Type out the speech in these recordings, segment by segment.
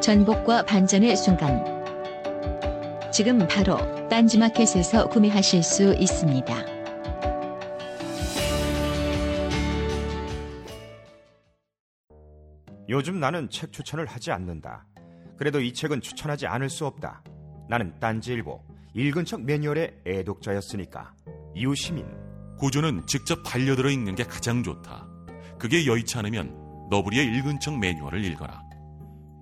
전복과 반전의 순간 지금 바로 딴지마켓에서 구매하실 수 있습니다. 요즘 나는 책 추천을 하지 않는다. 그래도 이 책은 추천하지 않을 수 없다. 나는 딴지일보 읽은 척 매뉴얼의 애독자였으니까. 이웃시민 고전은 직접 반려들어 읽는 게 가장 좋다. 그게 여의치 않으면 너부리의 읽은 척 매뉴얼을 읽어라.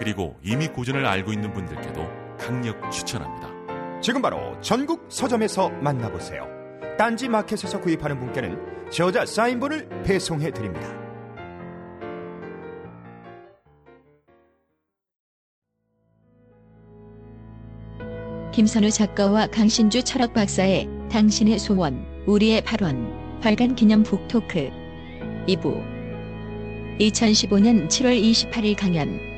그리고 이미 고전을 알고 있는 분들께도 강력 추천합니다. 지금 바로 전국 서점에서 만나보세요. 딴지 마켓에서 구입하는 분께는 저자 사인본을 배송해 드립니다. 김선우 작가와 강신주 철학 박사의 당신의 소원, 우리의 발언, 발간 기념 북토크 2부 2015년 7월 28일 강연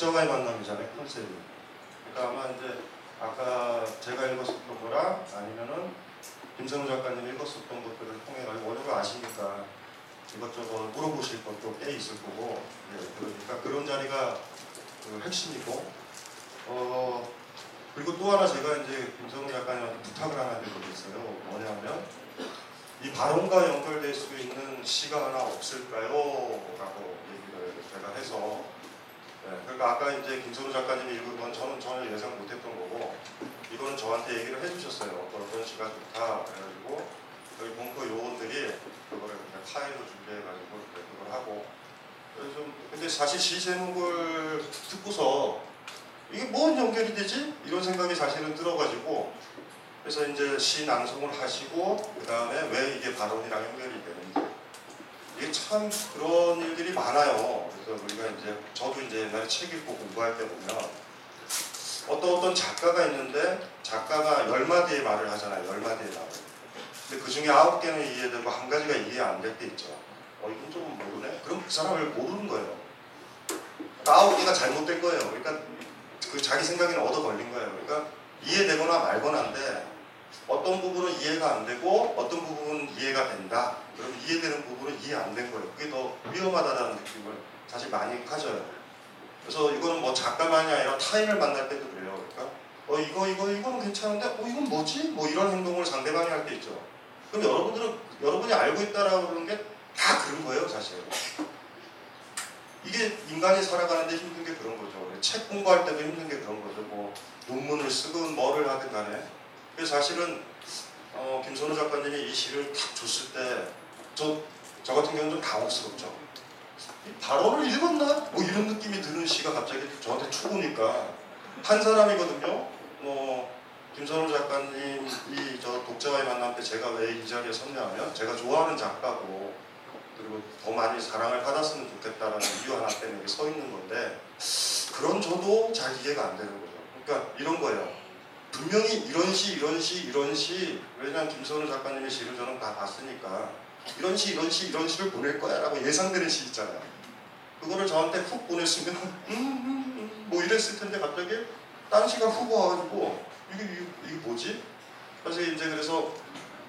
독자와의 만남이잖아요. 컨셉이. 그러니까 아마 이제 아까 제가 읽었었던 거랑 아니면은 김선우 작가님이 읽었었던 것들을 통해 가지고 원어를 아시니까 이것저것 물어보실 것도 꽤 있을 거고 예, 그러니까 그런 자리가 그 핵심이고 어 그리고 또 하나 제가 이제 김선우 작가님한테 부탁을 하나 드리고 있어요. 뭐냐면 이 발언과 연결될 수 있는 시가 하나 없을까요? 라고 얘기를 제가 해서 네, 그러니까 아까 이제 김선우 작가님이 읽은 건 저는 전혀 예상 못했던 거고 이거는 저한테 얘기를 해주셨어요. 어떤 시가 좋다 그래가지고 저희 본科요원들이 그거를 그냥 파일로 준비해가지고 그걸 하고 좀 근데 사실 시 제목을 듣고서 이게 뭔 연결이 되지? 이런 생각이 사실은 들어가지고 그래서 이제 시 낭송을 하시고 그 다음에 왜 이게 발언이랑 연결이 되는지 이게 참 그런 일들이 많아요. 그래서 우리가 이제 저도 이제 옛날에 책 읽고 공부할 때 보면 어떤 어떤 작가가 있는데 작가가 열 마디의 말을 하잖아요. 열 마디의 말. 근데 그 중에 아홉 개는 이해되고 한 가지가 이해 안 될 때 있죠. 어 이건 좀 모르네. 그럼 그 사람을 모르는 거예요. 그러니까 아홉 개가 잘못된 거예요. 그러니까 그 자기 생각에는 얻어 걸린 거예요. 그러니까 이해되거나 말거나인데 어떤 부분은 이해가 안 되고 어떤 부분은 이해가 된다. 그럼 이해되는 부분은 이해 안 된 거예요. 그게 더 위험하다는 느낌을 사실 많이 가져요. 그래서 이거는 뭐 작가만이 아니라 타인을 만날 때도 그래요. 그러니까 어 이거 이거 이거는 괜찮은데 어 이건 뭐지? 뭐 이런 행동을 상대방이 할 때 있죠. 그럼 여러분들은 여러분이 알고 있다라고 그러는 게 다 그런 거예요, 사실. 이게 인간이 살아가는데 힘든 게 그런 거죠. 책 공부할 때도 힘든 게 그런 거죠. 뭐 논문을 쓰든 뭐를 하든 간에. 그래서 사실은 어, 김선우 작가님이 이 시를 딱 줬을 때 저 저 같은 경우는 좀 당혹스럽죠. 이 발언을 읽었나? 뭐 이런 느낌이 드는 시가 갑자기 저한테 툭 오니까 한 사람이거든요. 뭐 김선호 작가님 이 저 독자와의 만남 때 제가 왜 이 자리에 섰냐면 제가 좋아하는 작가고 그리고 더 많이 사랑을 받았으면 좋겠다라는 이유 하나 때문에 서 있는 건데 그런 저도 잘 이해가 안 되는 거죠. 그러니까 이런 거예요. 분명히 이런 시, 이런 시, 이런 시 왜냐면 김선우 작가님의 시를 저는 다 봤으니까 이런 시, 이런 시, 이런 시를 보낼 거야라고 예상되는 시 있잖아요. 그거를 저한테 훅 보냈으면 음, 음, 음, 뭐 이랬을 텐데 갑자기 딴 시가 훅 와가지고 이게, 이게, 이게 뭐지? 그래서 이제 그래서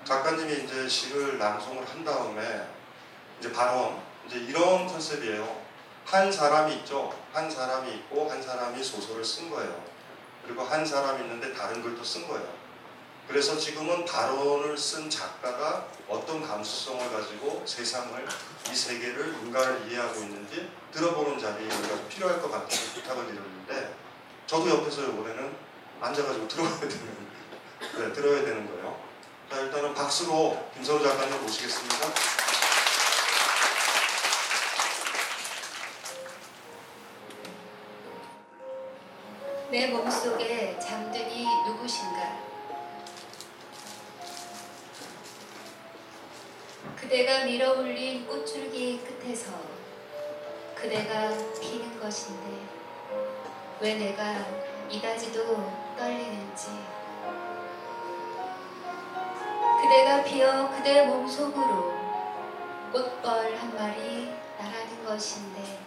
작가님이 이제 시를 낭송을 한 다음에 이제 발언 이제 이런 컨셉이에요. 한 사람이 있죠. 한 사람이 있고 한 사람이 소설을 쓴 거예요. 그리고 한 사람이 있는데 다른 글도 쓴 거예요. 그래서 지금은 발언을 쓴 작가가 어떤 감수성을 가지고 세상을 이 세계를 인간을 이해하고 있는지 들어보는 자리가 필요할 것 같아서 부탁을 드렸는데 저도 옆에서 이번에는 앉아가지고 들어야 되는 네, 들어야 되는 거예요. 자 일단은 박수로 김선우 작가님 모시겠습니다. 내 몸속에 잠든 이 누구신가? 그대가 밀어 올린 꽃줄기 끝에서 그대가 피는 것인데 왜 내가 이다지도 떨리는지 그대가 피어 그대 몸속으로 꽃벌 한 마리 날아든 것인데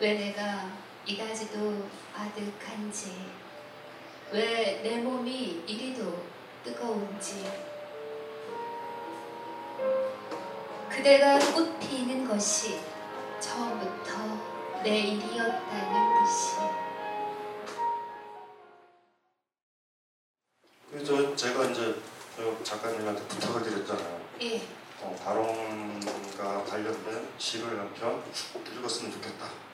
왜 내가 이다지도 아득한지 왜 내 몸이 이리도 뜨거운지 그대가 꽃 피는 것이 처음부터 내 일이었다는 듯이 그래서 제가 이제 저 작가님한테 부탁을 드렸잖아요. 예, 어, 발언과 관련된 시를 한 편 읽었으면 좋겠다.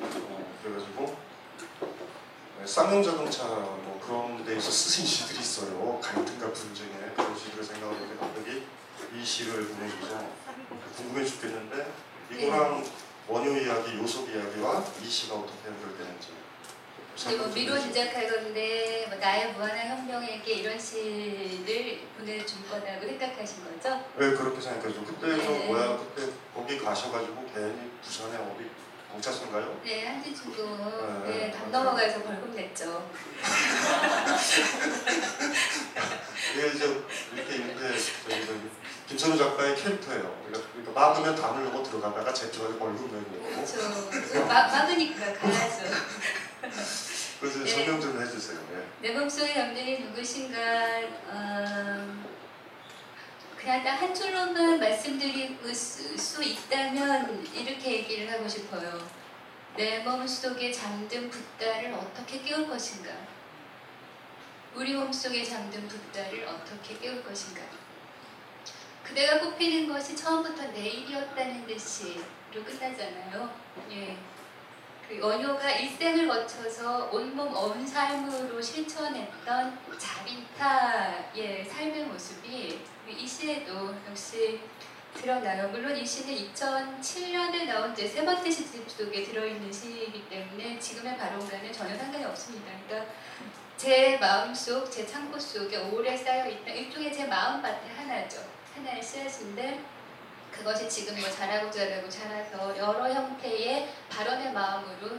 어, 그래가지고 네, 쌍용 자동차 뭐 그런 데에서 쓰신 시들이 있어요. 갈등과 분쟁에 그런 시들을 생각하는데 갑자기 이 시를 보내줘서 궁금해 죽겠는데 이거랑 원효 이야기, 요속 이야기와 이 시가 어떻게 연결되는지 뭐 미로 시작하건데 뭐 나의 무한한 혁명에게 이런 시를 보내줄 거라고 생각하신 거죠? 왜 그렇게 생각해요? 그때 저 네. 뭐야 그때 거기 가셔가지고 괜히 부산에 어디 경찰서인가요? 네, 한지 중도 네. 네, 담 넘어가서 벌금 냈죠. 이게 이제 이렇게 있는데 저기 김선우 작가의 캐릭터예요. 그러니까, 막으면 담을 넣고 들어가다가 제트가 얼굴 내고 그렇죠. 막, 막으니까 가야죠. 그래서 네. 설명 좀 해주세요. 예. 내 몸속에 담는 누구신가 어, 그냥 딱 한 줄로만 말씀드릴 수, 수 있다면 이렇게 얘기를 하고 싶어요. 내 몸속에 잠든 붓다를 어떻게 깨울 것인가? 우리 몸속에 잠든 붓다를 어떻게 깨울 것인가? 그대가 꼽히는 것이 처음부터 내 일이었다는 듯이로 끝나잖아요. 예. 그 원효가 일생을 거쳐서 온몸 온 삶으로 실천했던 자비타의 삶의 모습이 이 시에도 역시 드러나요. 물론 이 시는 2007년에 나온 제 세 번째 시집 속에 들어있는 시이기 때문에 지금의 발언과는 전혀 상관이 없습니다. 그러니까 제 마음속, 제 창고 속에 오래 쌓여있던 일종의 제 마음밭의 하나죠. 하나의 씨앗인데 그것이 지금 뭐 자라고 자라고 자라서 여러 형태의 발언의 마음으로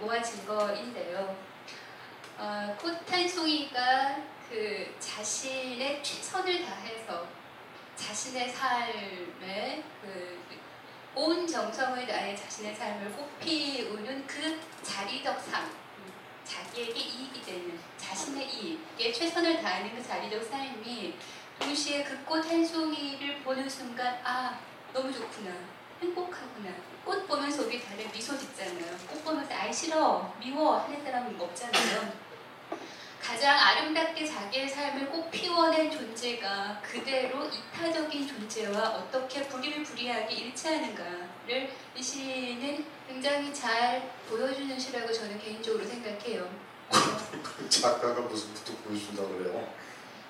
모아진 거인데요. 어, 꽃한 송이가 그 자신의 최선을 다해서 자신의 삶에 그 온 정성을 다해 자신의 삶을 꽃피우는 그 자리적 삶, 자기에게 이익이 되는 자신의 이익에 최선을 다하는 그 자리적 삶이 동시에 그 꽃 한 송이를 보는 순간 아 너무 좋구나 행복하구나. 꽃 보면서 우리 다들 미소 짓잖아요. 꽃 보면서 아이 싫어 미워. 하는 사람은 없잖아요 가장 아름답게 자기의 삶을 꼭 피워낸 존재가 그대로 이타적인 존재와 어떻게 불의를 불이하게 일치하는가를 이 시는 굉장히 잘 보여주는 시라고 저는 개인적으로 생각해요 작가가 무슨 부탁 보여준다 그래요?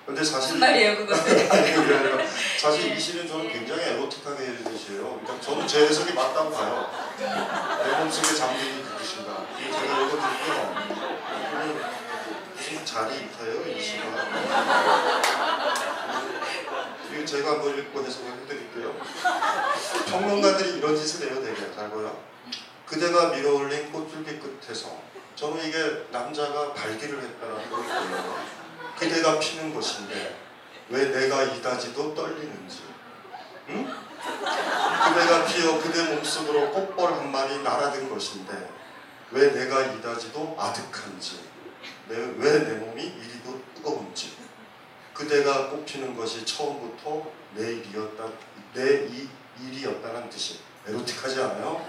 근데 사실 말이에요 그거? 아니 아니라 사실 이 시는 저는 굉장히 에로틱하게 해주시요 그러니까 저는 제 해석이 맞다고 봐요. 내 몸속에 잠기는 그것인가. 제가 읽어드릴게요. 이거는 무슨 자리 있어요 이 시가. 이거 제가 한번 읽고 해석을 해드릴게요. 평론가들이 이런 짓을 해요 되게 잘 보여. 그대가 밀어올린 꽃줄기 끝에서 저는 이게 남자가 발기를 했다는 걸 보여요. 그대가 피는 것인데 왜 내가 이다지도 떨리는지 응? 그대가 피어 그대 몸속으로 꽃벌 한 마리 날아든 것인데 왜 내가 이다지도 아득한지 왜내 몸이 이리도 뜨거운지 그대가 꽃피는 것이 처음부터 내 일이었다 내 이, 일이었다는 뜻이 에로틱하지 않아요?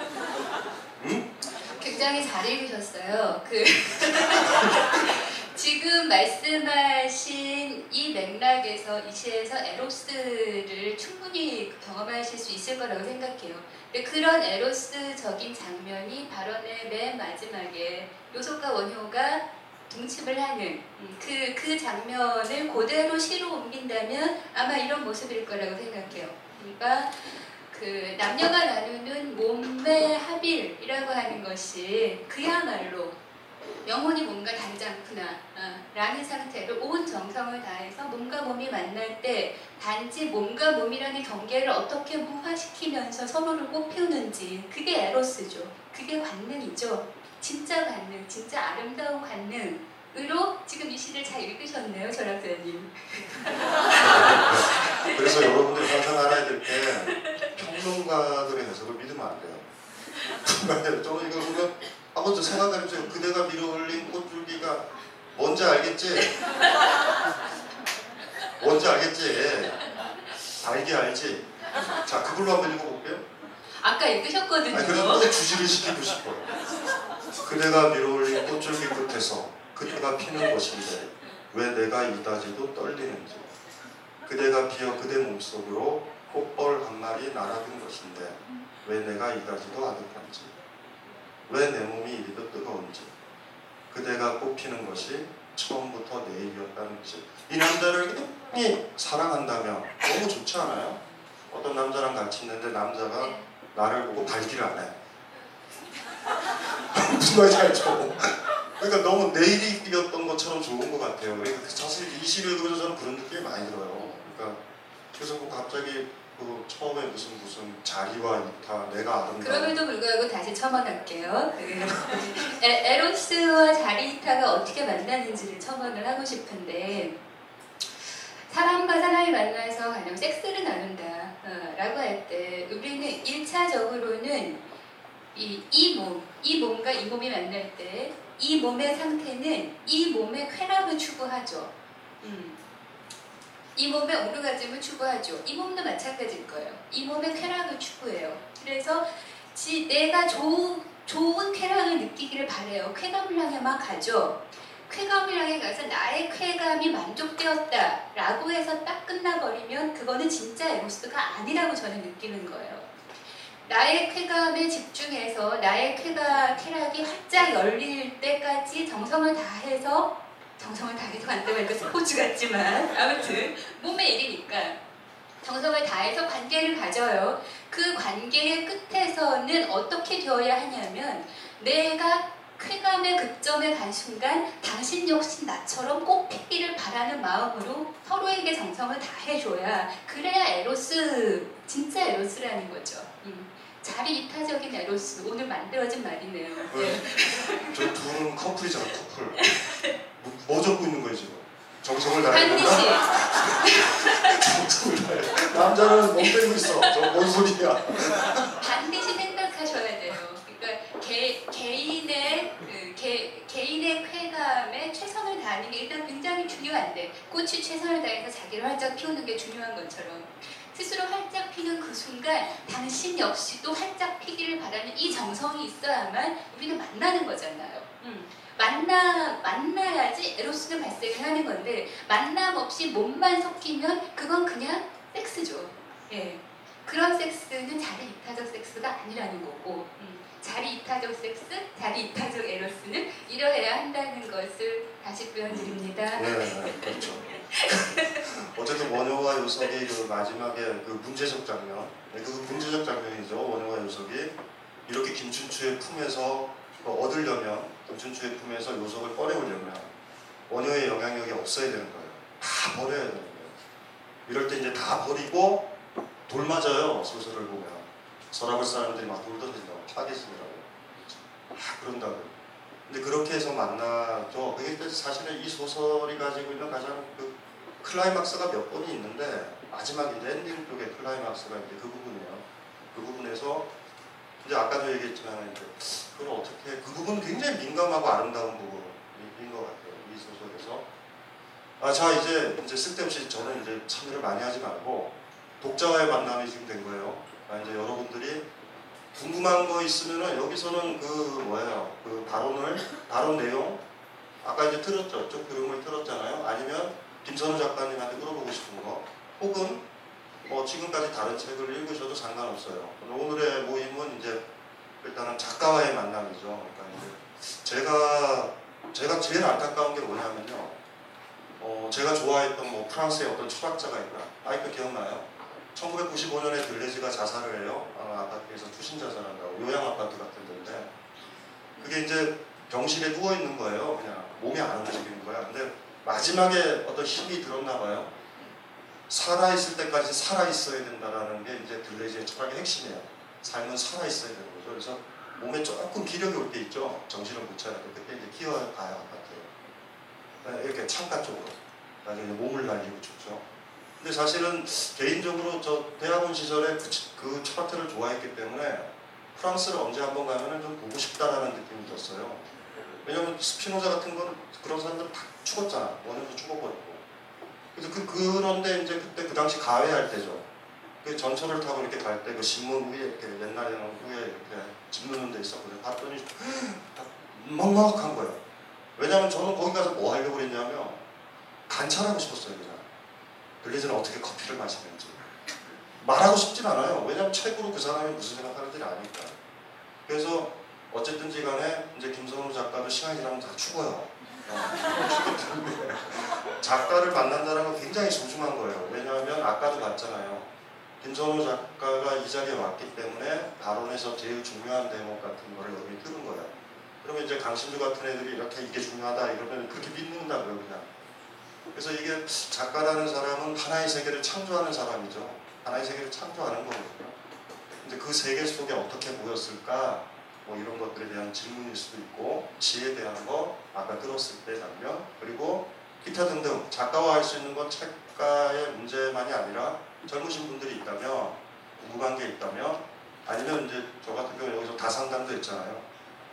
응? 굉장히 잘 읽으셨어요. 그 지금 말씀하신 이 맥락에서 이 시에서 에로스를 충분히 경험하실 수 있을 거라고 생각해요. 근데 그런 에로스적인 장면이 발언의 맨 마지막에 요소과 원효가 동침을 하는 그, 그 장면을 그대로 시로 옮긴다면 아마 이런 모습일 거라고 생각해요. 그러니까 그 남녀가 나누는 몸의 합일이라고 하는 것이 그야말로 영혼이 뭔가 다르지 않구나 어, 라는 상태로 온 정성을 다해서 몸과 몸이 만날 때 단지 몸과 몸이라는 경계를 어떻게 무화시키면서 서로를 꽃피우는지 그게 에로스죠. 그게 관능이죠. 진짜 관능, 진짜 아름다운 관능으로 지금 이 시를 잘 읽으셨네요, 절학자님. 그래서 여러분들 항상 알아야 될 게 평론가들의 해석을 믿으면 안 돼요. 정말 저는 이거 보면 더 생각해보세요. 그대가 밀어올린 꽃줄기가 뭔지 알겠지? 뭔지 알겠지? 알게 알지? 자, 그걸로 한번 읽어볼게요. 아까 읽으셨거든요. 아니, 그래도 꼭 주시를 시키고 싶어요. 그대가 밀어올린 꽃줄기 끝에서 그대가 피는 것인데 왜 내가 이다지도 떨리는지 그대가 피어 그대 몸속으로 꽃벌 한 마리 날아든 것인데 왜 내가 이다지도 아득한지 왜 내 몸이 이리도 뜨거운지 그대가 꽃피는 것이 처음부터 내 일이었다는 것이 이 남자를 굉장히 사랑한다면 너무 좋지 않아요? 어떤 남자랑 같이 있는데 남자가 네. 나를 보고 발기를 안 해. 무슨 말인지 알죠? 그러니까 너무 내 일이었던 것처럼 좋은 것 같아요. 그러니까 사실 이 시를 읽으면서 저는 그런 느낌이 많이 들어요. 그러니까 그래서 뭐 갑자기 그 처음에 무슨 무슨 자리와 이타 내가 아름다운 그럼에도 불구하고 다시 첨언할게요. 그 에, 에로스와 자리타가 어떻게 만나는지를 첨언을 하고 싶은데 사람과 사람이 만나서 가령 섹스를 나눈다 어, 라고 할 때 우리는 1차적으로는 이, 이 몸, 이 몸과 이 몸이 만날 때 이 몸의 상태는 이 몸의 쾌락을 추구하죠. 음. 이 몸의 오르가즘을 추구하죠. 이 몸도 마찬가지일 거예요. 이 몸의 쾌락을 추구해요. 그래서 지, 내가 좋은, 좋은 쾌락을 느끼기를 바래요. 쾌감을 향해 막 가죠. 쾌감을 향해 가서 나의 쾌감이 만족되었다 라고 해서 딱 끝나버리면 그거는 진짜 에로스가 아니라고 저는 느끼는 거예요. 나의 쾌감에 집중해서 나의 쾌가, 쾌락이 활짝 열릴 때까지 정성을 다해서 정성을 다해서 간다면 이거 스포츠 같지만 아무튼 몸의 일이니까 정성을 다해서 관계를 가져요. 그 관계의 끝에서는 어떻게 되어야 하냐면 내가 쾌감의 극점에 간 순간 당신 역시 나처럼 꽃피기를 바라는 마음으로 서로에게 정성을 다해줘야 그래야 에로스 진짜 에로스라는 거죠. 음. 자리 이타적인 에로스 오늘 만들어진 말이네요. 네. 저 둘은 커플이잖아 커플. 뭐, 뭐 적고 있는 거예요 지금? 정성을 다해 반드시. 정성을 다해 남자는 멍 때리고 있어. 저 뭔 소리야? 반드시 생각하셔야 돼요. 그러니까 개, 개인의 그, 개, 개인의 쾌감에 최선을 다하는 게 일단 굉장히 중요한데 꽃이 최선을 다해서 자기를 활짝 피우는 게 중요한 것처럼 스스로 활짝 피는 그 순간 당신 역시도 활짝 피기를 바라는 이 정성이 있어야만 우리는 만나는 거잖아요. 음. 만나 만나야지 에로스는 발생을 하는 건데 만남 없이 몸만 섞이면 그건 그냥 섹스죠. 예. 그런 섹스는 자리 이타적 섹스가 아니라는 거고 음, 자리 이타적 섹스, 자리 이타적 에로스는 이러해야 한다는 것을 다시 보여드립니다. 네, 네 그렇죠 원효와 요석의 그 마지막에 그 문제적 장면, 네, 그 문제적 장면이죠. 원효와 요석이 이렇게 김춘추의 품에서 그 얻으려면 김춘추의 품에서 요석을 꺼내오려면 원효의 영향력이 없어야 되는 거예요. 다 버려야 되는 거예요. 이럴 때 이제 다 버리고 돌 맞아요. 소설을 보면 서랍을 사람들이 막 돌 던진다고 타겟이라고 아 그런다고. 근데 그렇게 해서 만나죠. 그게 사실은 이 소설이 가지고 있는 가장 그 클라이막스가 몇 번이 있는데 마지막 이제 엔딩 쪽에 클라이막스가 이제 그 부분이에요. 그 부분에서 이제 아까도 얘기했지만 이제 그걸 어떻게 그 부분은 굉장히 민감하고 아름다운 부분인 것 같아요. 이 소설에서. 아, 자 이제 이제 쓸데없이 저는 이제 참여를 많이 하지 말고 독자와의 만남이 지금 된 거예요. 아, 이제 여러분들이 궁금한 거 있으면은 여기서는 그 뭐예요? 그 발언을 발언 내용 아까 이제 틀었죠. 쭉 그림을 틀었잖아요. 아니면 김선우 작가님한테 물어보고 싶은 거 혹은 뭐 지금까지 다른 책을 읽으셔도 상관없어요. 오늘의 모임은 이제 일단은 작가와의 만남이죠. 그러니까 이제 제가 제가 제일 안타까운 게 뭐냐면요. 어, 제가 좋아했던 뭐 프랑스의 어떤 철학자가 있다. 아이그 기억나요? 1995년에 들레즈가 자살을 해요. 아, 아파트에서 투신 자살한다고 요양 아파트 같은 데인데 그게 이제 병실에 누워 있는 거예요. 그냥 몸이 안 움직이는 거야. 근데 마지막에 어떤 힘이 들었나 봐요. 살아 있을 때까지 살아 있어야 된다라는 게 이제 들레즈의 철학의 핵심이에요. 삶은 살아 있어야 되는 거죠. 그래서 몸에 조금 기력이 올 때 있죠. 정신을 못 차려도 그때 이제 기어가요 아파트에. 이렇게 창가 쪽으로. 나중에 몸을 날리고 죽죠. 근데 사실은 개인적으로 저 대학원 시절에 그, 치- 그 철학들을 좋아했기 때문에 프랑스를 언제 한번 가면은 좀 보고 싶다라는 느낌이 들었어요. 왜냐면 스피노자 같은 건 그런 사람들은 다 죽었잖아. 원에서 죽어버렸고. 그래서 그 그런데 이제 그때 그 당시 가회할 때죠. 그 전철을 타고 이렇게 갈 때 그 신문 위에 이렇게 옛날에는 위에 이렇게 짓누는 데 있었거든요. 봤더니 다 막막한 거예요. 왜냐면 저는 거기 가서 뭐 하려고 그랬냐면 관찰하고 싶었어요, 그냥. 블리즈는 어떻게 커피를 마시는지. 말하고 싶진 않아요. 왜냐면 책으로 그 사람이 무슨 생각하는지를 아니까. 그래서 어쨌든지 간에 이제 김선우 작가도 시간이 지나면 다 죽어요. 어, 때문에 작가를 만난다는 건 굉장히 소중한 거예요. 왜냐하면 아까도 봤잖아요. 김선우 작가가 이 자리에 왔기 때문에 발언에서 제일 중요한 대목 같은 거를 여기 뜯은 거예요. 그러면 이제 강신주 같은 애들이 이렇게 이게 중요하다 이러면 그렇게 믿는다고요, 그냥. 그래서 이게 작가라는 사람은 하나의 세계를 창조하는 사람이죠. 하나의 세계를 창조하는 거거든요. 근데 그 세계 속에 어떻게 보였을까? 뭐 이런 것들에 대한 질문일 수도 있고 지에 대한 거 아까 들었을 때 장면 그리고 기타 등등 작가와 할 수 있는 건 작가의 문제만이 아니라 젊으신 분들이 있다면 궁금한 게 있다면 아니면 이제 저 같은 경우 여기서 다상담도 했잖아요.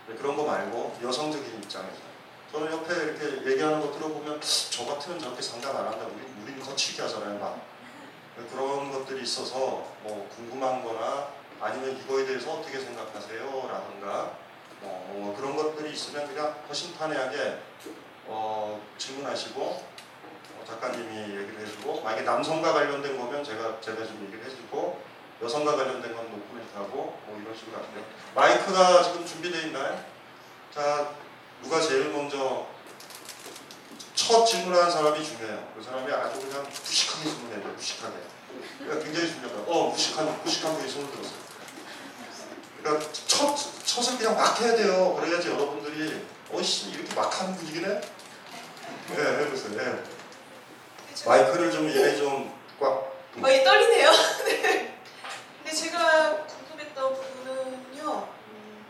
근데 그런 거 말고 여성적인 입장에서 저는 옆에 이렇게 얘기하는 거 들어보면 저 같으면 저렇게 상담 안 한다. 우리 우리는 거치게 하잖아요, 막 그런 것들이 있어서 뭐 궁금한 거나 아니면 이거에 대해서 어떻게 생각하세요? 라든가 뭐, 뭐 그런 것들이 있으면 그냥 허심탄회하게 어, 질문하시고 어, 작가님이 얘기를 해주고 만약에 남성과 관련된 거면 제가 제가 좀 얘기를 해주고 여성과 관련된 건 노코멘트하고 뭐 이런 식으로 하는데 마이크가 지금 준비되어 있나요? 자 누가 제일 먼저 첫 질문하는 사람이 중요해요. 그 사람이 아주 그냥 무식하게 질문해야 돼요. 무식하게. 그러니까 굉장히 중요해요. 어 무식한 무식한 분이 손을 들었어요. 그러니까 첫 첫을 그냥 막 해야 돼요. 그래야지 여러분들이 어씨 이렇게 막 하는 분위기네. 네, 해보세요. 네. 마이크를 좀 얘네 좀꽉 어, 예, 떨리네요. 네. 근데 제가 궁금했던 부분은요. 음,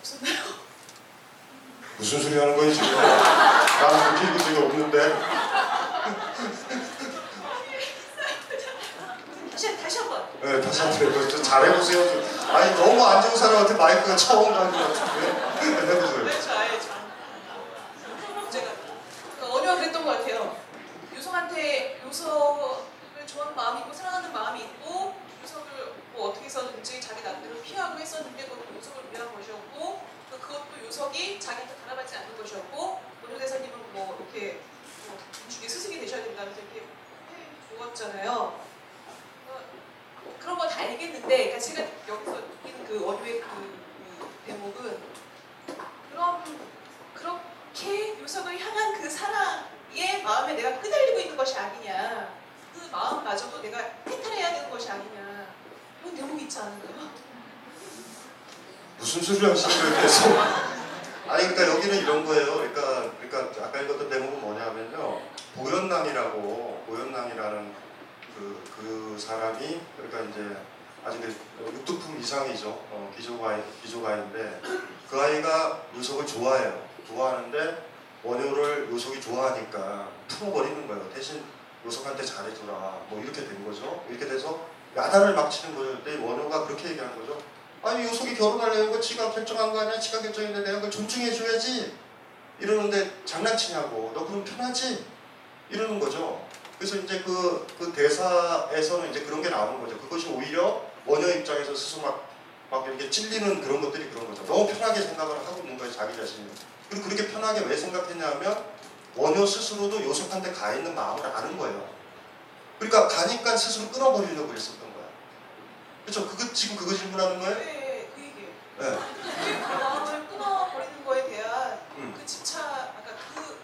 없었나요? 무슨 소리 하는 거예요 지금? 나는 그렇게 읽은 적이 없는데. 네, 다시 한번 해보세요. 좀 잘해보세요. 좀. 아니 너무 안 좋은 사람한테 마이크가 처음 가는 것 같은데. 네, 해보세요. 네, 그 있고 요석을 뭐 요석이 자기한테 바라받지 않는 것이었고 오늘 대사님은 뭐 이렇게 뭐 중에 스승이 되셔야 된다면서 이렇게 해 주었잖아요. 어, 그런 거다 알겠는데 그러니까 제가 여기서 그 원유의 그, 그 대목은 그럼 그렇게 요석을 향한 그 사랑의 것이 아니냐. 그 마음마저도 내가 해탈해야 되는 것이 아니냐. 이런 대목이 있지 않은가요? 무슨 소리를 하시는 거예요 계속 아니 그러니까 여기는 이런 거예요 그러니까 그러니까 아까 읽었던 대목은 뭐냐면요 보현남이라고 보현남이라는 그, 그 사람이 그러니까 이제 아직 그 육두품 이상이죠. 어, 기조가이 기조가인데 그 아이가 요석을 좋아해요. 좋아하는데 원효를 요석이 좋아하니까 풀어버리는 거예요. 대신 요석한테 잘해주라. 뭐 이렇게 된 거죠. 이렇게 돼서 야단을 막 치는 거죠. 근데 원효가 그렇게 얘기하는 거죠. 아니 요속이 결혼하려는 거 지가 결정한 거 아니야? 지가 결정했는데 내가 그걸 존중해줘야지. 이러는데 장난치냐고. 너 그럼 편하지? 이러는 거죠 그래서 이제 그, 그 대사에서는 이제 그런 게 나오는 거죠 그것이 오히려 원효 입장에서 스스로 막, 막 이렇게 찔리는 그런 것들이 그런 거죠 너무 편하게 생각을 하고 있는 거예요 자기 자신이 그리고 그렇게 편하게 왜 생각했냐면 원효 스스로도 요속한테 가 있는 마음을 아는 거예요 그러니까 가니까 스스로 끊어버리려고 했었던 거야 그렇죠? 그거, 지금 그거 질문하는 거예요? 네, 그 얘기예요. 네. 그 마음을 끊어버리는 거에 대한 음. 그 집착, 아까 그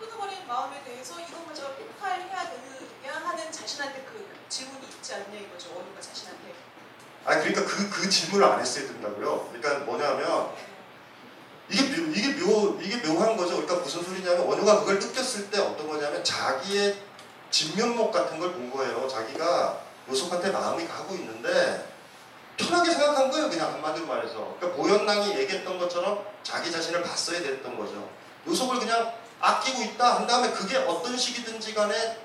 끊어버리는 마음에 대해서 이것마저 폭발해야 되느냐 하는 질문이 있지 않냐 이거죠. 원우가 자신한테. 아 그러니까 그, 그 질문을 안 했어야 된다고요. 그러니까 뭐냐면 이게 묘, 이게 묘 이게 묘한 거죠. 그러니까 무슨 소리냐면 원효가 그걸 느꼈을 때 어떤 거냐면 자기의 진면목 같은 걸 본 거예요. 자기가 요속한테 마음이 가고 있는데 편하게 생각한 거예요. 그냥 한마디로 말해서. 그러니까 보현랑이 얘기했던 것처럼 자기 자신을 봤어야 됐던 거죠. 요속을 그냥 아끼고 있다 한 다음에 그게 어떤 식이든지 간에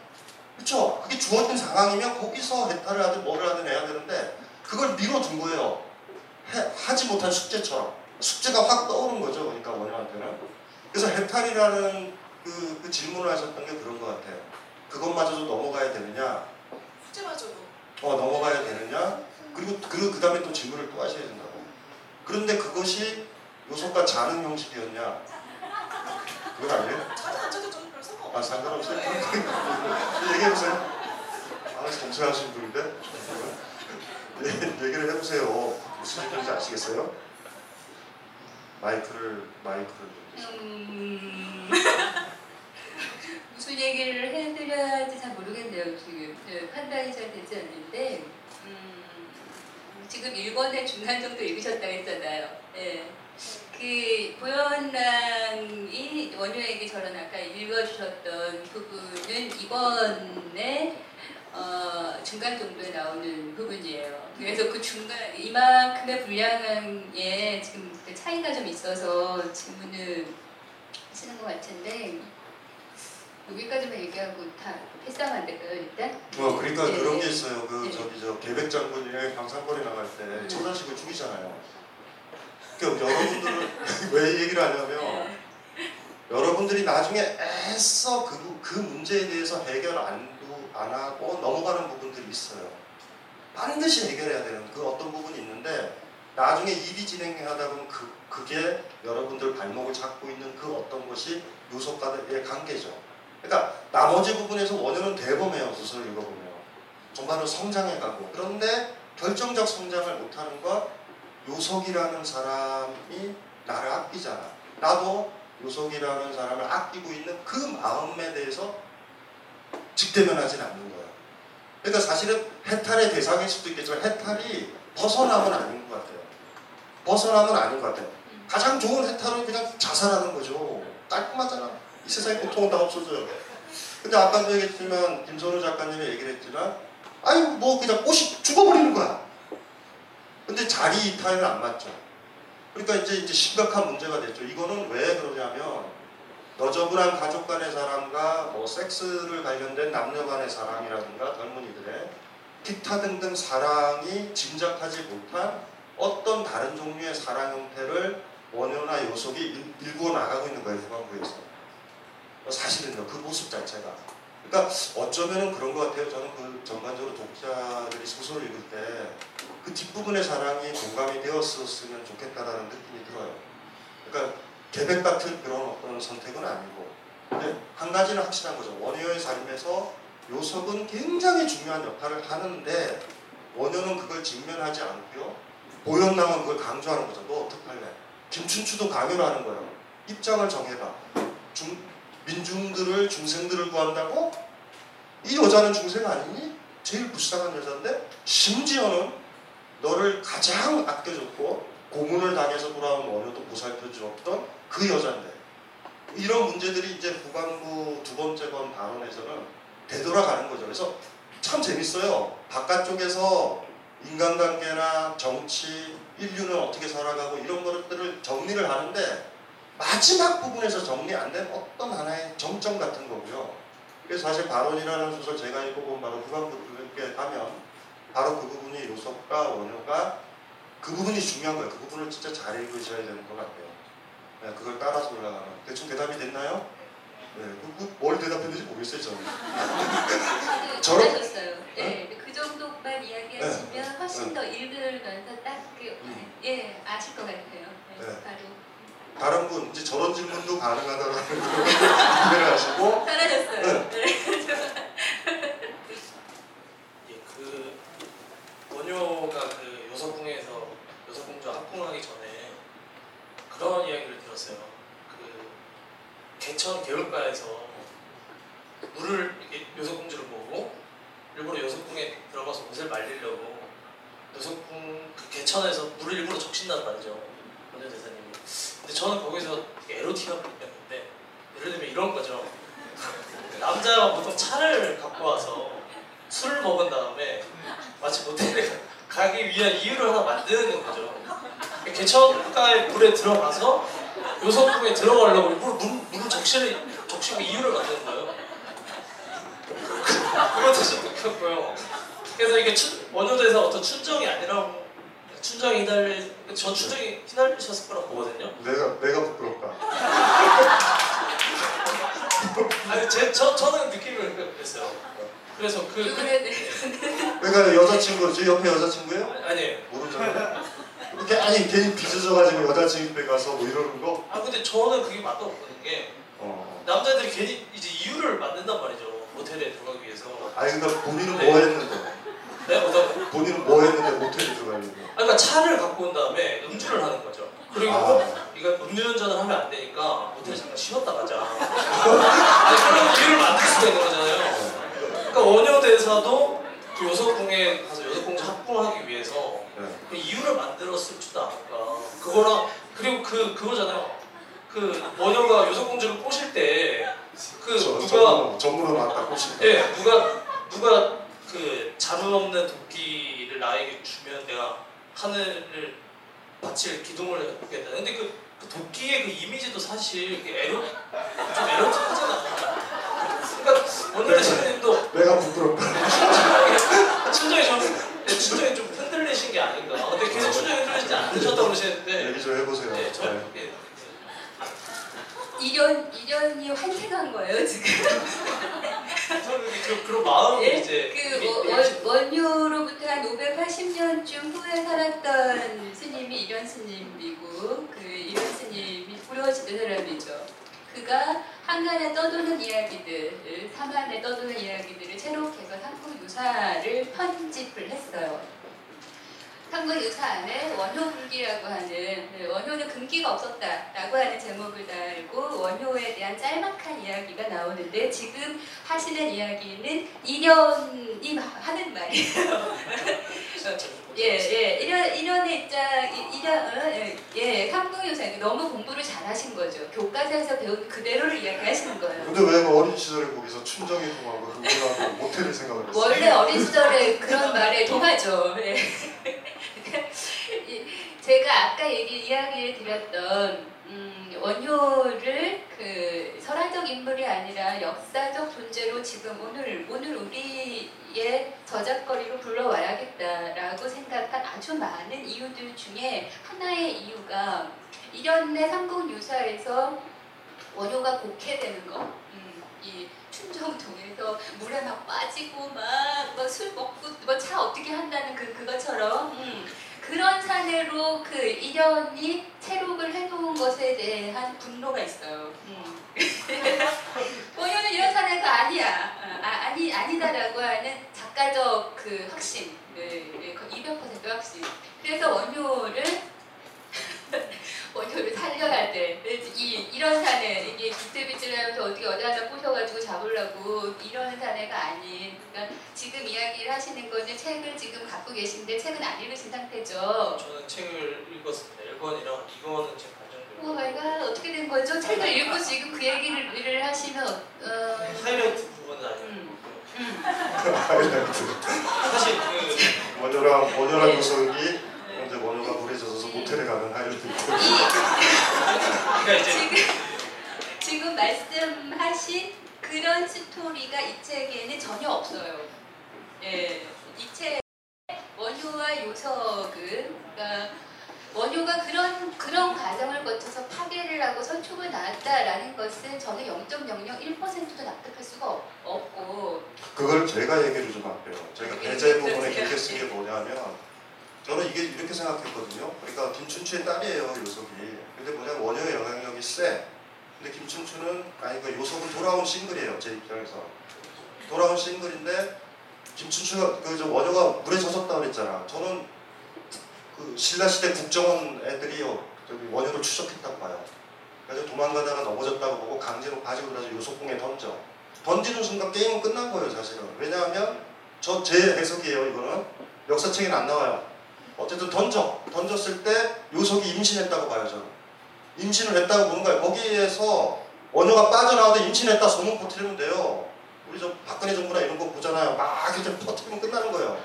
그렇죠. 그게 주어진 상황이면 거기서 해탈을 하든 뭐를 하든 해야 되는데 그걸 밀어둔 거예요. 해- 하지 못한 숙제처럼. 숙제가 확 떠오른 거죠. 그러니까 원효한테는. 그래서 해탈이라는 그, 그 질문을 하셨던 게 그런 것 같아요. 그것마저도 넘어가야 되느냐? 숙제마저도. 어, 넘어가야 되느냐? 그리고 그, 그 다음에 또 질문을 또 하셔야 된다고. 그런데 그것이 요속과 자는 형식이었냐? 그건 아니에요? 아, 상관없어요? 네. 얘기해보세요. 아, 정치하신 분인데? 예, 얘기를 해보세요. 무슨 얘기인지 아시겠어요? 마이크를, 마이크를. 좀 음... 무슨 얘기를 해드려야 할지 잘 모르겠네요 지금 네, 판단이 잘 되지 않는데 음, 지금 1권의 중간 정도 읽으셨다고 했잖아요 네. 그 보현랑이 원효에게 저런 아까 읽어주셨던 부분은 이번에 어, 중간 정도에 나오는 부분이에요. 그래서 그 중간 이만큼의 분량에 지금 그 차이가 좀 있어서 질문을 하시는 것 같은데 여기까지만 얘기하고 다 패스하면 안 될까요 일단? 어, 그러니까 네, 그런 네. 게 있어요. 그 네. 저기 저 계백 장군이 방산거리 나갈 때 음. 처자식을 죽이잖아요. 그러니까 여러분들은 왜 이 얘기를 하냐면 네. 여러분들이 나중에 애써 그, 그 문제에 대해서 해결 안, 두- 안 하고 넘어가는 부분들이 있어요. 반드시 해결해야 되는 그 어떤 부분이 있는데 나중에 일이 진행하다 보면 그, 그게 여러분들 발목을 잡고 있는 그 어떤 것이 요소과의 관계죠. 그러니까 나머지 부분에서 원효는 대범해요. 소설을 읽어보면. 정말로 성장해가고 그런데 결정적 성장을 못하는 것 요석이라는 사람이 나를 아끼잖아. 나도 요석이라는 사람을 아끼고 있는 그 마음에 대해서 직대면하진 않는 거야. 그러니까 사실은 해탈의 대상일 수도 있겠지만 해탈이 벗어남은 아닌 것 같아요. 벗어남은 아닌 것 같아요. 가장 좋은 해탈은 그냥 자살하는 거죠. 깔끔하잖아. 이 세상에 고통은 다 없어져요. 근데 아까도 얘기했지만 김선우 작가님이 얘기를 했지만 아니 뭐 그냥 꽃이 죽어버리는 거야. 근데 자리 이탈은 안 맞죠. 그러니까 이제 이제 심각한 문제가 됐죠. 이거는 왜 그러냐면 너저분한 가족 간의 사랑과 뭐 섹스를 관련된 남녀 간의 사랑이라든가 젊은이들의 기타 등등 사랑이 짐작하지 못한 어떤 다른 종류의 사랑 형태를 원효나 요속이 일- 일구어 나가고 있는 거예요 후반부에서 사실은요 그 모습 자체가 그러니까 어쩌면은 그런 것 같아요 저는 그 전반적으로 독자들이 소설을 읽을 때 그 뒷부분의 사랑이 공감이 되었었으면 좋겠다라는 느낌이 들어요. 그러니까 계백 같은 그런 어떤 선택은 아니고 근데 한 가지는 확실한 거죠. 원효의 삶에서 요석은 굉장히 중요한 역할을 하는데 원효는 그걸 직면하지 않고요. 보현남은 그걸 강조하는 거죠. 너 어떡할래? 김춘추도 강요를 하는 거예요. 입장을 정해봐. 중, 민중들을 중생들을 구한다고? 이 여자는 중생 아니니? 제일 불쌍한 여자인데? 심지어는 너를 가장 아껴줬고 고문을 당해서 돌아온 원효도 보살펴 주었던 그 여자인데 이런 문제들이 이제 후반부 두 번째 번 발언에서는 되돌아가는 거죠. 그래서 참 재밌어요. 바깥쪽에서 인간관계나 정치, 인류는 어떻게 살아가고 이런 것들을 정리를 하는데 마지막 부분에서 정리 안 된 어떤 하나의 정점 같은 거고요. 그래서 사실 발언이라는 소설 제가 읽어본 바로 후반부에 가면 바로 그 부분이 요섭과 원효가 그 부분이 중요한 거예요. 그 부분을 진짜 잘 읽으셔야 되는 것 같아요. 네, 그걸 따라서 올라가는. 대충 대답이 됐나요? 네, 그, 그, 뭘 대답했는지 모르겠어요, 저는. 저런- 잘하셨어요. 네, 그 정도만 이야기하시면 훨씬 더 읽으면서 딱 그, 음. 예, 아실 것 같아요. 네, 네. 바로 다른 분, 이제 저런 질문도 가능하다라는 걸 이해를 하시고, 잘하셨어요. 네. 예, 그 원효가 그 요서궁에서 요서공주 합궁하기 전에 그런 이야기를 들었어요. 그 개천 개울가에서 물을 이렇게 요서공주를 보고 일부러 요서궁에 들어가서 옷을 말리려고 요서궁 그 개천에서 물을 일부러 적신단 말이죠. 원효 대사님이. 근데 저는 거기서 에로틱한 느꼈는데 예를 들면 이런 거죠. 남자가 보통 차를 갖고 와서 술을 먹은 다음에 마치 모텔에 가기 위한 이유를 하나 만드는 거죠. 개천가의 물에 들어가서 요성궁에 들어가려고 일부러 물, 물을 적시를 적시고 이유를 만드는 거예요. 그것도 좀 웃겼고요. 그래서 이게 춘, 원효대에서 어떤 춘정이 아니라고 춘정이 휘날리 전 춘정이 휘날리셨을 거라고 보거든요. 내가, 내가 부끄럽다. 아니 제, 저, 저는 느낌을 그랬어요. 그래서 그, 그 누구네, 그러니까 여자친구, 제 옆에 여자친구예요? 아니 모르잖아요. 이렇게 아니 괜히 빚어져가지고 여자친구 집에 가서 뭐 이러는 거. 아 근데 저는 그게 맞다고 보는 게 어. 남자들이 괜히 이제 이유를 만든단 말이죠 모텔에 들어가기 위해서 아니 그러니까 본인은 뭐 했는데? 내가 보다 본인은 뭐 했는데 모텔에 들어가려고? 아, 그러니까 차를 갖고 온 다음에 음주를 하는 거죠 그리고 아. 이거 음주운전을 하면 안 되니까 모텔에 잠깐 쉬었다 가자 아니 그런 이유를 만들 수가 있는 거잖아요 그러니까 원효 대사도 그 요석궁에 가서 요석공주 합궁하기 위해서 네. 그 이유를 만들었을 줄도 알까 그거랑 그리고 그 그거잖아요 그 원효가 요석공주를 꼬실 때그 저, 누가 전문으로, 맞다 꼬신다. 예, 누가 누가 그 자루 없는 도끼를 나에게 주면 내가 하늘을 바칠 기둥을 해보겠다. 근데 그, 그 도끼의 그 이미지도 사실 에로 좀 에로틱하잖아. 그러니까 원래 대신님도 내가 부끄럽다. 춘정이 좀 네, 춘정이 좀 흔들리신 게 아닌가. 근데 계속 춘정이 흔들리지 않으셨다고 그러시는데. 얘기 좀 해보세요. 네, 저 네. 예, 이런 이런이 환생한 거예요 지금. 저는 그 그런 마음이 예, 이제 그 이게- 원- 원- 원효로부터 한 580년쯤 후에 살았던 스님이 이런 스님이고 그 이런 스님이 부러워지던 사람이죠. 그가 한간에 떠도는 이야기들, 삼한에 떠도는 이야기들을 채록해서 삼국 유사를 편집을 했어요. 삼국 유사 안에 원효불기라고 하는 네, 원효는 금기가 없었다라고 하는 제목을 달고 원효에 대한 짤막한 이야기가 나오는데 지금 하시는 이야기는 이련이 하는 말이에요. 예, 예, 이런 이런의 입장, 이- 이런 어, 예, 예, 삼국유사 너무 공부를 잘하신 거죠. 교과서에서 배운 그대로를 이야기하시는 거예요. 근데 왜 어린 시절에 거기서 춘정이 통하고 흥분하고 모텔을 생각을 했어요? 원래 어린 시절에 그런 말에 동하죠. 예. 이- 제가 아까 얘기 이야기를 드렸던 음, 원효를 그 설화적 인물이 아니라 역사적 존재로 지금 오늘 오늘 우리의 저작거리로 불러와야겠다라고 생각한 아주 많은 이유들 중에 하나의 이유가 이련의 삼국유사에서 원효가 곡해되는 거. 음, 이 춘정동에서 물에 막 빠지고 막 술 먹고 뭐 차 어떻게 한다는 그 그것처럼 음, 그런 사례로 그 이련이 체록을 해놓은 것에 대한 분노가 있어요. 음. 원효는 이런 사례가 아니야. 아, 아니 아니다라고 하는 작가적 그 확신, 네, 네, 그200% 확신. 그래서 원효를 원효를 살려야 돼. 이 이런 사내 이게 비틀비틀하면서 어떻게 여자 하나 꼬셔가지고 잡으려고 이런 사내가 아닌 그러니까 지금 이야기를 하시는 거는 책을 지금 갖고 계신데 책은 안 읽으신 상태죠. 저는 책을 읽었습니다. 1권이랑 2권은 제가 오 반정되고 my god 어떻게 된 거죠? 책을 읽고 지금 그 얘기를 일을 하시면 어, 하이라이트 부분은 아니고 음. 음. 사실 그 원효랑 원효랑 네. 요석이 이제 원효가 물에 모텔에 가는 하이라이트 그러니까 지금 지금 말씀하신 그런 스토리가 이 책에는 전혀 없어요. 예, 이책 원효와 요석은 그러니까 원효가 그런 그런 과정을 거쳐서 파괴를 하고 선촉을 나왔다라는 것은 저는 0.001%도 납득할 수가 없- 없고 그걸 제가 얘기를 좀 할게요. 제가 예, 배제 부분에 그러세요. 깊게 쓴게 뭐냐면 저는 이게 이렇게 생각했거든요. 그러니까 김춘추의 딸이에요, 요석이. 근데 뭐냐면 원효의 영향력이 세. 근데 김춘추는 아니 그 요석은 돌아온 싱글이에요, 제 입장에서. 돌아온 싱글인데 김춘추가 그저 원효가 물에 젖었다 그랬잖아. 저는 그 신라 시대 국정원 애들이요 저기 원효를 추적했다고 봐요. 그래서 도망가다가 넘어졌다고 보고 강제로 가지고 들어서 요석궁에 던져. 던지는 순간 게임은 끝난 거예요, 사실은. 왜냐하면 저 제 해석이에요, 이거는 역사책에는 안 나와요. 어쨌든 던져 던졌을 때 요석이 임신했다고 봐요, 저는. 임신을 했다고 보는 거예요. 거기에서 원효가 빠져나와도 임신했다 소문 퍼뜨리면 돼요. 우리 저 박근혜 정부나 이런 거 보잖아요. 막 이렇게 퍼뜨리면 끝나는 거예요.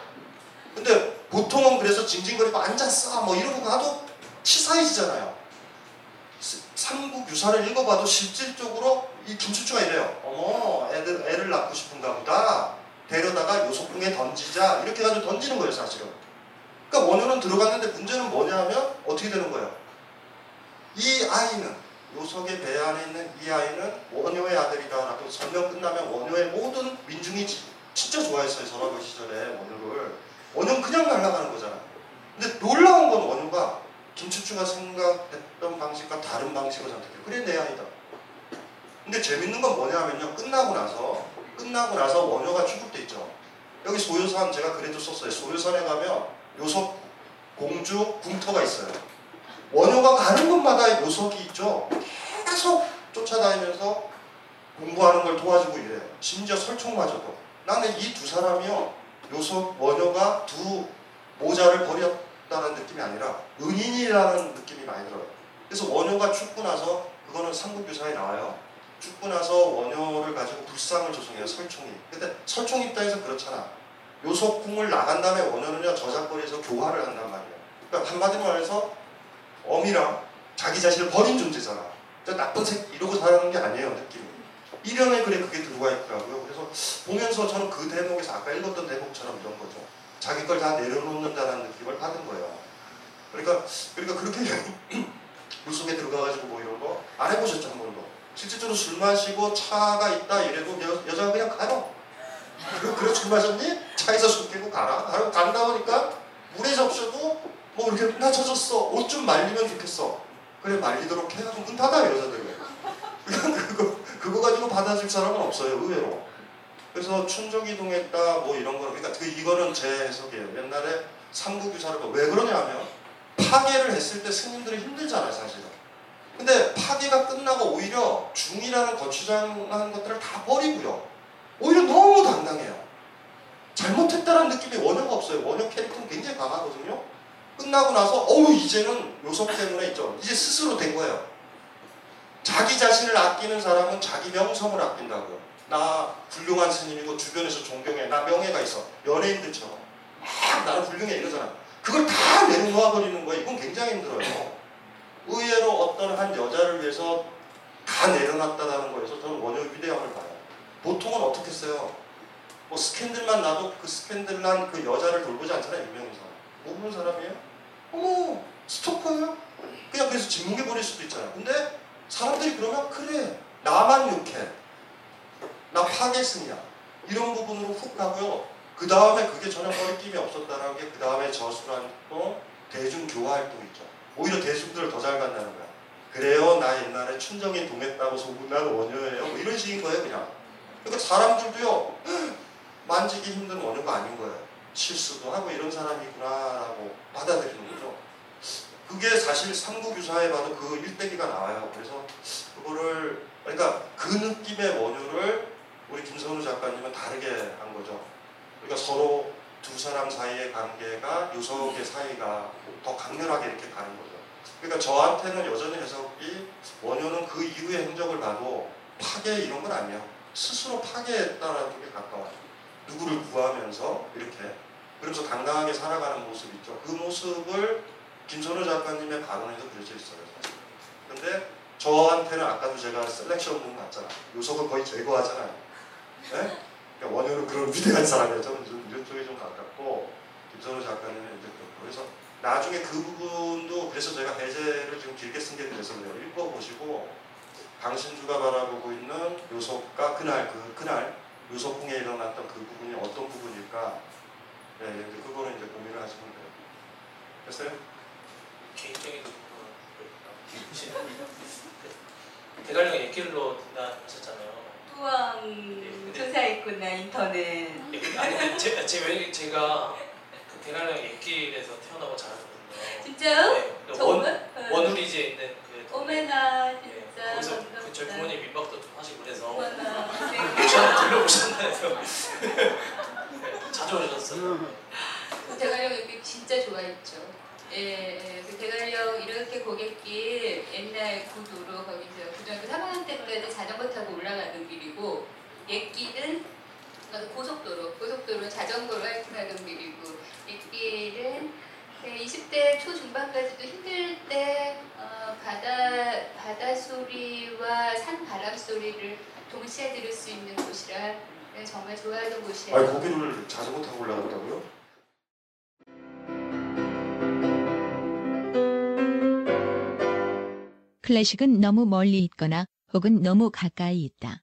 근데 보통은 그래서 징징거리고 앉았어 뭐 이러고 가도 치사해지잖아요. 스- 삼국 유사를 읽어봐도 실질적으로 이 김춘추가 이래요. 어머 애들 애를 낳고 싶은가 보다. 데려다가 요소풍에 던지자 이렇게 가지고 던지는 거예요 사실은. 그러니까 원효는 들어갔는데 문제는 뭐냐면 어떻게 되는 거예요? 이 아이는 요석의 배 안에 있는 이 아이는 원효의 아들이다라고 설명 끝나면 원효의 모든 민중이 지- 진짜 좋아했어요 전화부 시절에 원효를 원효는 그냥 날아가는 거잖아. 근데 놀라운 건 원효가 김춘추가 생각했던 방식과 다른 방식을 선택해. 그래 내 아이다. 근데 재밌는 건 뭐냐면요. 끝나고 나서 끝나고 나서 원효가 때 있죠. 여기 소요산 제가 그래도 썼어요. 소요산에 가면 요석 공주 궁터가 있어요. 원효가 가는 곳마다 요석이 있죠. 계속 쫓아다니면서 공부하는 걸 도와주고 이래요. 심지어 설총마저도. 나는 이 두 사람이요. 요석 원효가 두 모자를 버렸다는 느낌이 아니라 은인이라는 느낌이 많이 들어요. 그래서 원효가 죽고 나서 그거는 삼국유사에 나와요. 죽고 나서 원효를 가지고 불상을 조성해요. 설총이. 근데 설총 입장에서 그렇잖아. 요석궁을 나간 다음에 원효는요 저작거리에서 교화를 한단 말이에요. 그러니까 한마디로 말해서 어미랑 자기 자신을 버린 존재잖아. 저 나쁜 새 이러고 살아가는 게 아니에요 느낌이. 일련의 글에 그게 들어가 있더라고요. 그래서 보면서 저는 그 대목에서 아까 읽었던 대목처럼 이런 거죠. 자기 걸 다 내려놓는다는 느낌을 받은 거예요. 그러니까 그러니까 그렇게 물속에 들어가가지고 뭐 이런 거 안 해보셨죠 한 번도. 실질적으로 술 마시고 차가 있다 이래도 여, 여자가 그냥 가요. 그래, 그래 술 마셨니? 차에서 술 깨고 가라. 가라 간다 보니까 물에 적셔도 뭐 이렇게 나 젖었어. 옷 좀 말리면 좋겠어. 그래 말리도록 해가지고 문 닫아 여자들. 그거 그거 가지고 받아줄 사람은 없어요 의외로. 그래서 춘족이동했다 뭐 이런 거 그러니까 그 이거는 제 해석이에요. 옛날에 삼국 유사를 봐. 왜 그러냐면 파괴를 했을 때 스님들이 힘들잖아요 사실은. 근데 파괴가 끝나고 오히려 중이라는 거추장한 것들을 다 버리고요. 오히려 너무 당당해요. 잘못했다는 느낌이 원효가 없어요. 원효 캐릭터는 굉장히 강하거든요. 끝나고 나서 어우 이제는 요석 때문에 있죠. 이제 스스로 된 거예요. 자기 자신을 아끼는 사람은 자기 명성을 아낀다고요. 나 훌륭한 스님이고 주변에서 존경해. 나 명예가 있어. 연예인들처럼. 막 나는 훌륭해 이러잖아. 그걸 다 내려놓아 버리는 거예요. 이건 굉장히 힘들어요. 의외로 어떤 한 여자를 위해서 다 내려놨다라는 거에서 저는 원효의 위대함을 봐요. 보통은 어떻게 했어요? 뭐 스캔들만 나도 그 스캔들 난 그 여자를 돌보지 않잖아요. 유명인 사람. 모르는 사람이에요? 어머 스토커예요? 그냥 그래서 짓뭉개 버릴 수도 있잖아요. 근데 사람들이 그러면 그래 나만 욕해. 나 파괴승이야. 이런 부분으로 훅 가고요. 그 다음에 그게 전혀 거리낌이 없었다는 게 그 다음에 저술한 또 대중교화 활동 있죠. 오히려 대중들을 더 잘 만나는 거야. 그래요 나 옛날에 춘정이 동했다고 소문난 원효예요. 뭐 이런 식인 거예요 그냥. 그러니까 사람들도요 만지기 힘든 원효가 아닌 거예요. 실수도 하고 이런 사람이구나라고 받아들이는 거죠. 그게 사실 삼국유사에 봐도 그 일대기가 나와요. 그래서 그거 그거를 그러니까 그 느낌의 원효를 우리 김선우 작가님은 다르게 한 거죠. 그러니까 서로 두 사람 사이의 관계가 요석의 사이가 더 강렬하게 이렇게 가는 거죠. 그러니까 저한테는 여전히 해석이 원효는 그 이후의 행적을 봐도 파계 이런 건 아니에요. 스스로 파계했다라는 게 가까워요. 누구를 구하면서 이렇게 그러면서 당당하게 살아가는 모습 있죠. 그 모습을 김선우 작가님의 발원에도 그려져 있어요. 근데 저한테는 아까도 제가 selection 문 봤잖아. 요석을 거의 제거하잖아요. 네? 그러니까 원효는 그런 위대한. 저는 좀 이런 쪽에 좀 가깝고 김선우 작가님은 이제 그렇고 그래서 나중에 그 부분도 그래서 제가 해제를 좀 길게 쓴 게 그래서 그래요. 읽어보시고 당신주가 바라보고 있는 요석과 그날 그 그날 요석궁에 일어났던 그 부분이 어떤 부분일까? 네, 이제 그거는 이제 고민을 하시면 돼요. 됐어요? 개인적인 대관령 옛길로 등단하셨잖아요. 또한 조사했구나 인터넷. 예, 그- 아니 제, 제, 왜 제가 그 대관령 옛길에서 태어나고 자랐거든요. 진짜요? 네, 그 정말? 원, 원우리지에 있는 그 예, 진짜 거기서. 그 저희 부모님 민박도 좀 하시고 그래서 어머나. 저 들려보셨나요? 자주 오셨어요. 그 대관령 여기 진짜 좋아했죠. 예, 예, 그 대관령 이렇게 고갯길 옛날 구도로 거기서 고등학교 3학년 때까지 자전거 타고 올라가는 길이고 옛길은 어, 고속도로, 고속도로 자전거로 하는 길이고 옛길은 네, 20대 초중반까지도 힘들 때 어, 바다 바다 소리와 산 바람 소리를 동시에 들을 수 있는 곳이라 네, 정말 좋아하는 곳이에요. 아니 거기를 자전거 타고 올라갔다고요? 클래식은 너무 멀리 있거나 혹은 너무 가까이 있다.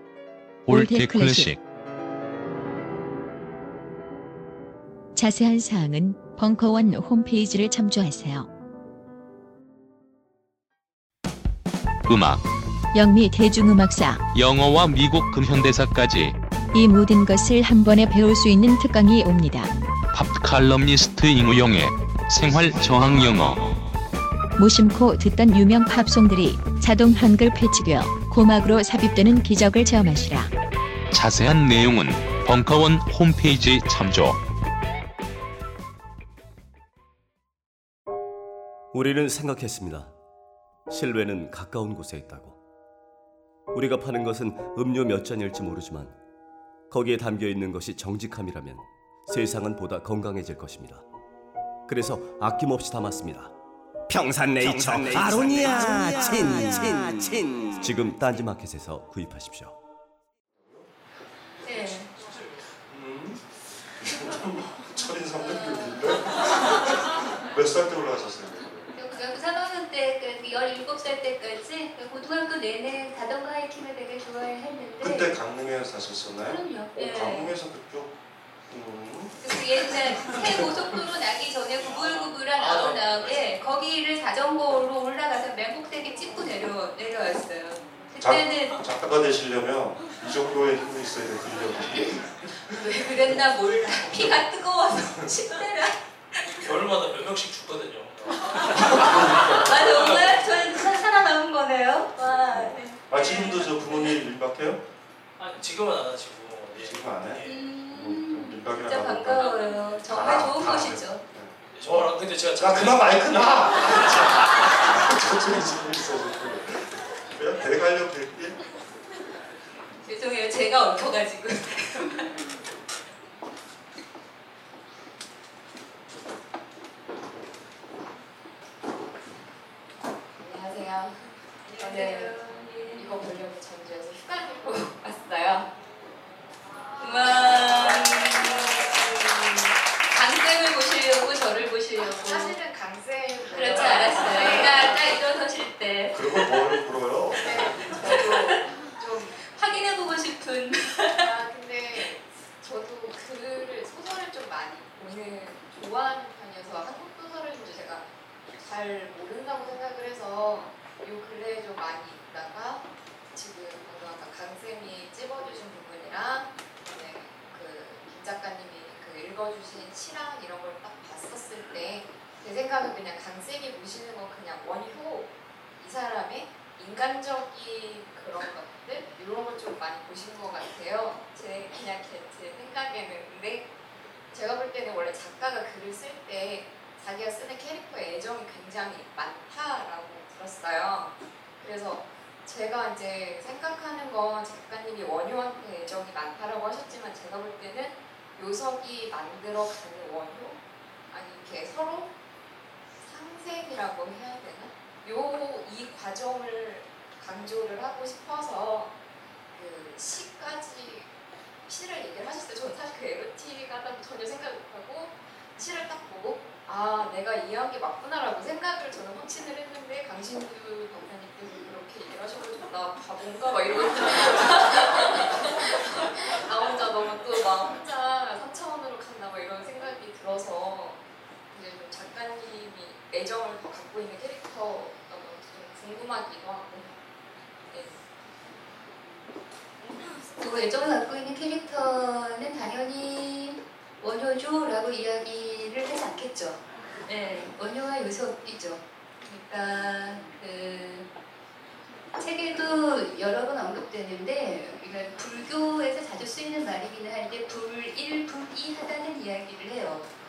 old 클래식. 자세한 사항은 벙커원 홈페이지를 참조하세요. 음악, 영미 대중음악사. 영어와 미국 근현대사까지. 이 모든 것을 한 번에 배울 수 있는 특강이 옵니다. 팝 칼럼니스트 임우영의 생활 저항 영어. 무심코 듣던 유명 팝송들이 자동 한글 패치되어 고막으로 삽입되는 기적을 체험하시라. 자세한 내용은 벙커원 홈페이지 참조. 우리는 생각했습니다. 실외는 가까운 곳에 있다고. 우리가 파는 것은 음료 몇 잔일지 모르지만 거기에 담겨 있는 것이 정직함이라면 세상은 보다 건강해질 것입니다. 그래서 아낌없이 담았습니다. 평산네이처 아로니아 친 친친 지금 딴지마켓에서 구입하십시오. 네. 철인 3등급인데 몇살 때 올라가셨어요? 고등학교 3학년 때까지 17살 때까지 그 고등학교 내내 자전거 하이킹을 되게 좋아했는데 그때 강릉에 사셨었나요? 그럼요. 어, 네. 강릉에서 그쪽 음, 그 옛날 새 고속도로 나기 전에 구불구불한 아우나에 거기를 자전거로 올라가서 맹곡대기 찍고 내려 내려왔어요. 그때는 작, 작가가 되시려면 이 정도의 힘이 있어야. 근력이. 왜 그랬나 몰라. 피가 뜨거워서 침대라. 겨울마다 몇 명씩 죽거든요. 아 정말 저는 사- 살아남은 거네요. 와. 네. 아 지금도 저 부모님 밀박해요? 아, 지금은 안 하시고 예. 지금 안 해? 음, 진짜 반가워요. 정말 좋은 곳이죠. 저랑 근데 제가 야 그만 마이크 나! 천천히 지금 있어 그냥 대관령 될게 죄송해요. 제가. 안녕하세요. 저는 이거 보려고 전주에서 휴가 내고 왔어요. 보시려고 저를 보시려고. 사실은 강쌤 네. 그런 걸뭘 물어요? 좀 확인해보고 싶은. 아 근데 저도 글을 소설을 좀 많이 보는 좋아하는 편이어서 한국 소설을 좀 제가 잘 모른다고 생각을 해서 요 근래에 좀 많이 읽다가 지금 방금 아까 강 쌤이 찝어주신 부분이랑 네, 그김 작가님이 그 읽어주신 시랑 이런 걸 딱 봤었을 때 제 생각은 그냥 강 쌤이 보시는 건 그냥 원효 이 사람의 인간적인 그런 것들 이런 걸 좀 많이 보신 것 같아요. 제 그냥 제, 제 생각에는 근데 제가 볼 때는 원래 작가가 글을 쓸 때 자기가 쓰는 캐릭터에 애정이 굉장히 많다라고 들었어요. 그래서 제가 이제 생각하는 건 작가님이 원효한테 애정이 많다라고 하셨지만 제가 볼 때는 요석이 만들어가는 원효 아니 이렇게 서로 상생이라고 해야 되나? 요 이 과정을 강조를 하고 싶어서 그 시까지 시를 얘기를 하셨어요. 저는 사실 그 에로틱 하다고 전혀 생각 못하고 시를 딱 보고 아 내가 이해한 게 맞구나라고 생각을 저는 확신을 했는데 강신주 박사님께서 그렇게 얘기를 하셔가지고 나 바본가 막 이러고 나 혼자 너무 또나 혼자 3차원으로 갔나 막 이런 생각이 들어서 이제 좀 작가님이 애정을 더 갖고 있는 캐릭터가 좀 궁금하기도 하고 네. 그 애정을 갖고 있는 캐릭터는 당연히 원효조라고 이야기를 하지 않겠죠. 네, 원효와 요석이죠. 그러니까 그 책에도 여러 번 언급되는데 그러니까 불교에서 자주 쓰이는 말이기는 한데 불일, 불이하다는 이야기를 해요.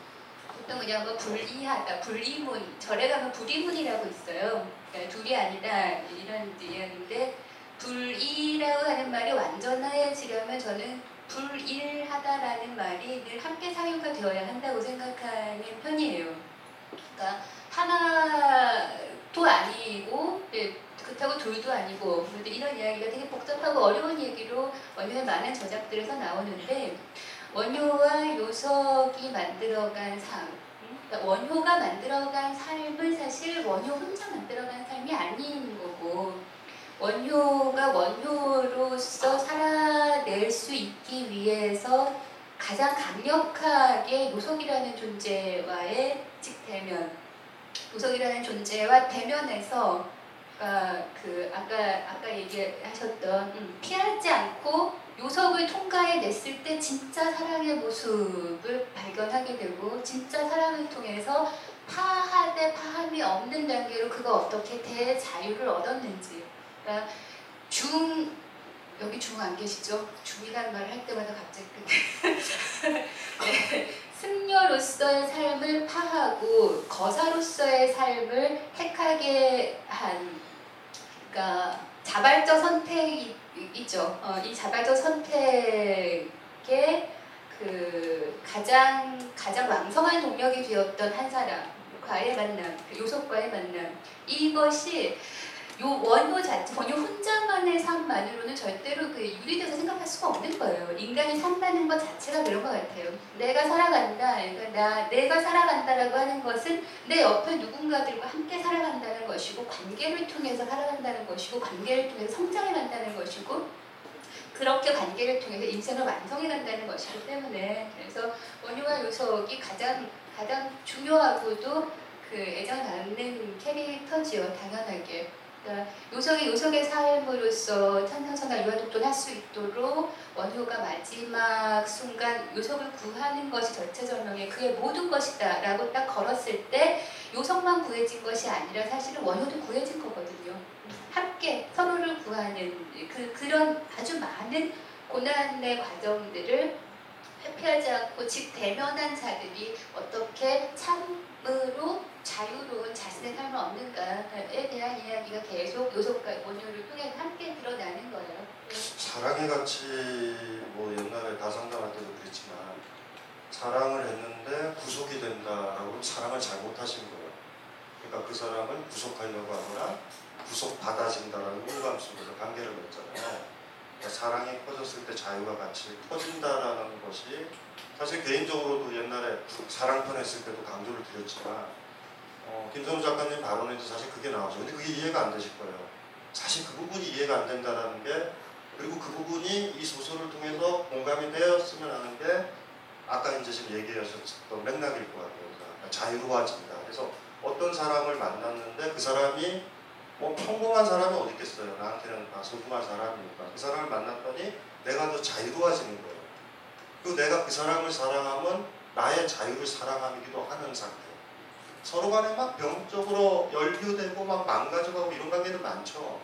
보통 그냥 뭐 불이하다, 불이문, 절에 가면 불이문이라고 있어요. 그러니까 둘이 아니다 이런 이야기인데 불이라고 하는 말이 완전해지려면 저는 불일하다라는 말이 늘 함께 사용가 되어야 한다고 생각하는 편이에요. 그러니까 하나도 아니고 네, 그렇다고 둘도 아니고 이런 이야기가 되게 복잡하고 어려운 얘기로 원효의 많은 저작들에서 나오는데 원효와 요석이 만들어간 삶. 그러니까 원효가 만들어간 삶은 사실 원효 혼자 만들어간 삶이 아닌 거고 원효가 원효로서 살아낼 수 있기 위해서 가장 강력하게 요석이라는 존재와의 즉 대면 요석이라는 존재와 대면해서 그러니까 그 아까 아까 얘기하셨던 음, 피하지 않고 요석을 통과해 냈을 때 진짜 사랑의 모습을 발견하게 되고 진짜 사랑을 통해서 파하되 파함이 없는 단계로 그가 어떻게 대자유를 얻었는지 그러니까 중 여기 중 안 계시죠? 중이라는 말을 할 때마다 갑자기 네. 승려로서의 삶을 파하고 거사로서의 삶을 택하게 한 그러니까 자발적 선택이 있죠. 어, 이 자발적 선택의 그 가장 가장 왕성한 동력이 되었던 한 사람 과의 만남, 그 요속과의 만남 이것이 요 원효 자체, 원효 혼자만의 삶만으로는 절대로 그 유리돼서 생각할 수가 없는 거예요. 인간이 산다는 것 자체가 그런 것 같아요. 내가 살아간다, 그러니까 나 내가 살아간다라고 하는 것은 내 옆에 누군가들과 함께 살아간다는 것이고 관계를 통해서 살아간다는 것이고 관계를 통해서 성장해 간다는 것이고 그렇게 관계를 통해서 인생을 완성해 간다는 것이기 때문에 그래서 원효와 요석이 가장 가장 중요하고도 그 애정을 받는 캐릭터지요, 당연하게. 그러니까 요석이 요석의 삶으로서 천상천하 유아독존할 수 있도록 원효가 마지막 순간 요석을 구하는 것이 절체절명의 그의 모든 것이다 라고 딱 걸었을 때 요석만 구해진 것이 아니라 사실은 원효도 구해진 거거든요. 함께 서로를 구하는 그 그런 아주 많은 고난의 과정들을 회피하지 않고 즉 대면한 자들이 어떻게 참 으로 자유로운 자신의 삶을 얻는가에 대한 이야기가 계속 요속과 원효를 통해 함께 드러나는 거예요. 사랑의 가치 뭐 옛날에 다상담할 때도 그랬지만 사랑을 했는데 구속이 된다라고 사랑을 잘못하신 거예요. 그러니까 그 사람을 구속하려고 하거나 구속 받아진다라는 의감 속에서 관계를 맺잖아요. 그러니까 사랑이 퍼졌을 때 자유와 같이 퍼진다라는 것이 사실 개인적으로도 옛날에 사랑편 했을 때도 강조를 드렸지만 어, 김선우 작가님 발언에도 사실 그게 나오죠. 근데 그게 이해가 안 되실 거예요. 사실 그 부분이 이해가 안 된다라는 게 그리고 그 부분이 이 소설을 통해서 공감이 되었으면 하는 게 아까 이제 지금 얘기하셨던 맥락일 것 같아요. 그러니까 자유로워집니다. 그래서 어떤 사람을 만났는데 그 사람이 뭐 평범한 사람이 어디 있겠어요. 나한테는 다 소중한 사람이니까 그 사람을 만났더니 내가 더 자유로워지는 거예요. 그리고 내가 그 사람을 사랑하면 나의 자유를 사랑하기도 하는 상태. 서로 간에 막 병적으로 연류되고 막 망가져가고 이런 관계들 많죠.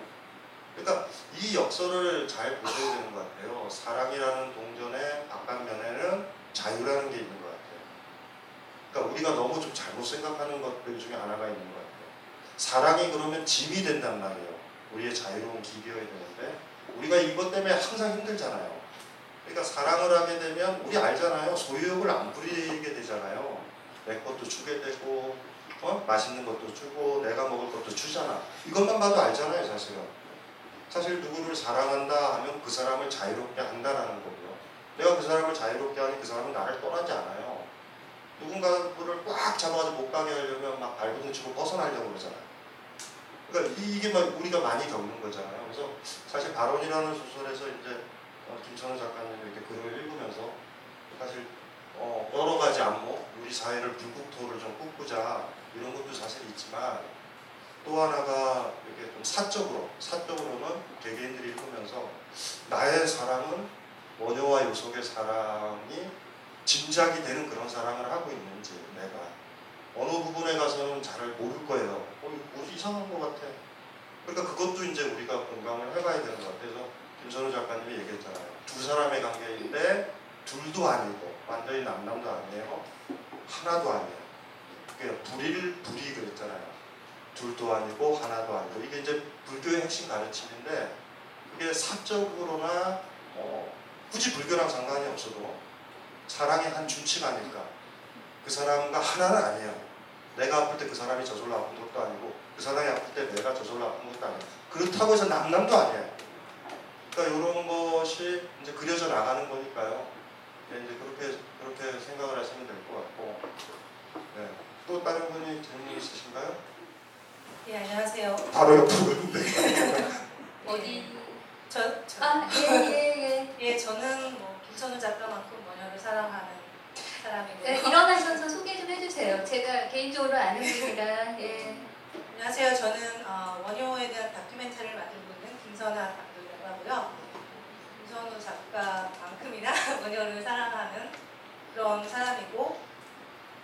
그러니까 이 역설을 잘 보셔야 되는 것 같아요. 사랑이라는 동전의 바깥면에는 자유라는 게 있는 것 같아요. 그러니까 우리가 너무 좀 잘못 생각하는 것들 중에 하나가 있는 것 같아요. 사랑이 그러면 짐이 된단 말이에요. 우리의 자유로운 기비여야 되는데 우리가 이것 때문에 항상 힘들잖아요. 그러니까 사랑을 하게 되면 우리 알잖아요. 소유욕을 안 부리게 되잖아요. 내 것도 주게 되고 어? 맛있는 것도 주고 내가 먹을 것도 주잖아. 이것만 봐도 알잖아요, 사실은. 사실 누구를 사랑한다 하면 그 사람을 자유롭게 한다라는 거고요. 내가 그 사람을 자유롭게 하니 그 사람은 나를 떠나지 않아요. 누군가를 꽉 잡아가지고 못 가게 하려면 막 발버둥 치고 벗어나려고 그러잖아요. 그러니까 이- 이게 막 우리가 많이 겪는 거잖아요. 그래서 사실 발언이라는 소설에서 이제 어, 김선우 작가님 이렇게 글을 읽으면서 사실 어, 여러 가지 안목, 우리 사회를 불국토를 좀 꿈꾸자 이런 것도 사실 있지만 또 하나가 이렇게 좀 사적으로, 사적으로는 개개인들이 읽으면서 나의 사랑은 원효와 요속의 사랑이 짐작이 되는 그런 사랑을 하고 있는지 내가 어느 부분에 가서는 잘 모를 거예요. 어, 이거 뭐지 이상한 것 같아. 그러니까 그것도 이제 우리가 공감을 해봐야 되는 것 같아서 김선우 작가님이 얘기했잖아요. 두 사람의 관계인데 둘도 아니고 완전히 남남도 아니에요. 하나도 아니에요. 그게 불일 불이 그랬잖아요. 둘도 아니고 하나도 아니고 이게 이제 불교의 핵심 가르침인데 그게 사적으로나 어, 굳이 불교랑 상관이 없어도 사랑의 한 준치가 아닐까. 그 사람과 하나는 아니에요. 내가 아플 때 그 사람이 저절로 아픈 것도 아니고 그 사람이 아플 때 내가 저절로 아픈 것도 아니고 그렇다고 해서 남남도 아니에요. 그러니까 이런 것이 이제 그려져 나가는 거니까요. 네, 이제 그렇게 그렇게 생각을 하시면 될 것 같고. 네. 또 다른 분이 질문 있으신가요? 예, 안녕하세요. 바로 옆으로. 어디? 저, 저 아, 예, 예, 예. 예, 저는 뭐 김선우 작가만큼 원효를 사랑하는 사람이고요. 네, 일어나셔서 소개 좀 해주세요. 제가 개인적으로 아는 분이라. 예. 안녕하세요. 저는 어, 원효에 대한 다큐멘터리를 만들고 있는 김선아 감독이라고 하고요. 김선우 작가만큼이나 원효를 사랑하는 그런 사람이고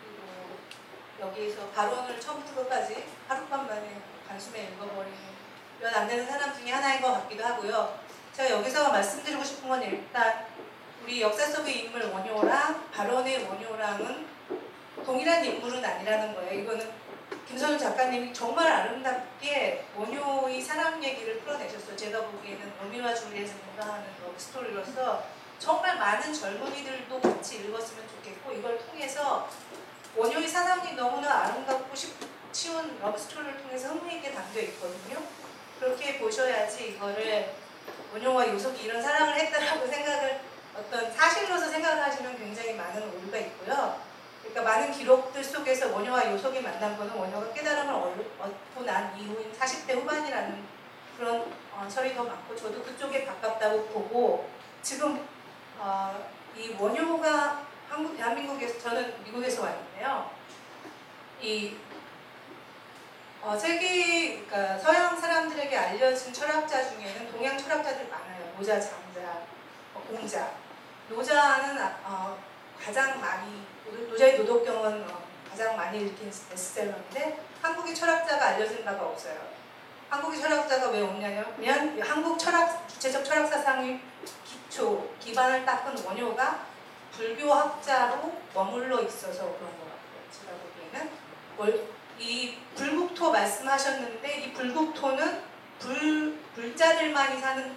그리고 여기에서 발원을 처음부터 끝까지 하룻밤 만에 단숨에 읽어버리는 몇 안 되는 사람 중에 하나인 것 같기도 하고요. 제가 여기서 말씀드리고 싶은 건 일단 우리 역사 속의 인물 원효랑 발원의 원효랑은 동일한 인물은 아니라는 거예요. 이거는 김선우 작가님이 정말 아름답게 원효의 사랑 얘기를 풀어내셨어요. 제가 보기에는 로미오와 줄리엣을 하는 love story로서 정말 많은 젊은이들도 같이 읽었으면 좋겠고 이걸 통해서 원효의 사랑이 너무나 아름답고 쉽- 쉬운 love story를 통해서 흥미 있게 담겨 있거든요. 그렇게 보셔야지 이거를 원효와 요석이 이런 사랑을 했다라고 생각을 어떤 사실로서 생각을 하시면 굉장히 많은 오류가 있고요. 그러니까 많은 기록들 속에서 원효와 요석이 만난 거는 원효가 깨달음을 얻- 얻고 난 이후인 40대 후반이라는 그런 어, 설이 더 많고 저도 그쪽에 가깝다고 보고 지금 어, 이 원효가 한국 대한민국에서 저는 미국에서 왔는데요. 이 어, 세계 그러니까 서양 사람들에게 알려진 철학자 중에는 동양 철학자들 많아요. 노자, 장자, 어, 공자. 노자는 아- 어, 가장 많이 노- 노자의 도덕경은 어, 가장 많이 읽힌 베스트셀러인데 한국의 철학자가 알려진 바가 없어요. 한국의 철학자가 왜 없냐면 한국 철학 주체적 철학 사상의 기초 기반을 닦은 원효가 불교 학자로 머물러 있어서 그런 것 같아요. 제가 보기에는 월- 이 불국토 말씀하셨는데 이 불국토는 불 불자들만이 사는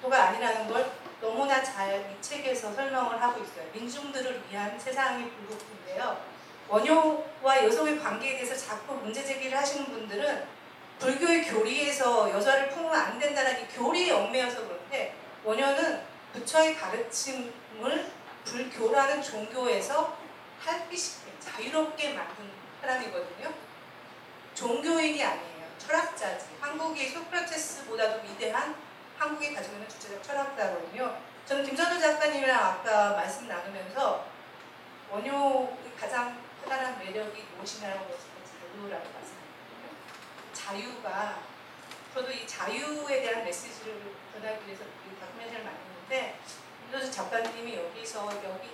도가 아니라는 걸 너무나 잘 이 책에서 설명을 하고 있어요. 민중들을 위한 세상의 불국토인데요. 원효와 여성의 관계에 대해서 자꾸 문제 제기를 하시는 분들은 불교의 교리에서 여자를 품으면 안 된다는 이 교리에 얽매여서 그런데 원효는 부처의 가르침을 불교라는 종교에서 탈피시켜 자유롭게 만든 사람이거든요. 종교인이 아니에요. 철학자지. 한국이 소크라테스보다도 위대한 한국이 가지고 있는 주체적 철학자거든요. 저는 김선우 작가님이랑 아까 말씀 나누면서 원효의 가장 커다란 매력이 무엇이냐고 했을 때 자유라고 말씀드렸거든요. 자유가 저도 이 자유에 대한 메시지를 전하기 위해서 이 다큐멘터리를 만드는데 김선우 작가님이 여기서 여기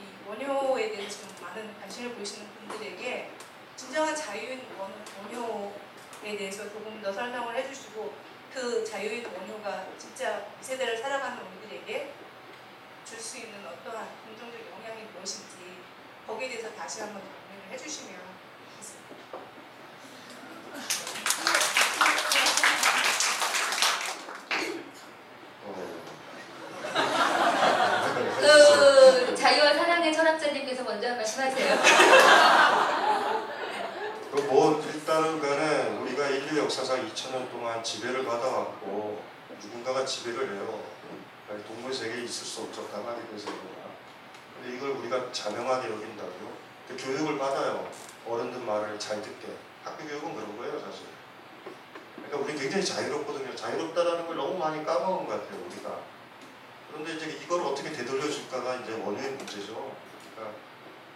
이 원효에 대해서 좀 많은 관심을 보이시는 분들에게 진정한 자유인 원, 원효에 대해서 조금 더 설명을 해주시고 그 자유인 원효가 진짜 이 세대를 살아가는 우리들에게 줄 수 있는 어떠한 긍정적 영향이 무엇인지 거기에 대해서 다시 한번 정리를 해주시면 좋겠습니다. 그 자유와 사랑의 철학자님께서 먼저 말씀하세요. 그뭐 일단은 우리가 인류 역사상 2000년 동안 지배를 받아왔고 누군가가 지배를 해요. 동물 세계에 있을 수 없죠. 강하게 되세요나 근데 이걸 우리가 자명하게 여긴다고요. 그 교육을 받아요. 어른들 말을 잘 듣게. 학교 교육은 그런 거예요, 사실. 그러니까 우리 굉장히 자유롭거든요. 자유롭다라는 걸 너무 많이 까먹은 것 같아요, 우리가. 그런데 이제 이걸 어떻게 되돌려줄까가 이제 원유의 문제죠. 그러니까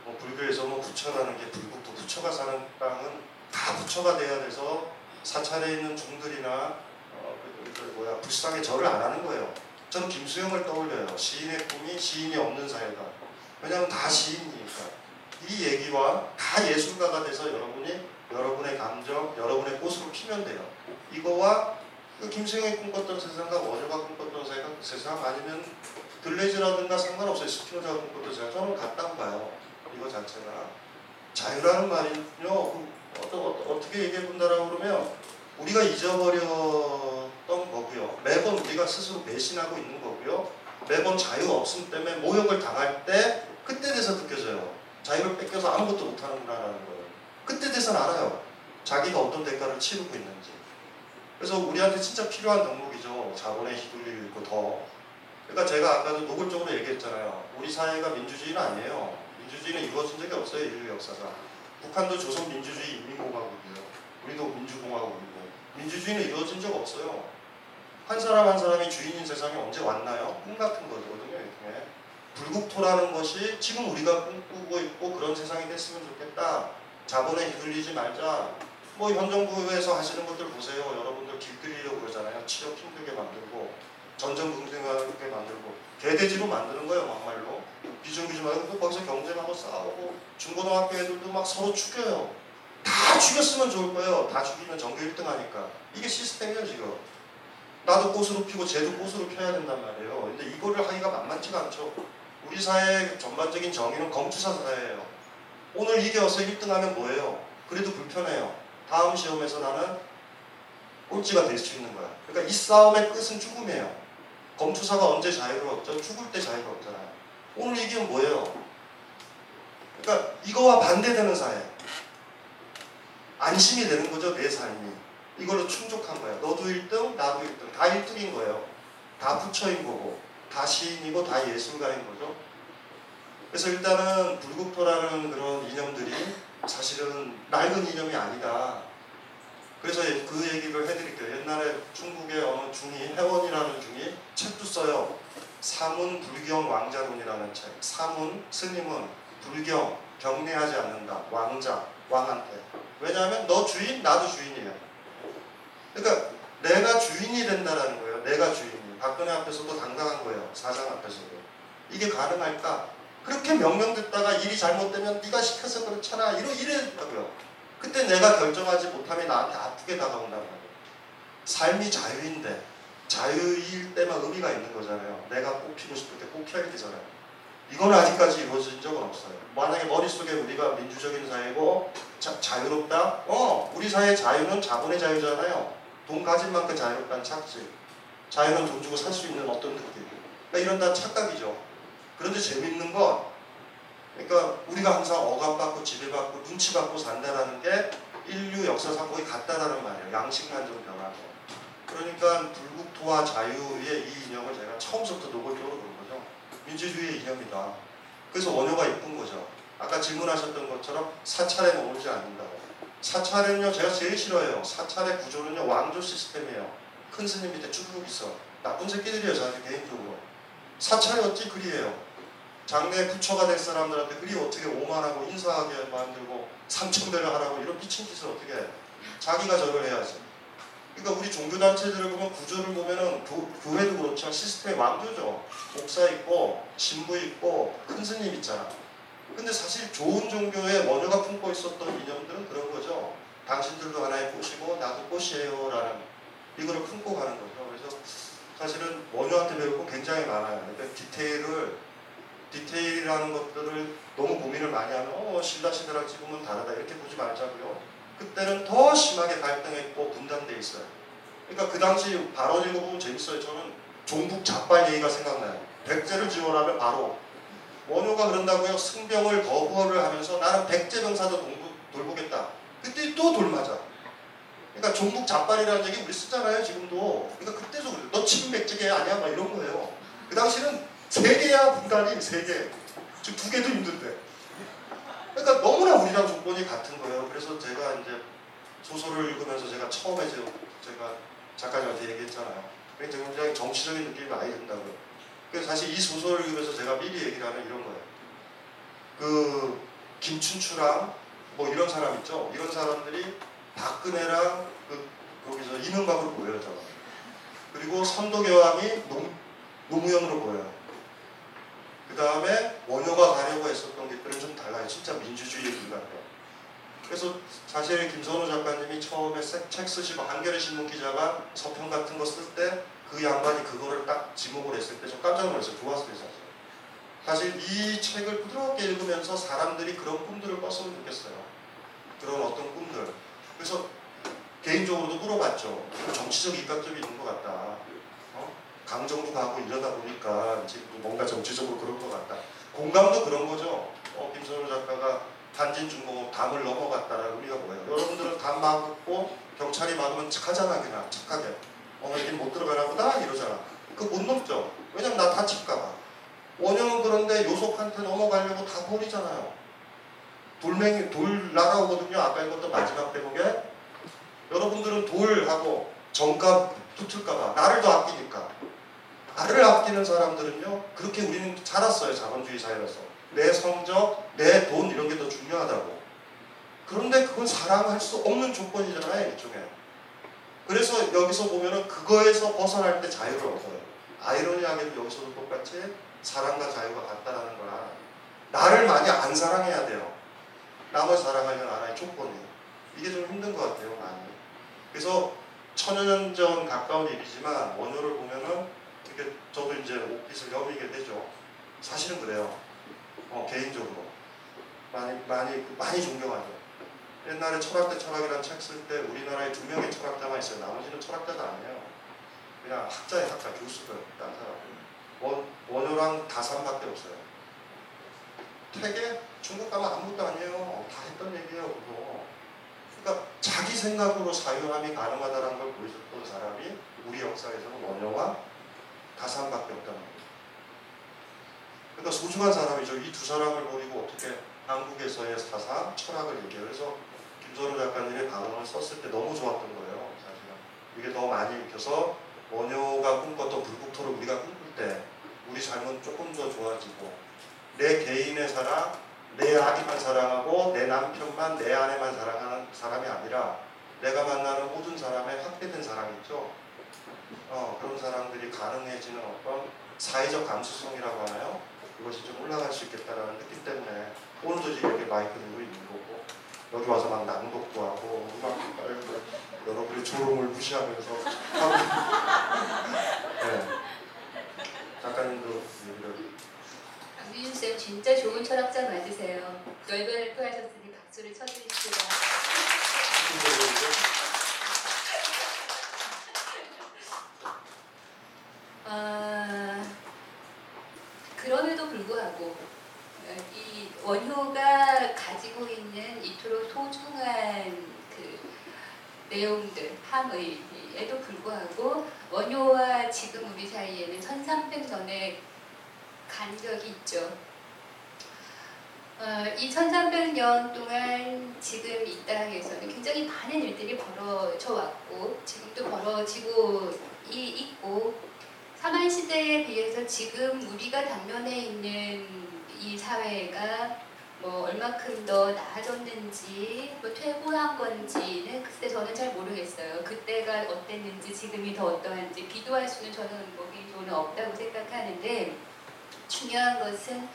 뭐 불교에서 뭐 부처라는 게 불국도 부처가 사는 땅은 다 부처가 돼야 돼서 사찰에 있는 종들이나 어, 그, 그 뭐야 불상에 절을 안 하는 거예요. 저는 김수영을 떠올려요. 시인의 꿈이 시인이 없는 사회다. 왜냐하면 다 시인이니까. 이 얘기와 다 예술가가 돼서 여러분이 여러분의 감정, 여러분의 꽃으로 피면 돼요. 이거와 그 김수영이 꿈꿨던 세상과 원효가 꿈꿨던 세상, 세상 아니면 들레즈라든가 상관없어요. 스피노자가 꿈꿨던 세상. 저는 같다고 봐요. 이거 자체가. 자유라는 말은요, 그 어, 어떻게 얘기해 본다라고 그러면 우리가 잊어버렸던 거고요. 매번 우리가 스스로 배신하고 있는 거고요. 매번 자유 없음 때문에 모욕을 당할 때 그때 돼서 느껴져요. 자유를 뺏겨서 아무것도 못하는구나라는 거예요. 그때 돼서는 알아요. 자기가 어떤 대가를 치르고 있는지. 그래서 우리한테 진짜 필요한 덕목이죠. 자본에 휘둘리고 더. 그러니까 제가 아까도 노골적으로 얘기했잖아요. 우리 사회가 민주주의는 아니에요. 민주주의는 이루어진 적이 없어요. 인류 역사상. 북한도 조선 민주주의 인민공화국이에요. 우리도 민주공화국이고. 민주주의는 이루어진 적 없어요. 한 사람 한 사람이 주인인 세상에 언제 왔나요? 꿈 같은 거거든요. 이렇게. 불국토라는 것이 지금 우리가 꿈꾸고 있고 그런 세상이 됐으면 좋겠다. 자본에 휘둘리지 말자. 뭐 현 정부에서 하시는 것들 보세요. 여러분들 길들이려고 그러잖아요. 취업 힘들게 만들고 전전긍긍하게 만들고 개돼지로 만드는 거예요. 막말로. 비정규직하고 또 거기서 경쟁하고 싸우고 중고등학교 애들도 막 서로 죽여요. 다 죽였으면 좋을 거예요. 다 죽이면 전교 1등 하니까. 이게 시스템이에요 지금. 나도 꽃으로 피고 쟤도 꽃으로 펴야 된단 말이에요. 근데 이거를 하기가 만만치가 않죠. 우리 사회의 전반적인 정의는 검투사 사회예요. 오늘 이겨서 1등 하면 뭐예요? 그래도 불편해요. 다음 시험에서 나는 꼴찌가 될 수 있는 거야. 그러니까 이 싸움의 끝은 죽음이에요. 검투사가 언제 자유로웠죠? 죽을 때 자유로웠잖아요. 오늘 이기면 뭐예요? 그러니까 이거와 반대되는 사회. 안심이 되는 거죠, 내 삶이. 이걸로 충족한 거예요. 너도 1등, 나도 1등. 다 1등인 거예요. 다 부처인 거고, 다 시인이고, 다 예술가인 거죠. 그래서 일단은 불국토라는 그런 이념들이 사실은 낡은 이념이 아니다. 그래서 그 얘기를 해드릴게요. 옛날에 중국의 어느 중이, 해원이라는 중이 책도 써요. 사문 불경 왕자론이라는 책. 사문, 스님은 불경, 경례하지 않는다. 왕자, 왕한테. 왜냐하면 너 주인, 나도 주인이에요. 그러니까 내가 주인이 된다라는 거예요. 내가 주인이. 박근혜 앞에서도 당당한 거예요. 사장 앞에서도. 이게 가능할까? 그렇게 명령 듣다가 일이 잘못되면 네가 시켜서 그렇잖아. 이러 이랬다고요. 그때 내가 결정하지 못하면 나한테 아프게 다가온다는 거예요. 삶이 자유인데 자유일 때만 의미가 있는 거잖아요. 내가 뽑히고 싶을 때 뽑혀야 되잖아요. 이건 아직까지 이루어진 적은 없어요. 만약에 머릿속에 우리가 민주적인 사회고 자, 자유롭다? 어, 우리 사회의 자유는 자본의 자유잖아요. 돈 가진 만큼 자유롭다는 착지. 자유는 돈 주고 살 수 있는 어떤 느낌. 그러니까 이런 다 착각이죠. 그런데 재밌는 건 그러니까 우리가 항상 억압받고 지배받고 눈치받고 산다라는 게 인류 역사상 거의 같다라는 말이에요. 양식만 좀. 그러니까 불국토와 자유의 이 이념을 제가 처음부터 노골적으로 본 거죠. 민주주의의 이념이다. 그래서 원효가 이쁜 거죠. 아까 질문하셨던 것처럼 사찰에 머물지 않는다고. 사찰은요 제가 제일 싫어해요. 사찰의 구조는요 왕조 시스템이에요. 큰 스님 밑에 쭈룩 있어. 나쁜 새끼들이에요 사실 개인적으로. 사찰이 어찌 그리해요. 장래 부처가 될 사람들한테 그리 어떻게 오만하고 인사하게 만들고 삼천배를 하라고 이런 미친 짓을 어떻게 해. 자기가 저를 해야지. 그러니까 우리 종교단체들을 보면 구조를 보면은 교, 교회도 그렇지만 시스템이 왕조죠. 목사 있고 신부 있고 큰 스님 있잖아. 근데 사실 좋은 종교에 원효가 품고 있었던 이념들은 그런 거죠. 당신들도 하나의 꽃이고 나도 꽃이에요 라는 이거를 품고 가는 거죠. 그래서 사실은 원효한테 배울 건 굉장히 많아요. 그러니까 디테일을 디테일이라는 것들을 너무 고민을 많이 하면 어 신라 시대랑 지금은 다르다 이렇게 보지 말자고요. 그때는 더 심하게 갈등했고 분단돼 있어요. 그러니까 그 당시 발언 읽어보면 재밌어요. 저는 종북 잡발 얘기가 생각나요. 백제를 지원하면 바로 원효가 그런다고요. 승병을 거부를 하면서 나는 백제 병사도 동부, 돌보겠다. 그때 또 돌맞아. 그러니까 종북 잡발이라는 얘기 우리 쓰잖아요. 지금도. 그러니까 그때도 그래. 너 지금 백제계 아니야? 막 이런 거예요. 그 당시는 세 개야 분단이 세 개. 지금 두 개도 힘든데. 그러니까 너무나 우리랑 조건이 같은 거예요. 그래서 제가 이제 소설을 읽으면서 제가 처음에 제, 제가 작가님한테 얘기했잖아요. 굉장히 정치적인 느낌이 많이 든다고요. 그래서 사실 이 소설을 읽으면서 제가 미리 얘기를 하는 이런 거예요. 그 김춘추랑 뭐 이런 사람 있죠. 이런 사람들이 박근혜랑 그 거기서 이명박으로 보여요. 저는. 그리고 노, 노무현으로 보여요. 그 다음에 원효가 가려고 했었던 것들은 좀 달라요. 진짜 민주주의의 기관이에요. 그래서 사실 김선호 작가님이 처음에 책 쓰시고 한겨레 신문 기자가 서평 같은 거 쓸 때 그 양반이 그거를 딱 지목을 했을 때 좀 깜짝 놀랐어요. 좋았어요, 사실. 사실 이 책을 부드럽게 읽으면서 사람들이 그런 꿈들을 꿨으면 좋겠어요. 그런 어떤 꿈들. 그래서 개인적으로도 물어봤죠. 정치적 입각점이 있는 것 같다. 어? 강정도 가고 이러다 보니까 지금 뭔가 정치적으로 그런 것 같다. 공감도 그런 거죠. 어, 김선호 작가가 단진 중공업 담을 넘어갔다라는 의미가 뭐예요? 여러분들은 담 막고 경찰이 막으면 착하잖아 그냥 착하게. 어 여긴 못 들어가나 보다 이러잖아. 그거 못 넘죠. 왜냐면 나 다칠까봐. 원형은 그런데 요속한테 넘어가려고 다 버리잖아요. 돌멩이 돌 날아오거든요. 아까 읽었던 마지막 대목에 여러분들은 돌하고 정값 붙을까봐 나를 더 아끼니까 나를 아끼는 사람들은요 그렇게 우리는 자랐어요 자본주의 사회라서. 내 성적, 내 돈 이런 게 더 중요하다고. 그런데 그건 사랑할 수 없는 조건이잖아요 일종에 그래서 여기서 보면은 그거에서 벗어날 때 자유를 얻어요. 아이러니하게도 여기서도 똑같이 사랑과 자유가 같다라는 거라 나를 많이 안 사랑해야 돼요. 남을 사랑하는 하나의 조건이에요. 이게 좀 힘든 것 같아요 많이. 그래서 천여 년 전 가까운 일이지만 원효를 보면은 이게 저도 이제 옥빛을 여미게 되죠. 사실은 그래요. 어, 개인적으로 많이 많이 많이 존경하죠. 옛날에 철학 대 철학이라는 책 쓸 때 우리나라에 두 명의 철학자만 있어요. 나머지는 철학자가 아니에요. 그냥 학자의 학자 교수들 딴 사람. 원 원효랑 다산밖에 없어요. 되게 중국 가면 아무것도 아니에요. 어, 다 했던 얘기예요. 그거. 그러니까 자기 생각으로 사유함이 가능하다는 걸 보여줬던 사람이 우리 역사에서는 원효와 가산밖에 없다는 거예요. 그러니까 소중한 사람이죠. 이 두 사람을 버리고 어떻게 한국에서의 사상, 철학을 얘기해요. 그래서 김선우 작가님의 방언을 썼을 때 너무 좋았던 거예요. 사실은. 이게 더 많이 읽혀서 원효가 꿈꿨던 불국토를 우리가 꿈꿀 때 우리 삶은 조금 더 좋아지고 내 개인의 사랑, 내 아기만 사랑하고 내 남편만 내 아내만 사랑하는 사람이 아니라 내가 만나는 모든 사람의 확대된 사랑이 있죠. 어, 그런 사람들이 가능해지는 어떤 사회적 감수성이라고 하나요? 그것이 좀 올라갈 수 있겠다라는 느낌 때문에 오늘도 지금 이렇게 마이크 들고 있는 거고 여기 와서 막 낭독도 하고 음악도 깔고 여러분의 조롱을 무시하면서 네. 작가님도 얘기를 강민준 쌤 진짜 좋은 철학자 맞으세요. 넓은 헬프하셨으니 박수를 쳐드립시다. 아, 그럼에도 불구하고 어, 이 원효가 가지고 있는 이토록 소중한 그 내용들, 함의에도 불구하고 원효와 지금 우리 사이에는 1300년의 간격이 있죠. 어, 어, 이 1300년 동안 지금 이 땅에서는 굉장히 많은 일들이 벌어져 왔고 지금도 벌어지고 이, 있고 사만 시대에 비해서 지금 우리가 당면에 있는 이 사회가 뭐 얼마큼 더 나아졌는지 뭐 퇴보한 건지는 글쎄 저는 잘 모르겠어요. 그때가 어땠는지 지금이 더 어떠한지 비교할 수는 저는 뭐 비교는 없다고 생각하는데 중요한 것은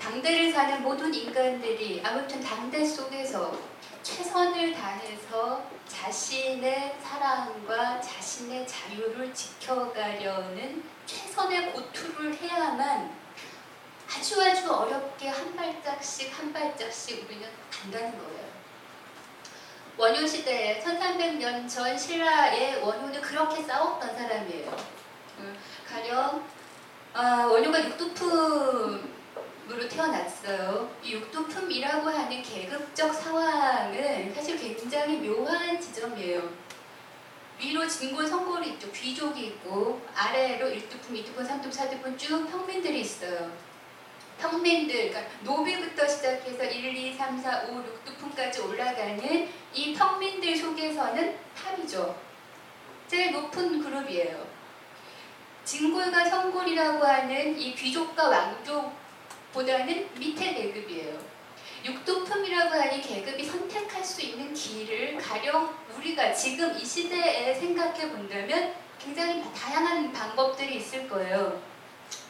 당대를 사는 모든 인간들이 아무튼 당대 속에서 최선을 다해서 자신의 사랑과 자신의 자유를 지켜가려는 최선의 고투를 해야만 아주 아주 어렵게 한 발짝씩 한 발짝씩 우리는 간다는 거예요. 원효 시대에 1300년 전 신라의 원효는 그렇게 싸웠던 사람이에요. 음, 가령 아, 원효가 육두품 으로 태어났어요. 이 육두품이라고 하는 계급적 상황은 사실 굉장히 묘한 지점이에요. 위로 진골 성골이 있죠. 귀족이 있고 아래로 1두품, 2두품, 3두품, 4두품 쭉 평민들이 있어요. 평민들, 그러니까 노비부터 시작해서 1, 2, 3, 4, 5, 6두품까지 올라가는 이 평민들 속에서는 탑이죠. 제일 높은 그룹이에요. 진골과 성골이라고 하는 이 귀족과 왕족 보다는 밑에 계급이에요. 육두품이라고 하는 계급이 선택할 수 있는 길을 가령 우리가 지금 이 시대에 생각해 본다면 굉장히 다양한 방법들이 있을 거예요.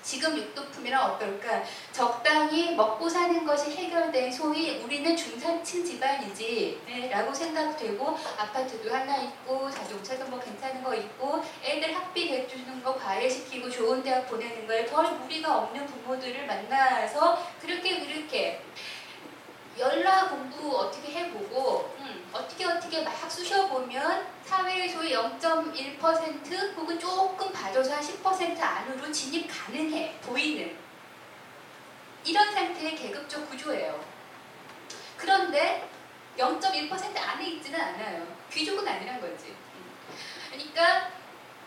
지금 육두품이란 어떨까? 적당히 먹고 사는 것이 해결된 소위 우리는 중산층 집안이지 네, 라고 생각되고 아파트도 하나 있고 자동차도 뭐 괜찮은 거 있고 애들 학비 대주는 거 과외시키고 좋은 대학 보내는 거에 별 무리가 없는 부모들을 만나서 그렇게 그렇게 연락 공부 어떻게 해보고 음, 어떻게 어떻게 막 쑤셔보면 사회의 소위 0.1% 혹은 조금 봐줘서 한 10% 안으로 진입 가능해 보이는 이런 상태의 계급적 구조예요. 그런데 0.1% 안에 있지는 않아요. 귀족은 아니란 거지. 음. 그러니까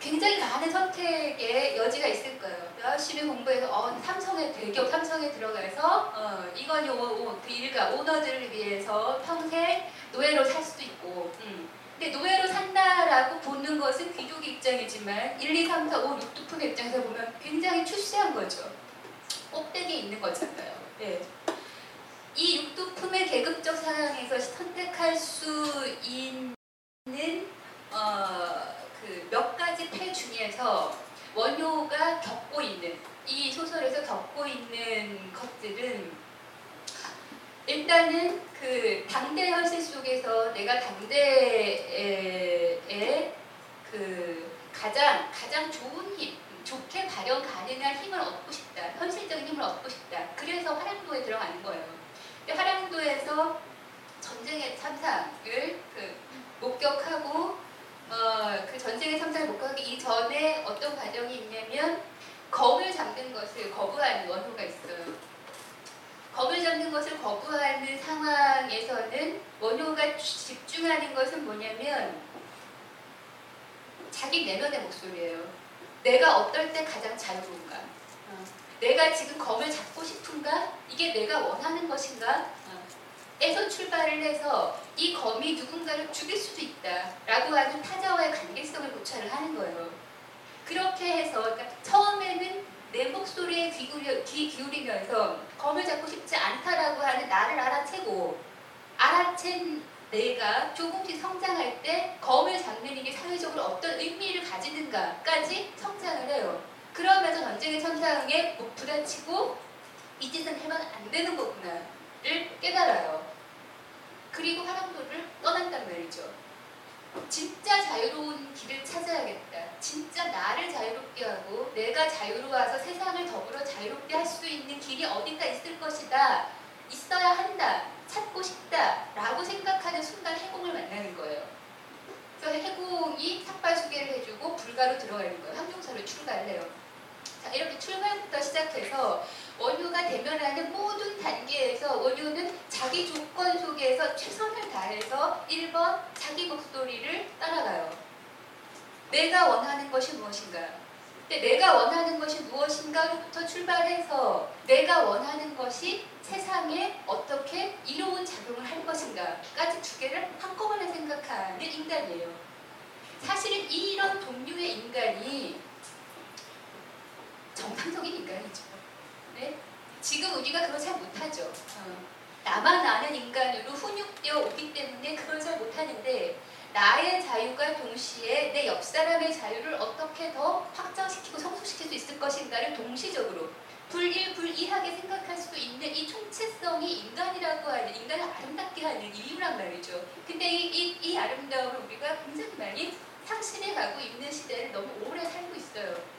굉장히 많은 선택의 여지가 있을 거예요. 열심히 공부해서 어, 삼성에 대기업 삼성에 들어가서 어, 이건 요, 요, 그 일가 오너들을 위해서 평생 노예로 살 수도 있고 음. 근데 노예로 산다라고 보는 것은 귀족 입장이지만 1, 2, 3, 4, 5, 6두푼의 입장에서 보면 굉장히 출세한 거죠. 꼭대기에 있는 거잖아요. 네. 이 육두품의 계급적 상황에서 선택할 수 있는 어, 그 몇 가지 탈 중에서 원효가 겪고 있는 이 소설에서 겪고 있는 것들은 일단은 그 당대 현실 속에서 내가 당대에 그 가장 가장 좋은 힘, 좋게 발현 가능한 힘을 얻고 싶다. 현실적인 힘을 얻고 싶다. 그래서 화랑도에 들어가는 거예요. 근데 화랑도에서 전쟁의 참상을 그 목격하고 어, 그 전쟁의 참상을 목격하기 이전에 어떤 과정이 있냐면 검을 잡는 것을 거부하는 원호가 있어요. 검을 잡는 것을 거부하는 상황에서는 원효가 집중하는 것은 뭐냐면 자기 내면의 목소리예요. 내가 어떨 때 가장 자유로운가? 어. 내가 지금 검을 잡고 싶은가? 이게 내가 원하는 것인가? 어. 에서 출발을 해서 이 검이 누군가를 죽일 수도 있다라고 하는 타자와의 관계성을 고찰을 하는 거예요. 그렇게 해서 그러니까 처음에는 내 목소리에 귀, 기울여, 귀 기울이면서 검을 잡고 싶지 않다라고 하는 나를 알아채고 알아챈 내가 조금씩 성장할 때 검을 잡는 이게 사회적으로 어떤 의미를 가지는가까지 성장을 해요. 그러면서 전쟁의 천상에 못 부딪히고 이 짓은 해면 안 되는 거구나를 깨달아요. 그리고 화랑도를 떠난단 말이죠. 진짜 자유로운 길을 찾아야겠다. 진짜 나를 자유롭게 하고 내가 자유로워서 세상을 더불어 자유롭게 할 수 있는 길이 어딘가 있을 것이다. 있어야 한다. 찾고 싶다. 라고 생각하는 순간 해공을 만나는 거예요. 그래서 해공이 삭발 소개를 해주고 불가로 들어가는 거예요. 항공사로 출발을 해요. 자, 이렇게 출발부터 시작해서 원효가 대면하는 모든 단계에서 원효는 자기 조건 속에서 최선을 다해서 1번 자기 목소리를 따라가요. 내가 원하는 것이 무엇인가? 근데 내가 원하는 것이 무엇인가로부터 출발해서 내가 원하는 것이 세상에 어떻게 이로운 작용을 할 것인가까지 두 개를 한꺼번에 생각하는 인간이에요. 사실은 이런 종류의 인간이 정상적인 인간이죠. 네? 지금 우리가 그걸 잘 못하죠. 어. 나만 아는 인간으로 훈육되어 오기 때문에 그걸 잘 못하는데 나의 자유가 동시에 내 옆 사람의 자유를 어떻게 더 확장시키고 성숙시킬 수 있을 것인가를 동시적으로 불일불이하게 생각할 수 있는 이 총체성이 인간이라고 하는 인간을 아름답게 하는 이유란 말이죠. 근데 이, 이, 이 아름다움을 우리가 굉장히 많이 상실해 가고 있는 시대를 너무 오래 살고 있어요.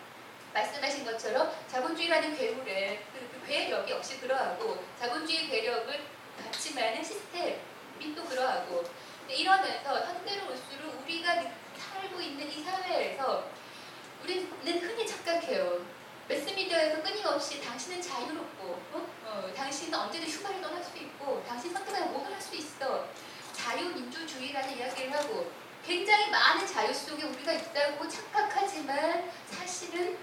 말씀하신 것처럼 자본주의라는 괴물에 그, 그 괴력이 역시 그러하고 자본주의 괴력을 갖지만은 시스템이 또 그러하고 이러면서 현대로 올수록 우리가 살고 있는 이 사회에서 우리는 흔히 착각해요. 매스미디어에서 끊임없이 당신은 자유롭고 어? 어, 당신은 언제든 휴가를 떠날 수 있고 당신 선택하면 뭐든 할수 있어 자유민주주의라는 이야기를 하고 굉장히 많은 자유 속에 우리가 있다고 착각하지만 사실은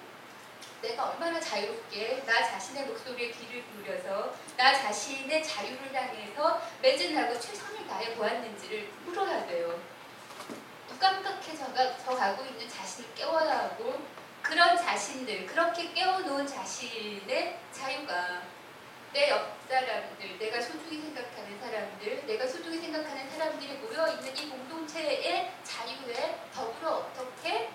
내가 얼마나 자유롭게 나 자신의 목소리에 귀를 기울여서 나 자신의 자유를 향해서 매진하고 최선을 다해 보았는지를 물어야 돼요. 무감각해져 가고 있는 자신을 깨워야 하고 그런 자신들, 그렇게 깨워놓은 자신의 자유가 내 옆 사람들, 내가 소중히 생각하는 사람들, 내가 소중히 생각하는 사람들이 모여 있는 이 공동체의 자유에 더불어 어떻게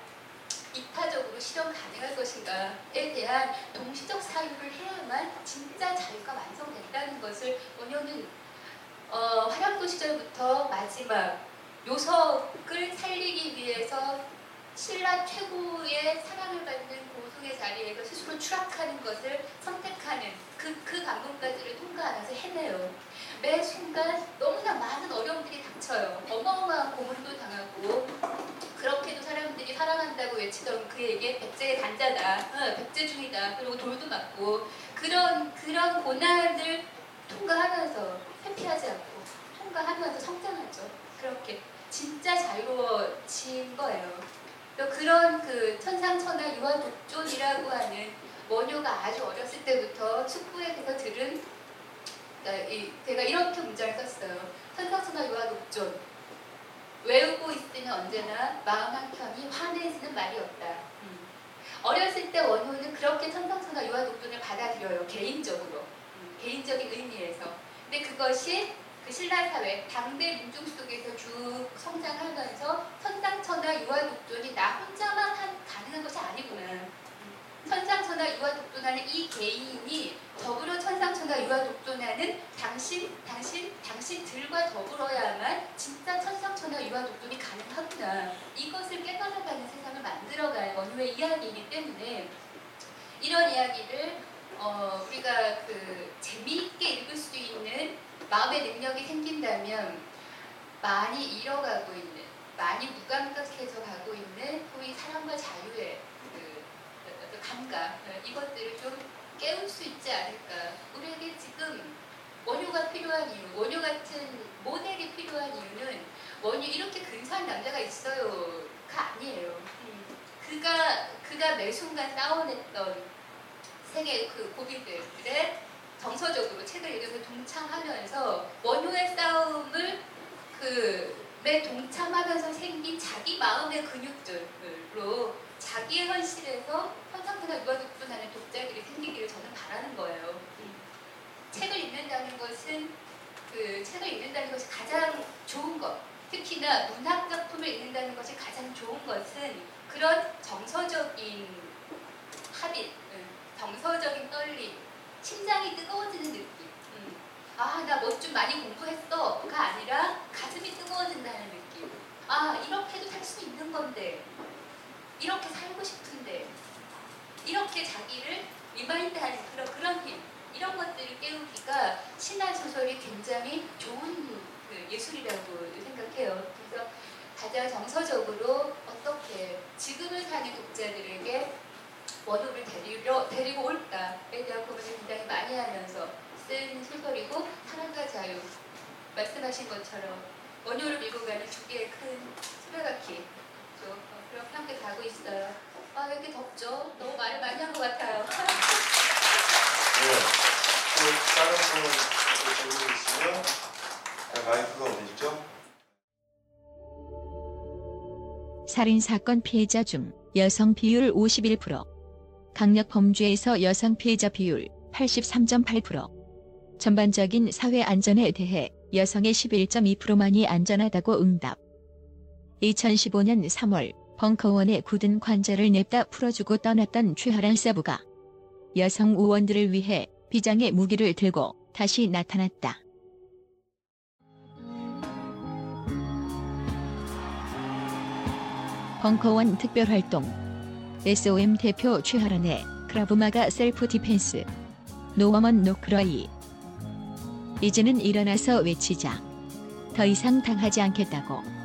이타적으로 실현 가능할 것인가에 대한 동시적 사유를 해야만 진짜 자유가 완성된다는 것을 원효는 어, 화랑도 시절부터 마지막 요석을 살리기 위해서 신라 최고의 사랑을 받는 고승의 자리에서 스스로 추락하는 것을 선택하는 그, 그 관문까지를 통과하면서 해내요. 매 순간 너무나 많은 어려움들이 닥쳐요. 어마어마한 고문도 당하고 그렇게도 사람들이 사랑한다고 외치던 그에게 백제의 단자다, 어, 백제중이다, 그리고 돌도 맞고 그런 그런 고난을 통과하면서 회피하지 않고 통과하면서 성장하죠. 그렇게 진짜 자유로워진 거예요. 또 그런 그 천상천하 유아 독존이라고 하는 원효가 아주 어렸을 때부터 축구에서 들은 제가 이렇게 문장을 썼어요. 천상천하 유아 독존 외우고 있으면 언제나 마음 한켠이 환해지는 말이 없다. 음. 어렸을 때 원효는 그렇게 천상천하 유아 독존을 받아들여요. 개인적으로. 음, 개인적인 의미에서. 근데 그것이 그 신라 사회, 당대 민중 속에서 쭉 성장하면서 천상천하 유아 독존이 나 혼자만 한, 가능한 것이 아니구나. 천상천하 유아 독존하는 이 개인이 더불어 천상천하 유아 독존하는 당신, 당신, 당신들과 더불어야만 진짜 천상천하 유아 독존이 가능하구나. 이것을 깨달아가는 세상을 만들어갈 원효의 이야기이기 때문에 이런 이야기를 어, 우리가 그 재미있게 읽을 수 있는 마음의 능력이 생긴다면 많이 잃어가고 있는, 많이 무감각해져 가고 있는 소위 사랑과 자유의 감각 어, 이것들을 좀 깨울 수 있지 않을까. 우리에게 지금 원효가 필요한 이유, 원효 같은 모델이 필요한 이유는 원효 이렇게 근사한 남자가 있어요가 아니에요. 음. 그가 그가 매 순간 싸워냈던 세계 그 고비들의 정서적으로 책을 읽으면서 동참하면서 원효의 싸움을 그 매 동참하면서 생긴 자기 마음의 근육들로 자기의 현실에서 현상태가 유아독존하는 독자들이 생기기를 저는 바라는 거예요. 책을 읽는다는 것은 그 책을 읽는다는 것이 가장 좋은 것. 특히나 문학 작품을 읽는다는 것이 가장 좋은 것은 그런 정서적인 합의, 정서적인 떨림, 심장이 뜨거워지는 느낌. 음. 아, 나 뭐 좀 많이 공부했어.가 아니라 가슴이 뜨거워진다는 느낌. 아, 이렇게도 살 수 있는 건데. 이렇게 살고 싶은데. 이렇게 자기를 remind하는 그런, 그런 힘. 이런 것들을 깨우기가 신화 소설이 굉장히 좋은 그 예술이라고 생각해요. 그래서 가장 정서적으로 어떻게 지금을 사는 독자들에게 원효를 데리러, 데리고 올까에 대한 고민을 굉장히 많이 하면서 쓴 소설이고 사랑과 자유 말씀하신 것처럼 원효를 밀고 가는 두 개의 큰 수레바퀴 그렇게 함께 가고 있어요. 아, 왜 이렇게 덥죠? 너무 말을 많이 한 것 같아요. 네. 또 다른 분 질문 있으면 아, 마이크가 어디 있죠? 살인 사건 피해자 중 여성 비율 51%, 강력 범죄에서 여성 피해자 비율 83.8%. 전반적인 사회 안전에 대해 여성의 11.2%만이 안전하다고 응답. 2015년 3월 벙커원에 굳은 관절을 냅다 풀어주고 떠났던 최하란 사부가 여성 의원들을 위해 비장의 무기를 들고 다시 나타났다. 벙커원 특별활동. SOM 대표 최하란의 크라브마가 self defense. No Woman No Cry. 이제는 일어나서 외치자. 더 이상 당하지 않겠다고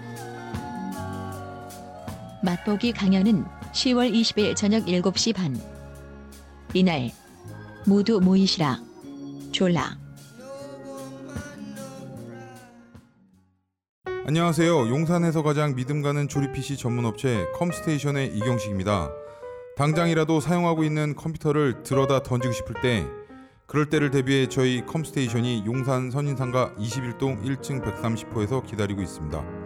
맛보기 강연은 10월 20일 저녁 7시 반 이날 모두 모이시라 졸라 안녕하세요. 용산에서 가장 믿음 가는 조립 PC 전문 업체 컴스테이션의 이경식입니다. 당장이라도 사용하고 있는 컴퓨터를 들어다 던지고 싶을 때 그럴 때를 대비해 저희 컴스테이션이 용산 선인상가 21동 1층 130호에서 기다리고 있습니다.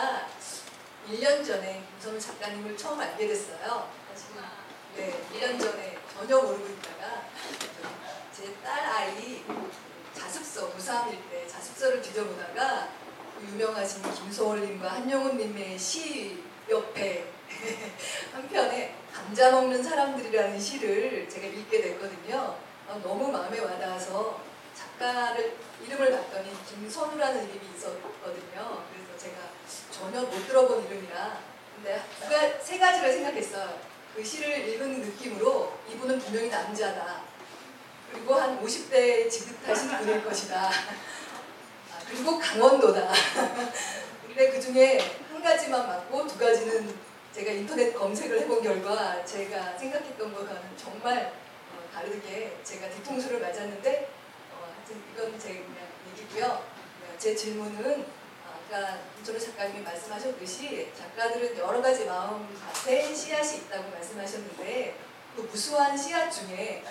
제가 1년 전에 김선우 작가님을 처음 알게 됐어요. 사실 네, 1년 전에 전혀 모르고 있다가 제 딸 아이 자습서, 고3일 때 자습서를 뒤져보다가 그 유명하신 김소월님과 한영훈님의 시 옆에 한편에 감자 먹는 사람들이라는 시를 제가 읽게 됐거든요. 어, 너무 마음에 와닿아서 작가를 이름을 봤더니 김선우라는 이름이 있었거든요. 전혀 못 들어본 이름이라 근데 두 가- 세 가지를 생각했어요. 그 시를 읽은 느낌으로 이분은 분명히 남자다. 그리고 한 50대 지긋하신 분일 것이다. 아, 그리고 강원도다. 근데 그 중에 한 가지만 맞고 두 가지는 제가 인터넷 검색을 해본 결과 제가 생각했던 것과는 정말 어, 다르게 제가 뒤통수를 맞았는데 어, 하여튼 이건 제 그냥 얘기고요. 네, 제 질문은 아까 김철우 작가님이 말씀하셨듯이 작가들은 여러 가지 마음 밭에 씨앗이 있다고 말씀하셨는데 그 무수한 씨앗 중에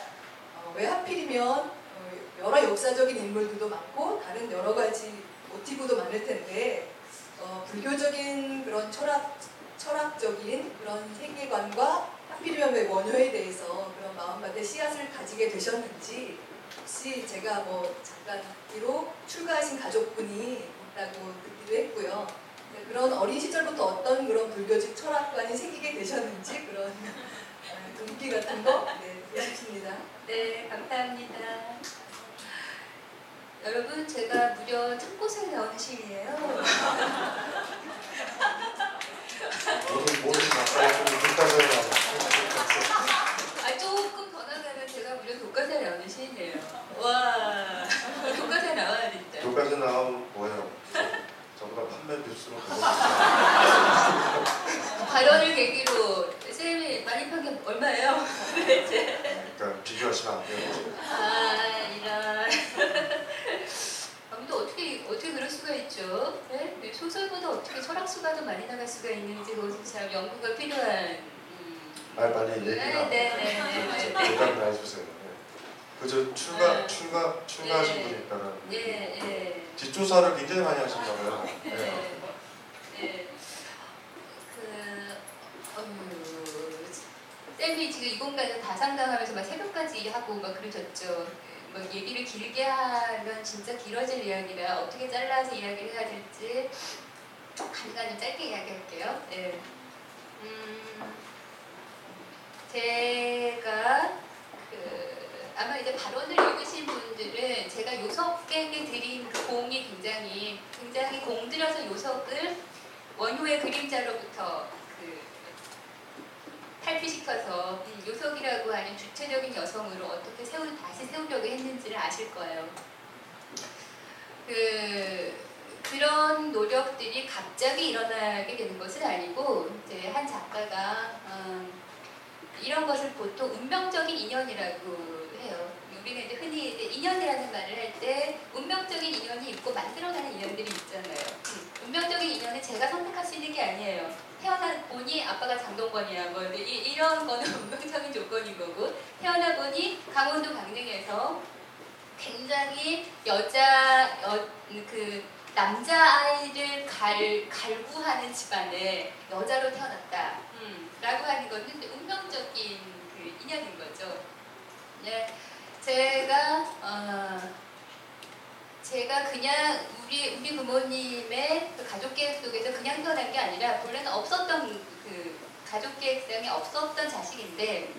어, 왜 하필이면 어, 여러 역사적인 인물들도 많고 다른 여러 가지 모티브도 많을 텐데 어, 불교적인 그런 철학 철학적인 그런 세계관과 하필이면 왜 원효에 대해서 그런 마음밭에 씨앗을 가지게 되셨는지 혹시 제가 뭐 잠깐 뒤로 출가하신 가족분이 있다고 듣 기도 했고요. 네, 그런 어린 시절부터 어떤 그런 불교적 철학관이 생기게 되셨는지 그런 어, 동기 같은 거 네, 듣고 싶습니다. 네, 감사합니다. 여러분, 제가 무려 첫 곳에 나오는 시이에요. 모든 모든 가까이 좀 나와. 아, 조금 더 나가면 제가 무려 교과서에 나오는 시이에요. 와, 교과서에 나와야 진짜. 교과서 나오면 뭐예요? 저보다 판매 뉴스로 발언을 계기로 쌤이 많이 판 게 얼마예요? 도대체. 그러니까 비교하시면 안 돼요. 아, 이런. 아무튼 어떻게 어떻게 그럴 수가 있죠? 네? 네, 소설보다 어떻게 철학수가 더 많이 나갈 수가 있는지 그것은 참 연구가 필요한. 말 빨리 얘기나. 네, 네, 네, 네, 네. 대답 좀 해주세요. 네. 그저 출가 네. 출가 출가하신 네. 분이 있다는. 네, 네. 뒷조사를 굉장히 많이 하신가 봐요. 네. 네. 그, 어휴, 쌤이 지금 이 공간에서 다 상담하면서 막 새벽까지 하고 막 그러셨죠. 뭐 얘기를 길게 하면 진짜 길어질 이야기라 어떻게 잘라서 이야기를 해야 될지 간간히 짧게 이야기할게요. 네. 음, 제가 그 아마 이제 발언을 읽으신 분들은 제가 요석에게 드린 그 공이 굉장히 굉장히 공들여서 요석을 원효의 그림자로부터 그 탈피시켜서 음, 요석이라고 하는 주체적인 여성으로 어떻게 세우, 다시 세우려고 했는지를 아실 거예요. 그 그런 노력들이 갑자기 일어나게 되는 것은 아니고 이제 한 작가가 음, 이런 것을 보통 운명적인 인연이라고 해요. 우리는 이제 흔히 이제 인연이라는 말을 할 때 운명적인 인연이 있고 만들어가는 인연들이 있잖아요. 음, 운명적인 인연은 제가 선택할 수 있는 게 아니에요. 태어나 보니 아빠가 장동건이야 뭐 이, 이런 거는 운명적인 조건인 거고 태어나 보니 강원도 강릉에서 굉장히 여자 여, 그 남자 아이를 갈 갈구하는 집안에 여자로 태어났다. 음, 라고 하는 것은 운명적인 그 인연인 거죠. 네, 제가 어, 제가 그냥 우리 우리 부모님의 그 가족 계획 속에서 그냥 태어난 게 아니라 본래는 없었던 그 가족 계획상에 없었던 자식인데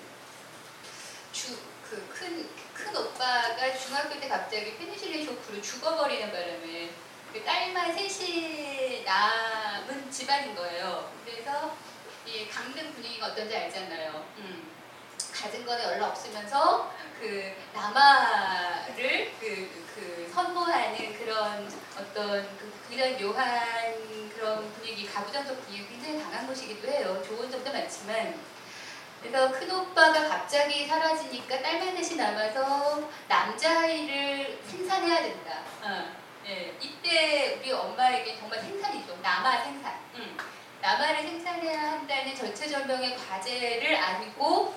주 그 큰 큰 오빠가 중학교 때 갑자기 페니실린 쇼크로 죽어버리는 바람에 그 딸만 셋이 남은 집안인 거예요. 그래서 이 강릉 분위기가 어떤지 알잖아요. 음. 가진 거는 연락 없으면서 그 남아를 그, 그 선보하는 그런 어떤 그, 그런 묘한 그런 분위기, 가부장적 분위기 굉장히 강한 곳이기도 해요. 좋은 점도 많지만 그래서 큰 오빠가 갑자기 사라지니까 딸만 넷이 남아서 남자아이를 생산해야 된다. 어, 예, 이때 우리 엄마에게 정말 생산이죠. 남아 생산. 음. 남아를 생산해야 한다는 절체절명의 과제를 안고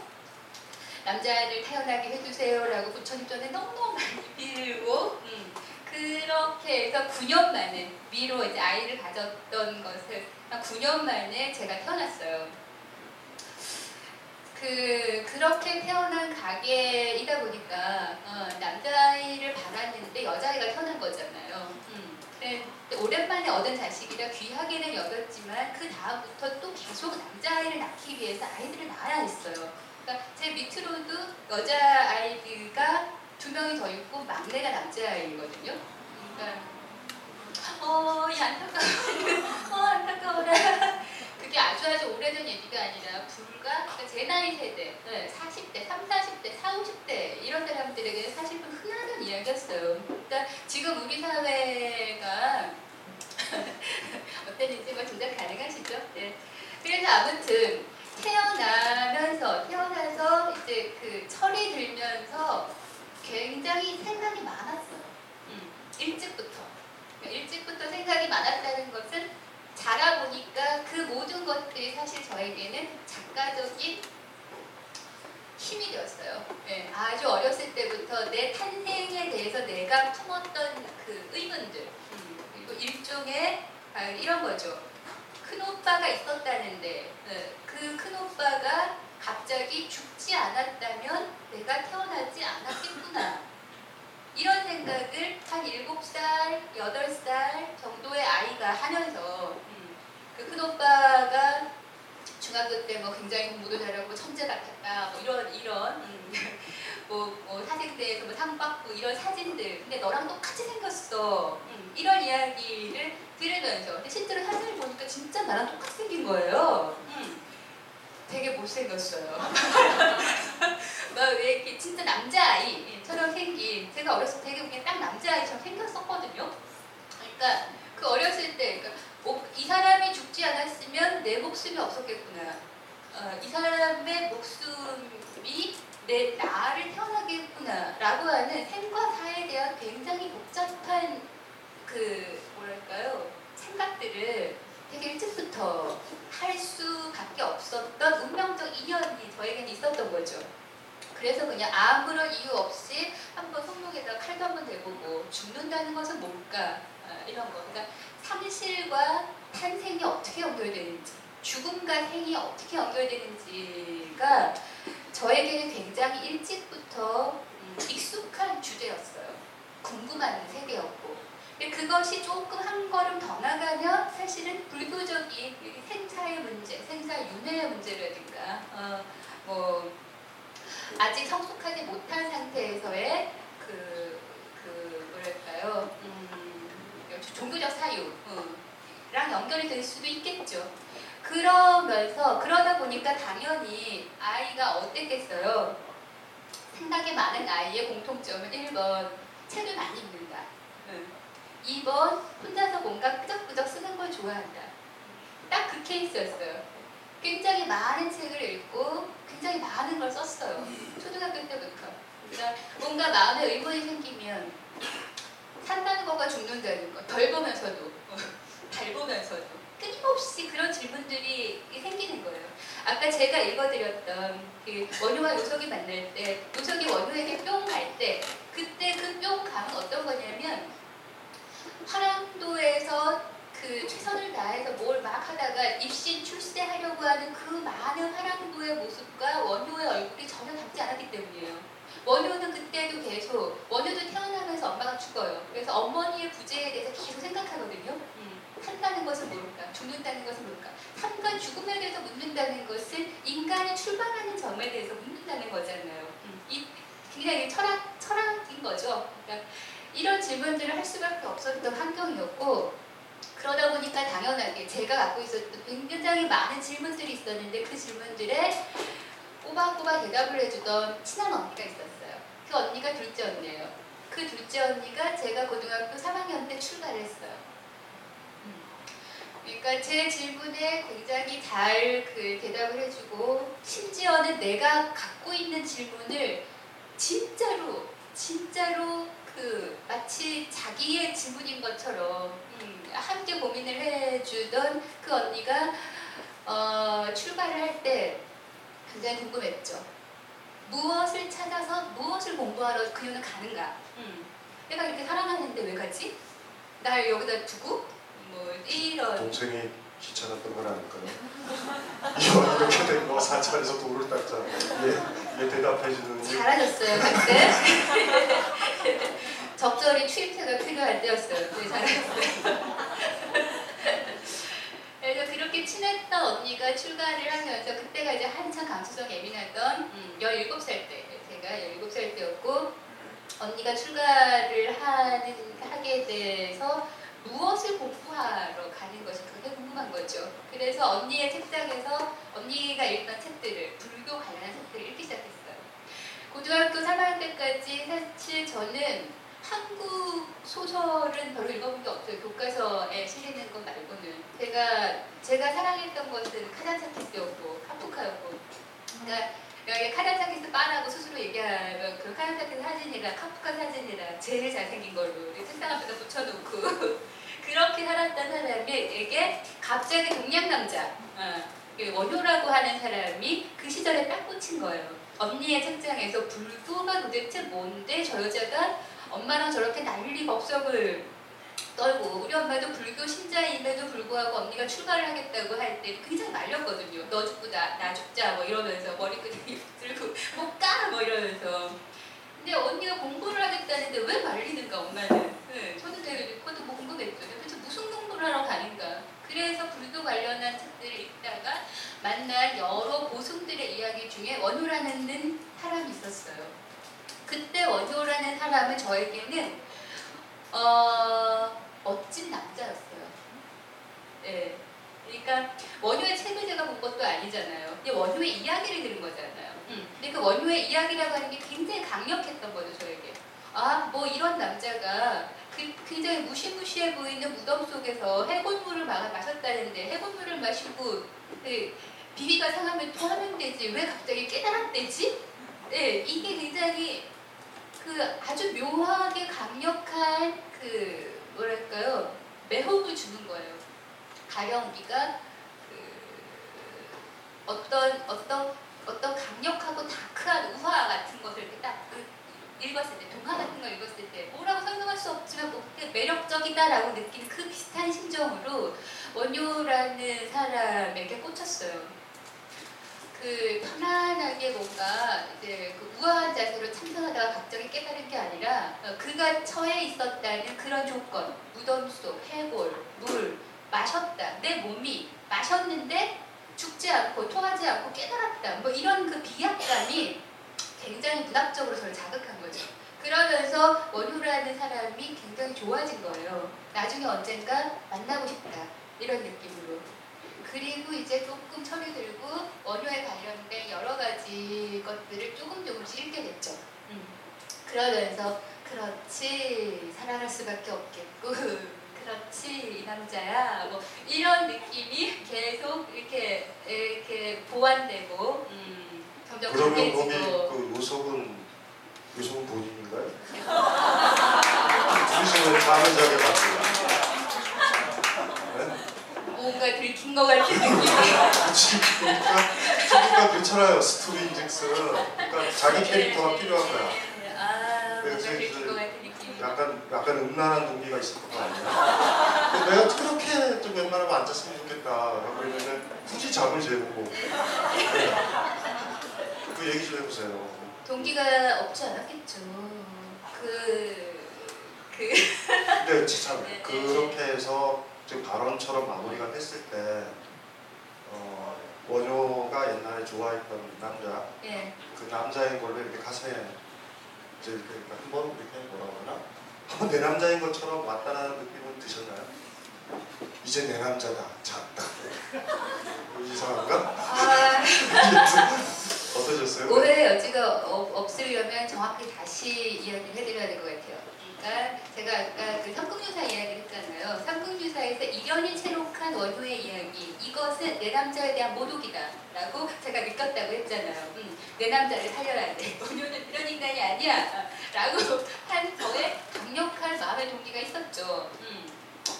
남자아이를 태어나게 해주세요라고 부처님 전에 너무너무 많이 빌고 음, 그렇게 해서 9년 만에 미로 이제 아이를 가졌던 것을 한 9년 만에 제가 태어났어요. 그 그렇게 태어난 가게이다 보니까 어, 남자아이를 바랐는데 여자아이가 태어난 거잖아요. 음. 근데 오랜만에 얻은 자식이라 귀하게는 여겼지만 그 다음부터 또 계속 남자아이를 낳기 위해서 아이들을 낳아야 했어요. 그러니까 제 밑으로도 여자 아이가 두 명이 더 있고 막내가 남자 아이거든요. 그러니까 어, 이 안타까워, 어, 안타까워라. 그게 아주 아주 오래전 얘기가 아니라 불과 그러니까 제 나이 세대, 네, 40대, 3, 40대, 4, 50대 이런 사람들에게 사실 좀 흔하던 이야기였어요. 그러니까 지금 우리 사회가 어땠는지 뭐 짐작 가능하시죠? 네. 그래서 아무튼 태어나면서 태어나서 이제 그 철이 들면서 굉장히 생각이 많았어요. 음, 일찍부터 일찍부터 생각이 많았다는 것은 자라 보니까 그 모든 것들이 사실 저에게는 작가적인 힘이 되었어요. 네, 아주 어렸을 때부터 내 탄생에 대해서 내가 품었던 그 의문들 음, 그리고 일종의 아, 이런 거죠. 큰 오빠가 있었다는데 네, 그큰 오빠가 갑자기 죽지 않았다면 내가 태어나지 않았겠구나. 이런 생각을 한 7살, 8살 정도의 아이가 하면서 음, 그큰 오빠가 중학교 때 뭐 굉장히 공부도 잘하고 천재 같았다 뭐 이런 이런 음, 뭐, 뭐 사생대에서 뭐 상 받고 이런 사진들 근데 너랑 똑같이 생겼어 음, 이런 이야기를 들으면서 근데 실제로 사진을 보니까 진짜 나랑 똑같이 생긴 거예요. 음, 되게 못생겼어요. 막왜 이렇게 진짜 남자아이처럼 생긴 제가 어렸을 때 되게 그냥 딱 남자아이처럼 생겼었거든요. 그러니까 그 어렸을 때 그러니까 목- 이 사람이 죽지 않았으면 내 목숨이 없었겠구나. 어, 이 사람의 목숨이 내 나를 태어나게 했구나라고 하는 생과 사에 대한 굉장히 복잡한 그 뭐랄까요 생각들을 되게 일찍부터 할 수밖에 없었던 운명적 인연이 저에게는 있었던 거죠. 그래서 그냥 아무런 이유 없이 한번 손목에다 칼도 한번 대보고 죽는다는 것은 뭘까 아, 이런 거. 그러니까 상실과 탄생이 어떻게 연결되는지, 죽음과 생이 어떻게 연결되는지가 저에게는 굉장히 일찍부터 음, 익숙한 주제였어요. 궁금한 세계였고. 그것이 조금 한 걸음 더 나가면 사실은 불교적인 생사의 문제, 생사윤회의 문제라든가 어, 뭐 아직 성숙하지 못한 상태에서의 그, 그 뭐랄까요 음, 종교적 사유랑 어, 연결이 될 수도 있겠죠. 그러면서 그러다 보니까 당연히 아이가 어땠겠어요? 생각이 많은 아이의 공통점은 1번 책을 많이 읽는다. 응. 2번 혼자서 뭔가 끄적끄적 쓰는 걸 좋아한다. 딱 그 케이스였어요. 굉장히 많은 책을 읽고 굉장히 많은 걸 썼어요. 초등학교 때부터. 그러니까 뭔가 마음에 의문이 생기면 산다는 것과 죽는다는 것, 덜 보면서도, 달 보면서도 끊임없이 그런 질문들이 생기는 거예요. 아까 제가 읽어드렸던 그 원효와 요석이 만날 때, 요석이 원효에게 뿅 갈 때, 그때 그 뿅 감은 어떤 거냐면 화랑도에서 그 최선을 다해서 뭘 막 하다가 입신 출세하려고 하는 그 많은 화랑도의 모습과 원효의 얼굴이 전혀 닮지 않았기 때문이에요. 원효는 그때도 계속 원효도 태어나면서 엄마가 죽어요. 그래서 어머니의 부재에 대해서 계속 생각하거든요. 음, 산다는 것은 뭘까? 죽는다는 것은 뭘까? 삶과 죽음에 대해서 묻는다는 것은 인간이 출발하는 점에 대해서 묻는다는 거잖아요. 음, 이 굉장히 철학 철학인 거죠. 그러니까 이런 질문들을 할 수밖에 없었던 환경이었고 그러다 보니까 당연하게 제가 갖고 있었던 굉장히 많은 질문들이 있었는데 그 질문들에 꼬박꼬박 대답을 해주던 친한 언니가 있었어요. 그 언니가 둘째 언니예요. 그 둘째 언니가 제가 고등학교 3학년 때 출가를 했어요. 음. 그러니까 제 질문에 굉장히 잘 그 대답을 해주고 심지어는 내가 갖고 있는 질문을 진짜로 진짜로 그 마치 자기의 질문인 것처럼 음, 함께 고민을 해주던 그 언니가 어, 출발을 할 때 굉장히 궁금했죠. 무엇을 찾아서 무엇을 공부하러 그녀는 가는가? 음. 내가 이렇게 사랑하는데 왜 가지? 날 여기다 두고 뭐 이런 동생이 귀찮았던 건 아닐까요? 이렇게 된거 사찰에서 도를 닦자. 얘, 얘 대답해 주는 잘하셨어요 그때 적절히 취임새가 필요할 때였어요. 네, 잘하셨어요. 그래서 그렇게 친했던 언니가 출가를 하면서 그때가 이제 한창 감수성 예민하던 음, 17살 때 제가 17살 때였고 언니가 출가를 하는 하게 돼서 무엇을 공부하러 가는 것이 그게 궁금한 거죠. 그래서 언니의 책장에서 언니가 읽던 책들을 불교 관련한 책들을. 고등학교 3학년 때까지 사실 저는 한국 소설은 별로 읽어본 게 없어요. 교과서에 실리는 것 말고는. 제가 제가 사랑했던 것은 카잔차키스였고 카프카였고. 그러니까 여기 카잔차키스 빠라고 스스로 얘기하면 그 카잔차키스 사진이랑 카프카 사진이랑 제일 잘생긴 걸로 책상 앞에다 붙여놓고 그렇게 살았던 사람에게 갑자기 동양 남자 어, 원효라고 하는 사람이 그 시절에 딱 꽂힌 거예요. 언니의 책장에서 불교가 도대체 뭔데? 저 여자가 엄마랑 저렇게 난리 법석을 떨고 우리 엄마도 불교 신자임에도 불구하고 언니가 출가를 하겠다고 할 때 굉장히 말렸거든요. 너 죽고 나, 나 죽자 뭐 이러면서 머리끈이 들고 못가 뭐 이러면서. 근데 언니가 공부를 하겠다는데 왜 말리는가 엄마는? 네, 저도 되게 그것도 뭐 궁금했죠. 도대체 무슨 공부를 하러 가는가 그래서 불교 관련한 책들을 읽다가 만난 여러 고승들의 이야기 중에 원효라는 사람이 있었어요. 그때 원효라는 사람은 저에게는 어, 멋진 남자였어요. 네. 그러니까 원효의 책을 제가 본 것도 아니잖아요. 원효의 이야기를 들은 거잖아요. 음. 근데 그 원효의 이야기라고 하는 게 굉장히 강력했던 거죠. 아, 뭐 이런 남자가 그 굉장히 무시무시해 보이는 무덤 속에서 해골물을 마, 마셨다는데 해골물을 마시고 그 비위가 상하면 토하면 되지 왜 갑자기 깨달았대지? 네, 이게 굉장히 그 아주 묘하게 강력한 그 뭐랄까요 매혹을 주는 거예요. 가령 우리가 그 어떤 어떤 어떤 강력하고 다크한 우화 같은 것을 딱그 읽었을 때 동화 같은 걸 읽었을 때 뭐라고 설명할 수 없지만 뭐 매력적이다라고 느낀 그 비슷한 심정으로 원효라는 사람에게 꽂혔어요. 그 편안하게 뭔가 이제 그 우아한 자세로 참선하다가 갑자기 깨달은 게 아니라 어, 그가 처해 있었다는 그런 조건 무덤 속 해골 물 마셨다 내 몸이 마셨는데 죽지 않고 토하지 않고 깨달았다 뭐 이런 그 비약감이 굉장히 문학적으로 저를 거죠 그러면서 원효라는 사람이 굉장히 좋아진 거예요. 나중에 언젠가 만나고 싶다 이런 느낌으로. 그리고 이제 조금 철이 들고 원효에 관련된 여러 가지 것들을 조금 조금씩 읽게 됐죠. 음. 그러면서 그렇지 사랑할 수밖에 없겠고 그렇지 이 남자야 뭐 이런 느낌이 계속 이렇게 이렇게 보완되고 음, 점점 그러면 거기 그 요석은 요석은 본인인가요? 왜 잠을 자게 만들어? 뭔가 들킨 것 같은 느낌이 그러니까 그러니까 그렇잖아요 스토리인즉슨 그러니까 자기 캐릭터가 필요한 거야. 아 뭔가 그래서 약간 약간 음란한 동기가 있을 것 같아요. 내가 그렇게 좀 웬만하면 앉았으면 좋겠다 하고 그러면은 굳이 잠을 재우고 네. 그 얘기 좀 해보세요. 동기가 없지 않았겠죠. 그 그. 근데 참 네, 네. 그렇게 해서 지금 발언처럼 마무리가 됐을 때 어, 원효가 옛날에 좋아했던 남자 예. 그 남자인 걸로 이렇게 가슴에 이제 이렇게 한번 이렇게 뭐라 그러나 한번 내 남자인 것처럼 왔다라는 느낌은 드셨나요? 이제 내 남자다 잤다 이상한가? 아. 어떠셨어요? 오해의 여지가 없- 없으려면 정확히 다시 이야기를 해드려야 될 것 같아요. 그러니까 제가 아까 그 삼국유사 이야기를 했잖아요. 삼국유사에서 이련이 채록한 원효의 이야기 이것은 내 남자에 대한 모독이다 라고 제가 느꼈다고 했잖아요. 음, 내 남자를 살려야 돼. 원효는 이런 인간이 아니야. 라고 한 저의 강력한 마음의 동기가 있었죠. 음,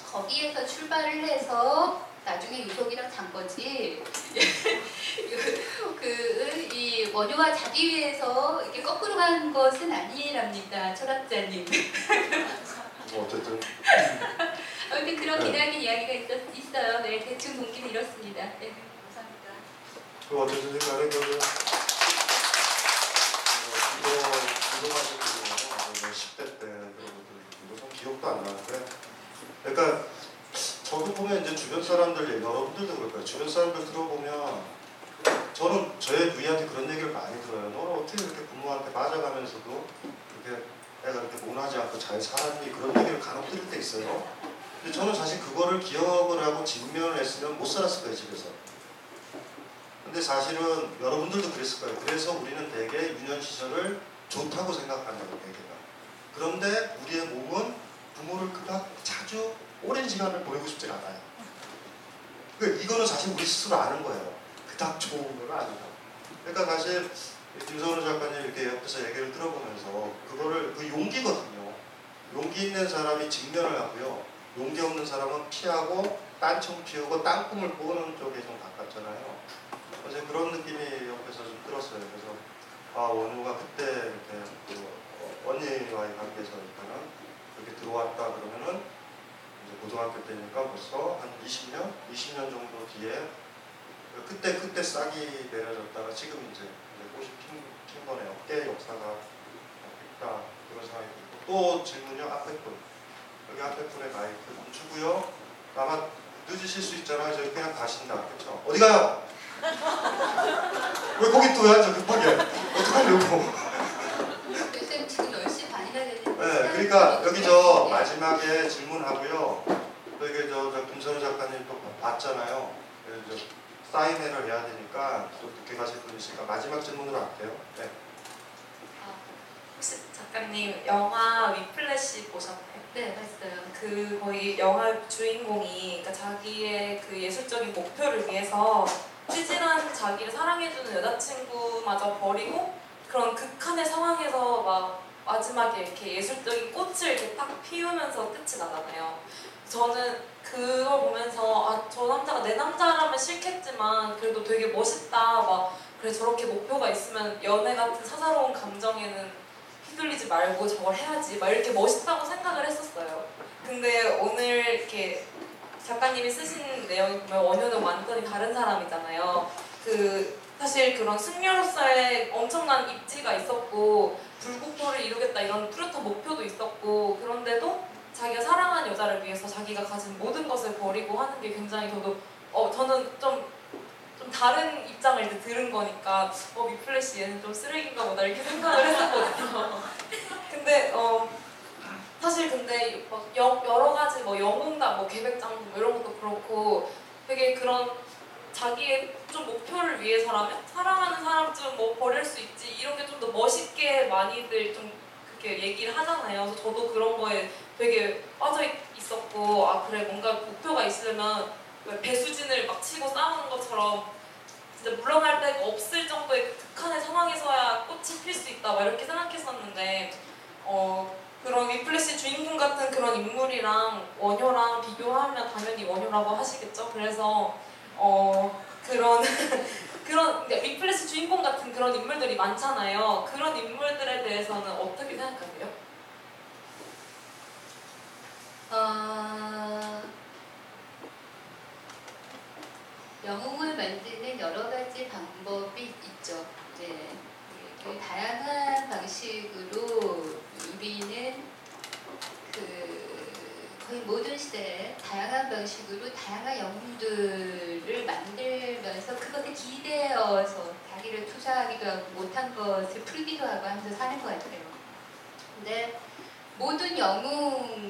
거기에서 출발을 해서 나중에 유속이랑 잔 거지. 그이 원효가 자기 위해서 이렇게 거꾸로 간 것은 아니랍니다, 철학자님. 뭐 어쨌든 아무튼 그런 네. 기나긴 이야기가 있었, 있어요. 네, 대충 동기는 이렇습니다. 네, 감사합니다. 그 어쨌든 간에 그 이거 운동하시는 분은 10대 때 그런 것들 좀 기억도 안 나는데 그러니까 저도 보면 이제 주변 사람들 여러분들도 그럴 거예요. 주변 사람들 들어보면 저는 저의 부인한테 그런 얘기를 많이 들어요. 너는 어떻게 이렇게 부모한테 맞아가면서도 이렇게 애가 이렇게 모나지 않고 잘 살았니 그런 얘기를 간혹 들을 때 있어요. 근데 저는 사실 그거를 기억을 하고 직면을 했으면 못 살았을 거예요 집에서. 근데 사실은 여러분들도 그랬을 거예요. 그래서 우리는 대개 유년 시절을 좋다고 생각한다고 대개가. 그런데 우리의 몸은 부모를 그닥 자주 오랜 시간을 보내고 싶지 않아요. 그 이거는 사실 우리 스스로 아는 거예요. 그닥 좋은 건 아니다. 그러니까 사실 김선우 작가님 이렇게 옆에서 얘기를 들어보면서 그거를 그 용기거든요. 용기 있는 사람이 직면을 하고요. 용기 없는 사람은 피하고 딴청 피우고 땅꿈을 꾸는 쪽에 좀 가깝잖아요. 어제 그런 느낌이 옆에서 좀 들었어요. 그래서 아 원우가 그때 이렇게 그 어, 언니와의 관계에서 일단은 이렇게 들어왔다 그러면은 고등학교 때니까 벌써 한 20년, 20년 정도 뒤에 그때 그때 싹이 내려졌다가 지금 이제 꽃이 핀, 핀 거네요. 꽤 역사가 있다 그런 생각이 들고 또 질문요 앞에 분 여기 앞에 분의 마이크 멈추고요. 아마 늦으실 수 있잖아요. 저희 그냥 가신다. 그렇죠? 어디 가요? 왜 거기 또 앉아 급하게 어떡하려고 그러니까 여기 저 마지막에 질문하고요 또 이게 저, 저 김선우 작가님 또 봤잖아요 그래서 저 사인회를 해야 되니까 또 늦게 가실 분 있으니까 마지막 질문으로 할게요 네. 혹시 작가님 영화 위플래시 보셨나요? 네, 봤어요. 그 거의 영화 주인공이 그러니까 자기의 그 예술적인 목표를 위해서 찌질한 자기를 사랑해주는 여자친구마저 버리고 그런 극한의 상황에서 막 마지막에 이렇게 예술적인 꽃을 이렇게 딱 피우면서 끝이 나잖아요. 저는 그걸 보면서 아 저 남자가 내 남자라면 싫겠지만 그래도 되게 멋있다 막 그래 저렇게 목표가 있으면 연애 같은 사사로운 감정에는 휘둘리지 말고 저걸 해야지 막 이렇게 멋있다고 생각을 했었어요. 근데 오늘 이렇게 작가님이 쓰신 내용이 보면 원효는 완전히 다른 사람이잖아요. 그 사실 그런 승려로서의 엄청난 입지가 있었고 불국토를 이루겠다 이런 뚜렷한 목표도 있었고 그런데도 자기가 사랑한 여자를 위해서 자기가 가진 모든 것을 버리고 하는 게 굉장히 저도 어 저는 좀 좀 다른 입장을 이제 들은 거니까 어 미플래시 얘는 좀 쓰레기인가 보다 이렇게 생각을 했었거든요. 근데 어 사실 근데 막 여, 여러 가지 뭐 영웅담, 뭐 계획장 뭐 이런 것도 그렇고 되게 그런 자기의 좀 목표를 위해서라면 사랑하는 사람쯤 뭐 버릴 수 있지 이런 게 좀 더 멋있게 많이들 좀 그렇게 얘기를 하잖아요. 저도 그런 거에 되게 빠져 있- 있었고 아 그래 뭔가 목표가 있으면 왜 배수진을 막 치고 싸우는 것처럼 진짜 물러날 데가 없을 정도의 그 극한의 상황에서야 꽃이 필 수 있다 막 이렇게 생각했었는데 어 그런 위플래시 주인공 같은 그런 인물이랑 원효랑 비교하면 당연히 원효라고 하시겠죠. 그래서 어 그런 그런 그러니까 위플래시 주인공 같은 그런 인물들이 많잖아요. 그런 인물들에 대해서는 어떻게 생각하세요? 어, 영웅을 만드는 여러 가지 방법이 있죠. 네. 그 다양한 방식으로 우리는 그 거의 모든 시대에 다양한 방식으로 다양한 영웅들을 만들면서 그것에 기대어서 자기를 투자하기도 하고 못한 것을 풀기도 하고 하면서 사는 것 같아요. 근데 모든 영웅의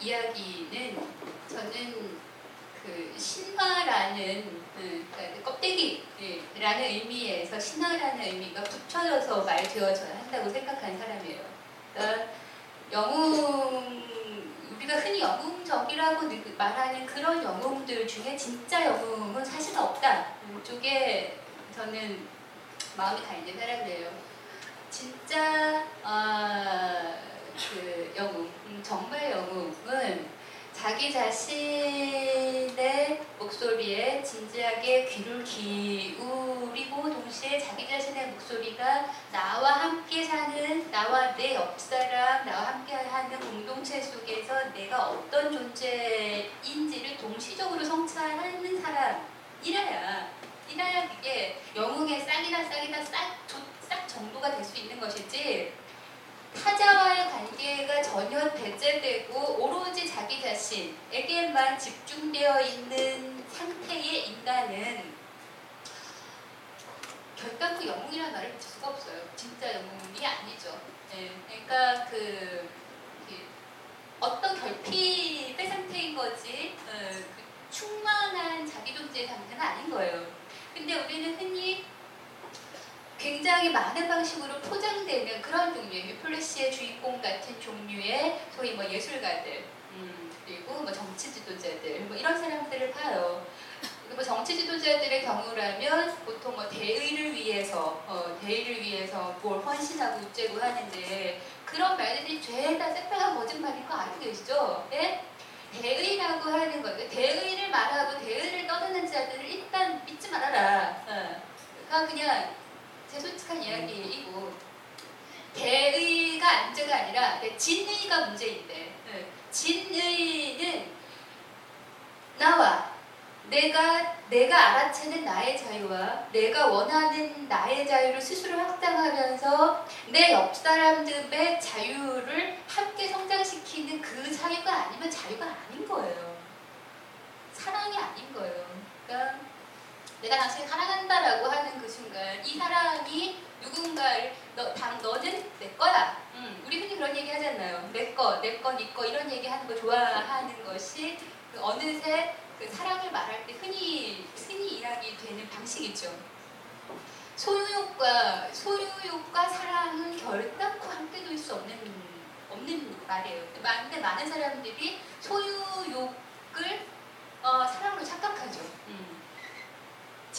이야기는 저는 그 신화라는 음, 그러니까 껍데기라는 의미에서 신화라는 의미가 붙여져서 말되어져야 한다고 생각하는 사람이에요. 그러니까 영웅 우리가 흔히 영웅적이라고 느- 말하는 그런 영웅들 중에 진짜 영웅은 사실 없다. 이쪽에 저는 마음이 가 있는 사람이에요. 진짜 아, 그 영웅, 음, 정말 영웅은 자기 자신의 목소리에 진지하게 귀를 기울이고 동시에 자기 자신의 목소리가 나와 함께 사는 나와 내 옆사람 나와 함께 하는 공동체 속에서 내가 어떤 존재인지를 동시적으로 성찰하는 사람이라야. 이라야 그게 영웅의 싹이나 싹이나 싹, 조- 싹 정도가 될 수 있는 것이지 타자와의 관계가 전혀 배제되고 오로지 자기 자신에게만 집중되어 있는 상태의 인간은 결단코 영웅이라는 말을 붙일 수가 없어요. 진짜 영웅이 아니죠. 네, 그러니까 그, 그 어떤 결핍의 상태인 거지 어, 그 충만한 자기 존재의 상태는 아닌 거예요. 근데 우리는 흔히 굉장히 많은 방식으로 포장되는 그런 종류의 플래시의 주인공 같은 종류의 소위 뭐 예술가들 음, 그리고 뭐 정치 지도자들 뭐 이런 사람들을 봐요. 뭐 정치 지도자들의 경우라면 보통 뭐 대의를 위해서 어, 대의를 위해서 뭘 헌신하고 우째고 하는데 그런 말들이 죄다 새빨간 거짓말인 거 알고 계시죠? 예? 대의라고 하는 거, 대의를 말하고 대의를 떠드는 자들을 일단 믿지 말아라. 어. 그러니까 그냥 제 솔직한 이야기이고 대의가 문제가 아니라 네, 진의가 문제인데 네, 진의는 나와 내가 내가 알아채는 나의 자유와 내가 원하는 나의 자유를 스스로 확장하면서 내 옆 사람들의 자유를 함께 성장시키는 그 자유가 아니면 자유가 아닌 거예요. 사랑이 아닌 거예요. 그러니까 내가 당신을 사랑한다라고 하는 그 순간 이 사랑이 누군가를 너, 당, 너는 내 거야. 음, 우리 흔히 그런 얘기 하잖아요. 내 거, 내 거, 네 거 이런 얘기 하는 거 좋아하는 것이 그 어느새 그 사랑을 말할 때 흔히 흔히 이야기 되는 방식이죠. 소유욕과 소유욕과 사랑은 결단코 함께 둘수 없는 없는 말이에요. 근데 많은 사람들이 소유욕을 어, 사랑으로 착각하죠. 음.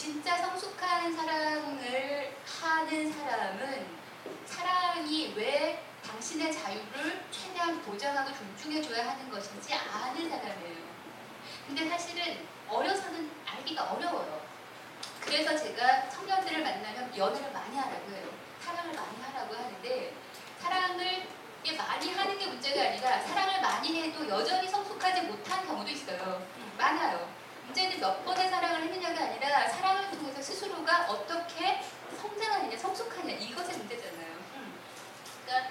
진짜 성숙한 사랑을 하는 사람은 사랑이 왜 당신의 자유를 최대한 보장하고 존중해줘야 하는 것인지 아는 사람이에요. 근데 사실은 어려서는 알기가 어려워요. 그래서 제가 청년들을 만나면 연애를 많이 하라고 해요. 사랑을 많이 하라고 하는데 사랑을 많이 하는 게 문제가 아니라 사랑을 많이 해도 여전히 성숙하지 못한 경우도 있어요. 음, 많아요. 문제는 몇 번의 사랑을 했느냐가 아니라 사랑을 통해서 스스로가 어떻게 성장하느냐, 성숙하느냐 이것의 문제잖아요. 음. 그러니까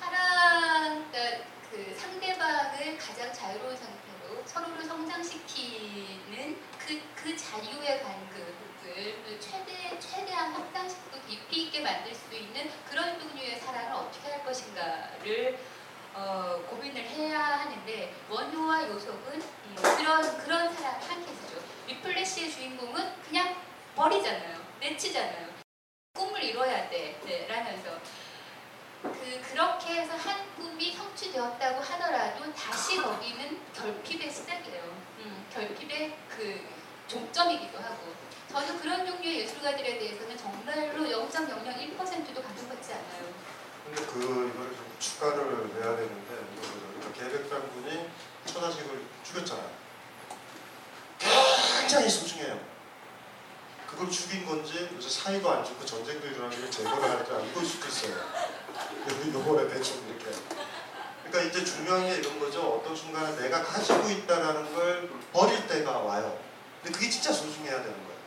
사랑, 그러니까 그 상대방을 가장 자유로운 상태로 서로를 성장시키는 그, 그 자유의 간극을 최대, 최대한 확장시키고 깊이 있게 만들 수 있는 그런 종류의 사랑을 어떻게 할 것인가를 어, 고민을 해야 하는데 원효와 요속은 음, 그런 그런 사랑 한 케이스죠. 리플래시의 주인공은 그냥 버리잖아요. 내치잖아요. 꿈을 이뤄야 돼. 네, 라면서 그 그렇게 해서 한 꿈이 성취되었다고 하더라도 다시 거기는 결핍의 시작이에요. 음, 결핍의 그 종점이기도 하고 저는 그런 종류의 예술가들에 대해서는 정말로 0.001%도 감동받지 않아요. 근데 그 이거를 좀 추가를 해야 되는데 그러니까 계백장군이 처자식을 죽였잖아요. 굉장히 소중해요. 그걸 죽인 건지 요새 사이도 안 좋고 전쟁도 일어나는데 제거를 할까 이걸 수도 있어요. 요번에 대충 이렇게. 그러니까 이제 중요한 게 이런 거죠. 어떤 순간에 내가 가지고 있다라는 걸 버릴 때가 와요. 근데 그게 진짜 소중해야 되는 거예요.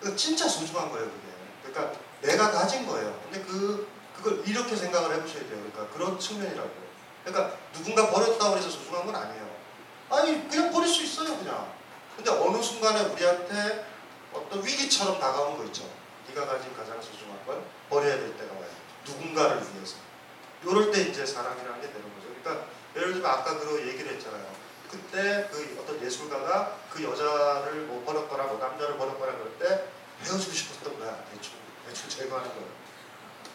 그 진짜 소중한 거예요, 그게. 그러니까 내가 가진 거예요. 근데 그 그걸 이렇게 생각을 해보셔야 돼요. 그러니까 그런 측면이라고요. 그러니까 누군가 버렸다고 해서 소중한 건 아니에요. 아니 그냥 버릴 수 있어요, 그냥. 근데 어느 순간에 우리한테 어떤 위기처럼 다가오는 거 있죠. 네가 가진 가장 소중한 걸 버려야 될 때가 와요. 누군가를 위해서. 이럴 때 이제 사랑이라는 게 되는 거죠. 그러니까 예를 들면 아까 그 얘기를 했잖아요. 그때 그 어떤 예술가가 그 여자를 뭐 버렸거나 뭐 남자를 버렸거나 그럴 때 헤어지고 싶었던 거야. 대충 대충 제거하는 거예요.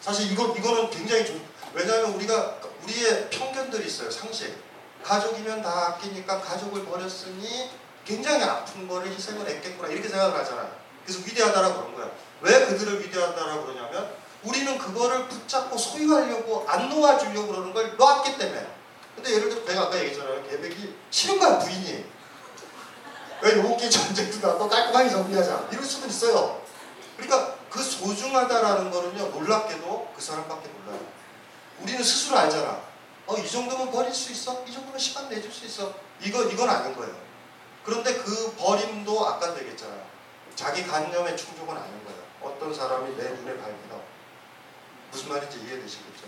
사실 이거 이거는 굉장히 좋. 왜냐하면 우리가 우리의 편견들이 있어요. 상식. 가족이면 다 아끼니까 가족을 버렸으니 굉장히 아픈 거를 희생을 했겠구나 이렇게 생각을 하잖아요. 그래서 위대하다라고 그런 거야. 왜 그들을 위대하다라고 그러냐면 우리는 그거를 붙잡고 소유하려고 안 놓아주려고 그러는 걸 놓았기 때문에. 근데 예를 들어 내가 아까 얘기했잖아요. 계백이 싫은 거야 부인이. 왜 요게 전쟁도 나고 깔끔하게 정리하자. 이럴 수도 있어요. 그러니까 그 소중하다라는 거는요 놀랍게도 그 사람밖에 몰라요. 우리는 스스로 알잖아. 어 이 정도면 버릴 수 있어? 이 정도면 시간 내줄 수 있어? 이거 이건 아닌 거예요. 그런데 그 버림도 아까도 얘기했잖아요. 자기 관념의 충족은 아닌 거예요. 어떤 사람이 내 눈에 밟히다. 무슨 말인지 이해되시겠죠?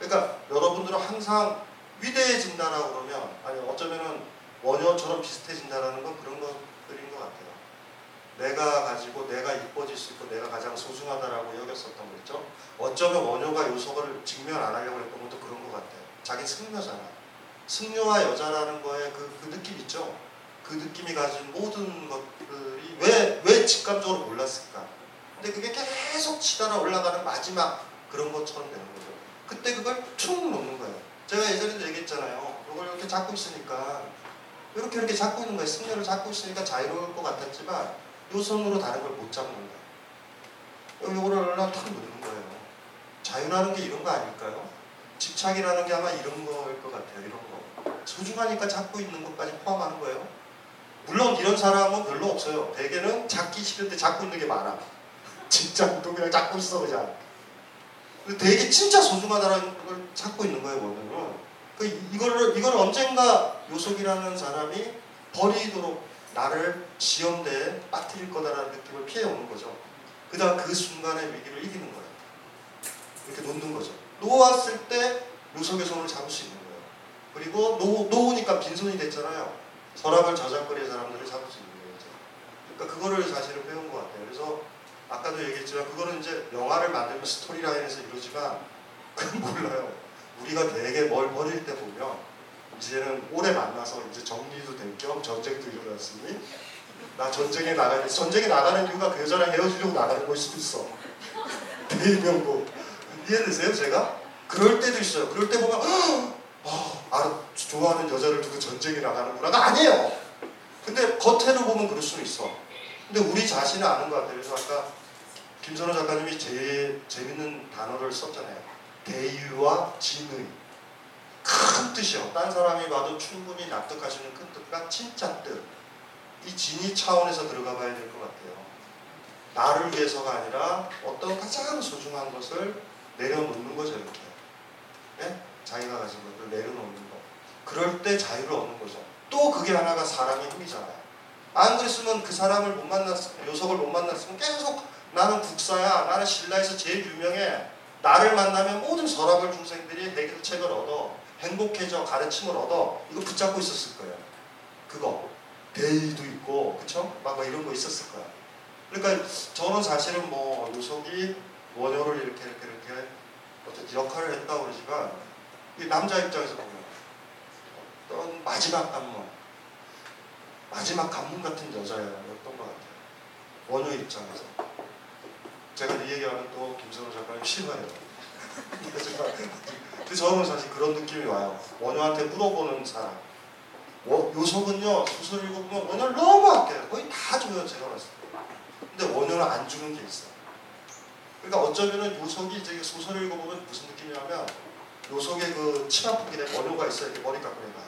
그러니까 여러분들은 항상 위대해진다라고 그러면 아니 어쩌면은 원효처럼 비슷해진다라는 건 그런 같아요. 내가 가지고 내가 이뻐질 수 있고 내가 가장 소중하다라고 여겼었던 거 있죠. 어쩌면 원효가 요소를 직면 안 하려고 했던 것도 그런 것 같아요. 자기 승려잖아. 승려와 여자라는 거에 그, 그 느낌 있죠. 그 느낌이 가진 모든 것들이 왜, 왜 직감적으로 몰랐을까? 근데 그게 계속 치달아 올라가는 마지막 그런 것처럼 되는 거죠. 그때 그걸 툭 놓는 거예요. 제가 예전에도 얘기했잖아요. 이걸 이렇게 잡고 있으니까 이렇게 이렇게 잡고 있는 거예요. 승려를 잡고 있으니까 자유로울 것 같았지만 요 손으로 다른 걸 못 잡는 거예요. 요거를 얼른 탁 놓는 거예요. 자유라는 게 이런 거 아닐까요? 집착이라는 게 아마 이런 거일 것 같아요. 이런 거. 소중하니까 잡고 있는 것까지 포함하는 거예요. 물론 이런 사람은 별로 없어요. 대개는 잡기 싫은데 잡고 있는 게 많아. 진짜 또 그냥 잡고 있어 그냥. 되게 진짜 소중하다는 걸 찾고 있는 거예요, 원래는. 그 이거를 이걸 언젠가 요속이라는 사람이 버리도록 나를 시험대에 빠뜨릴 거다라는 느낌을 피해 오는 거죠. 그다음 그 순간의 위기를 이기는 거예요. 이렇게 놓는 거죠. 놓았을 때 요속의 손을 잡을 수 있는 거예요. 그리고 놓, 놓으니까 빈손이 됐잖아요. 서랍을 저작거리의 사람들을 잡을 수 있는 거예요. 그러니까 그거를 사실은 배운 것 같아요. 그래서 아까도 얘기했지만 그거는 이제 영화를 만들면 스토리라인에서 이루지만 그건 몰라요. 우리가 되게 뭘 버릴 때 보면 이제는 오래 만나서 이제 정리도 될 겸 전쟁도 일어났으니 나 전쟁에 나가야 돼. 전쟁에 나가는 이유가 그 여자랑 헤어지려고 나가는 걸 수도 있어. 대명도 이해되세요 제가? 그럴 때도 있어요. 그럴 때 보면 어, 아, 좋아하는 여자를 두고 전쟁에 나가는구나가 아니에요. 근데 겉으로 보면 그럴 수는 있어. 근데 우리 자신은 아는 것 같아요. 그래서 아까 김선호 작가님이 제일 재밌는 단어를 썼잖아요. 대유와 진의. 큰 뜻이요. 딴 사람이 봐도 충분히 납득할 수 있는 큰 뜻과 진짜 뜻. 이 진의 차원에서 들어가 봐야 될 것 같아요. 나를 위해서가 아니라 어떤 가장 소중한 것을 내려놓는 거죠, 이렇게. 네? 자기가 가진 것을 내려놓는 거. 그럴 때 자유를 얻는 거죠. 또 그게 하나가 사람의 힘이잖아요. 안 그랬으면 그 사람을 못 만났으면, 요석을 못 만났으면 계속 나는 국사야, 나는 신라에서 제일 유명해. 나를 만나면 모든 서랍을 중생들이 해결책을 얻어, 행복해져, 가르침을 얻어. 이거 붙잡고 있었을 거예요. 그거. 대의도 있고, 그쵸? 막, 막 이런 거 있었을 거야. 그러니까 저는 사실은 뭐 요석이 원효를 역할을 했다고 그러지만 이 남자 입장에서 보면 어떤 마지막 관문 마지막 관문 같은 여자였던 것 같아요. 원효 입장에서 제가 이 얘기하면 또 김선호 작가님. 하지만 근데 저는 사실 그런 느낌이 와요. 원효한테 물어보는 사람. 워- 요석은요 소설 읽어보면 원효를 너무 아껴요. 거의 다 줘요 제가 봤을 때. 근데 원효는 안 주는 게 있어. 그러니까 어쩌면은 요석이 이제 소설을 읽어보면 무슨 느낌이냐면 요석의 그 치마 폭인에 원효가 있어 이렇게 머리 깎고 내가.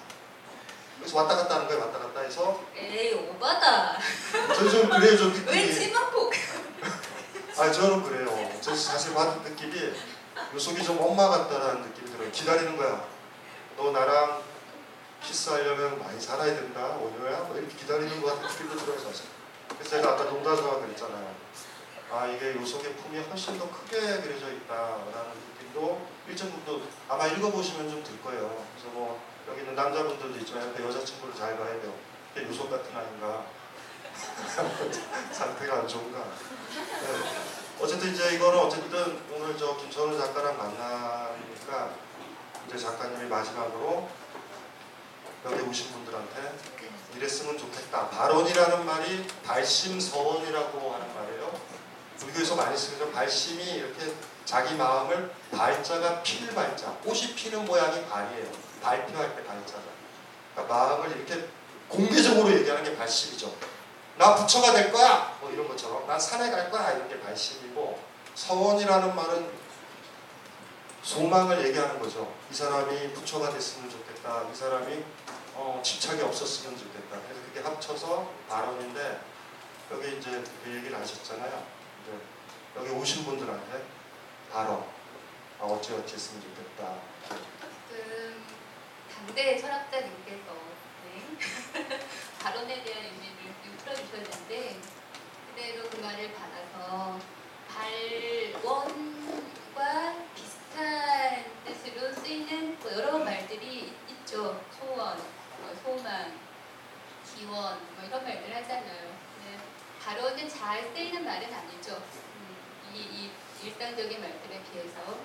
그래서 왔다 갔다 하는 거예요 왔다 갔다 해서 에이 오바다. 저는 좀 그래요 좀왜 느낌이. 치마 폭? 아 저는 그래요. 저 사실 받은 느낌이 요속이 좀 엄마 같다라는 느낌이 들어요. 기다리는 거야. 너 나랑 키스하려면 많이 살아야 된다. 원효야. 뭐 이렇게 기다리는 것 같은 들어요 사실. 그래서 제가 아까 농담삼아 그랬잖아요. 아 이게 요속의 품이 훨씬 더 크게 그려져 있다라는 느낌도 일정 부분 아마 읽어보시면 좀 들 거예요. 그래서 뭐 여기 있는 남자분들도 있지만 옆에 여자친구를 잘 봐야 돼요. 요속 같은 아인가 상태가 안 좋은가. 네. 어쨌든 이제 이거는 어쨌든 오늘 저 김선우 작가랑 만나니까 이제 작가님이 마지막으로 여기 오신 분들한테 이랬으면 좋겠다. 발언이라는 말이 발심서원이라고 하는 말이에요. 불교에서 많이 쓰죠. 발심이 이렇게 자기 마음을 발자가 필 발자. 꽃이 피는 모양이 발이에요. 발표할 때 발자가. 그러니까 마음을 이렇게 공개적으로 얘기하는 게 발심이죠. 나 부처가 될 거야. 뭐 이런 것처럼 난 산에 갈 거야. 이런 게 발심이고 서원이라는 말은 소망을 얘기하는 거죠. 이 사람이 부처가 됐으면 좋겠다. 이 사람이 어, 집착이 없었으면 좋겠다. 그래서 그게 합쳐서 발언인데 여기 이제 그 얘기를 하셨잖아요. 이제 여기 오신 분들한테 발언 아, 어찌 어찌 했으면 좋겠다. 그 당대 철학자님께서 네. 발언에 대한 의미를 좀 풀어주셨는데 그대로 그 말을 받아서 발원과 비슷한 뜻으로 쓰이는 뭐 여러 말들이 있- 있죠. 소원, 뭐 소망, 기원 뭐 이런 말들 하잖아요. 발언은 잘 쓰이는 말은 아니죠. 음, 이, 이 일상적인 말들에 비해서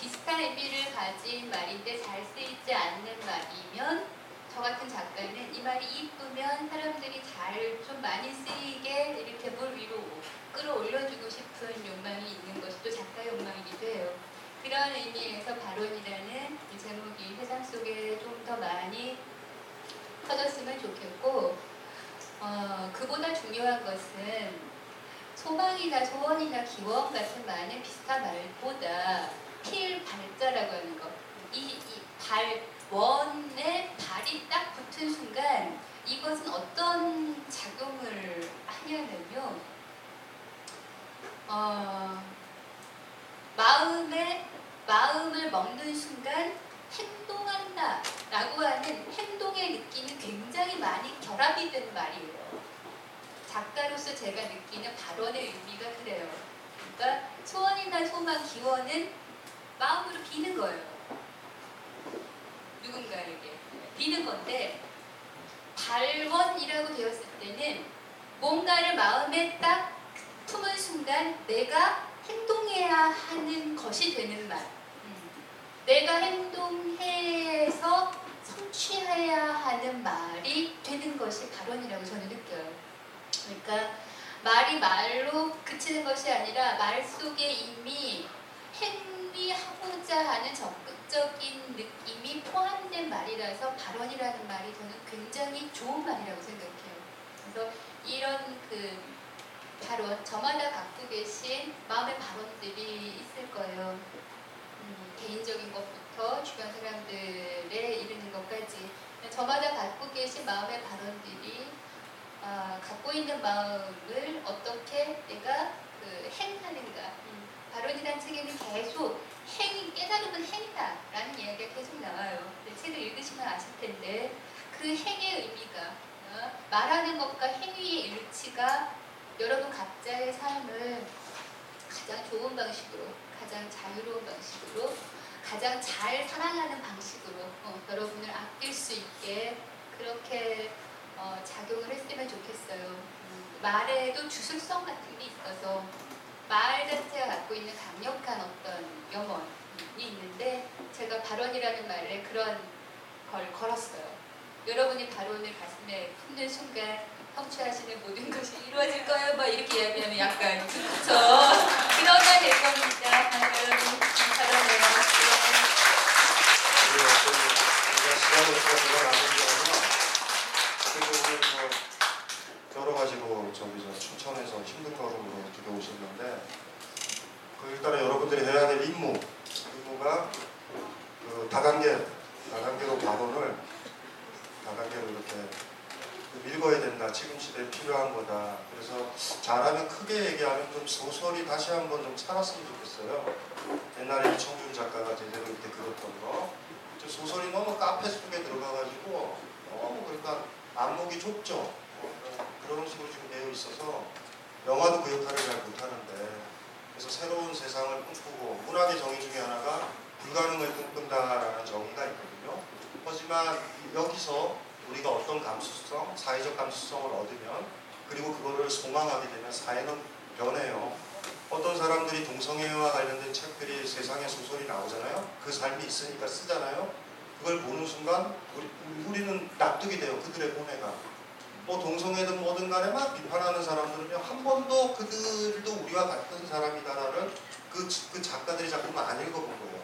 비슷한 의미를 가진 말인데 잘 쓰이지 않는 말이면 저 같은 작가는 이 말이 이쁘면 사람들이 잘 좀 많이 쓰이게 이렇게 물 위로 끌어올려주고 싶은 욕망이 있는 것이 또 작가의 욕망이기도 해요. 그런 의미에서 발언이라는 이 제목이 세상 속에 좀 더 많이 퍼졌으면 좋겠고 어, 그보다 중요한 것은 소망이나 소원이나 기원 같은 많은 비슷한 말보다 필 발자라고 하는 것. 이, 이 발, 원에 발이 딱 붙은 순간 이것은 어떤 작용을 하냐면요. 어, 마음에, 마음을 먹는 순간 행동한다 라고 하는 행동의 느낌이 굉장히 많이 결합이 되는 말이에요. 작가로서 제가 느끼는 발언의 의미가 그래요. 그러니까 소원이나 소망, 기원은 마음으로 비는 거예요. 누군가에게 비는 건데 발원이라고 되었을 때는 뭔가를 마음에 딱 품은 순간 내가 행동해야 하는 것이 되는 말. 음. 내가 행동해서 성취해야 하는 말이 되는 것이 발언이라고 저는 느껴요. 그러니까 말이 말로 그치는 것이 아니라 말 속에 이미 행위하고자 하는 적극적인 느낌이 포함된 말이라서 발언이라는 말이 저는 굉장히 좋은 말이라고 생각해요. 그래서 이런 그 발언, 저마다 갖고 계신 마음의 발언들이 있을 거예요. 음, 개인적인 것부터 주변 사람들에 이르는 것까지 저마다 갖고 계신 마음의 발언들이 아, 갖고 있는 마음을 어떻게 내가 그 행하는가. 음, 발언이라는 책에는 계속 행위, 깨달음은 행이다라는 이야기가 계속 나와요. 근데 책을 읽으시면 아실 텐데 그 행의 의미가 어, 말하는 것과 행위의 일치가 여러분 각자의 삶을 가장 좋은 방식으로, 가장 자유로운 방식으로, 가장 잘 사랑하는 방식으로 어, 여러분을 아낄 수 있게 그렇게 어, 작용을 했으면 좋겠어요. 음, 말에도 주술성 같은 게 있어서 말 자체가 갖고 있는 강력한 어떤 염원, 음, 발언이라는 말에 그런 걸 걸었어요. 여러분이 발언을 가슴에 품는 순간 성취하시는 모든 것이 이루어질 거예요. 막 이렇게 이야기하면 약간 그쵸? 그러나 될 겁니다. 여러분 저 여러 가지로 저기 저 춘천에서 힘든 걸음으로 들어 오셨는데 그 일단은 여러분들이 해야 될 임무 임무가 그 다단계 다단계로 발언을 다단계로 이렇게 그 읽어야 된다. 지금 시대에 필요한 거다. 그래서 잘하면 크게 얘기하면 좀 소설이 다시 한번 좀 살았으면 좋겠어요. 옛날에 이청준 작가가 제대로 이렇게 그렸던 거. 저 소설이 너무 카페 속에 들어가가지고 너무 그러니까 안목이 좁죠. 어, 그런 식으로 지금 되어 있어서 영화도 그 역할을 잘 못하는데 그래서 새로운 세상을 꿈꾸고 문학의 정의 중에 하나가 불가능을 꿈꾼다라는 정의가 있거든요. 하지만 여기서 우리가 어떤 감수성, 사회적 감수성을 얻으면 그리고 그거를 소망하게 되면 사회는 변해요. 어떤 사람들이 동성애와 관련된 책들이 세상에 소설이 나오잖아요. 그 삶이 있으니까 쓰잖아요. 그걸 보는 순간 우리, 우리 는 납득이 돼요. 그들의 고뇌가. 뭐 동성애든 뭐든 간에 막 비판하는 사람들은요. 한 번도 그들도 우리와 같은 사람이다라는 그, 그 작가들이 자꾸만 안 읽어본 거예요.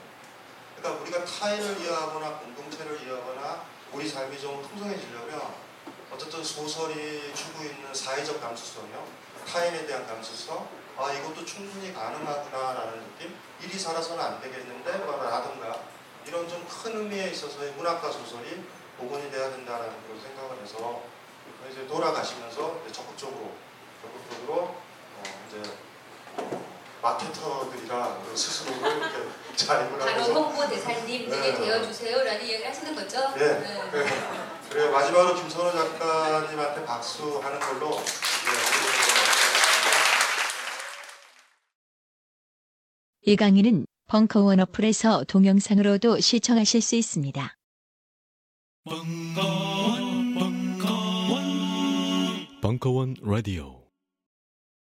그러니까 우리가 타인을 이해하거나 공동체를 이해하거나 우리 삶이 좀 풍성해지려면 어쨌든 소설이 주고 있는 사회적 감수성이요. 타인에 대한 감수성, 아 이것도 충분히 가능하구나라는 느낌, 일이 살아서는 안 되겠는데 라든가 이런 좀 큰 의미에 있어서의 문학과 소설이 복원이 돼야 된다는 그런 생각을 해서 이제 돌아가시면서 적극적으로 적극적으로 어 이제 마케터들이라 스스로를 이렇게 자입을 바로 하면서 홍보 대사님들이 네. 되어주세요라는 이야기를 하시는 거죠? 네. 네. 그리고 마지막으로 김선호 작가님한테 박수하는 걸로 네, 이 강의는 벙커원 어플에서 동영상으로도 시청하실 수 있습니다. 벙커원 라디오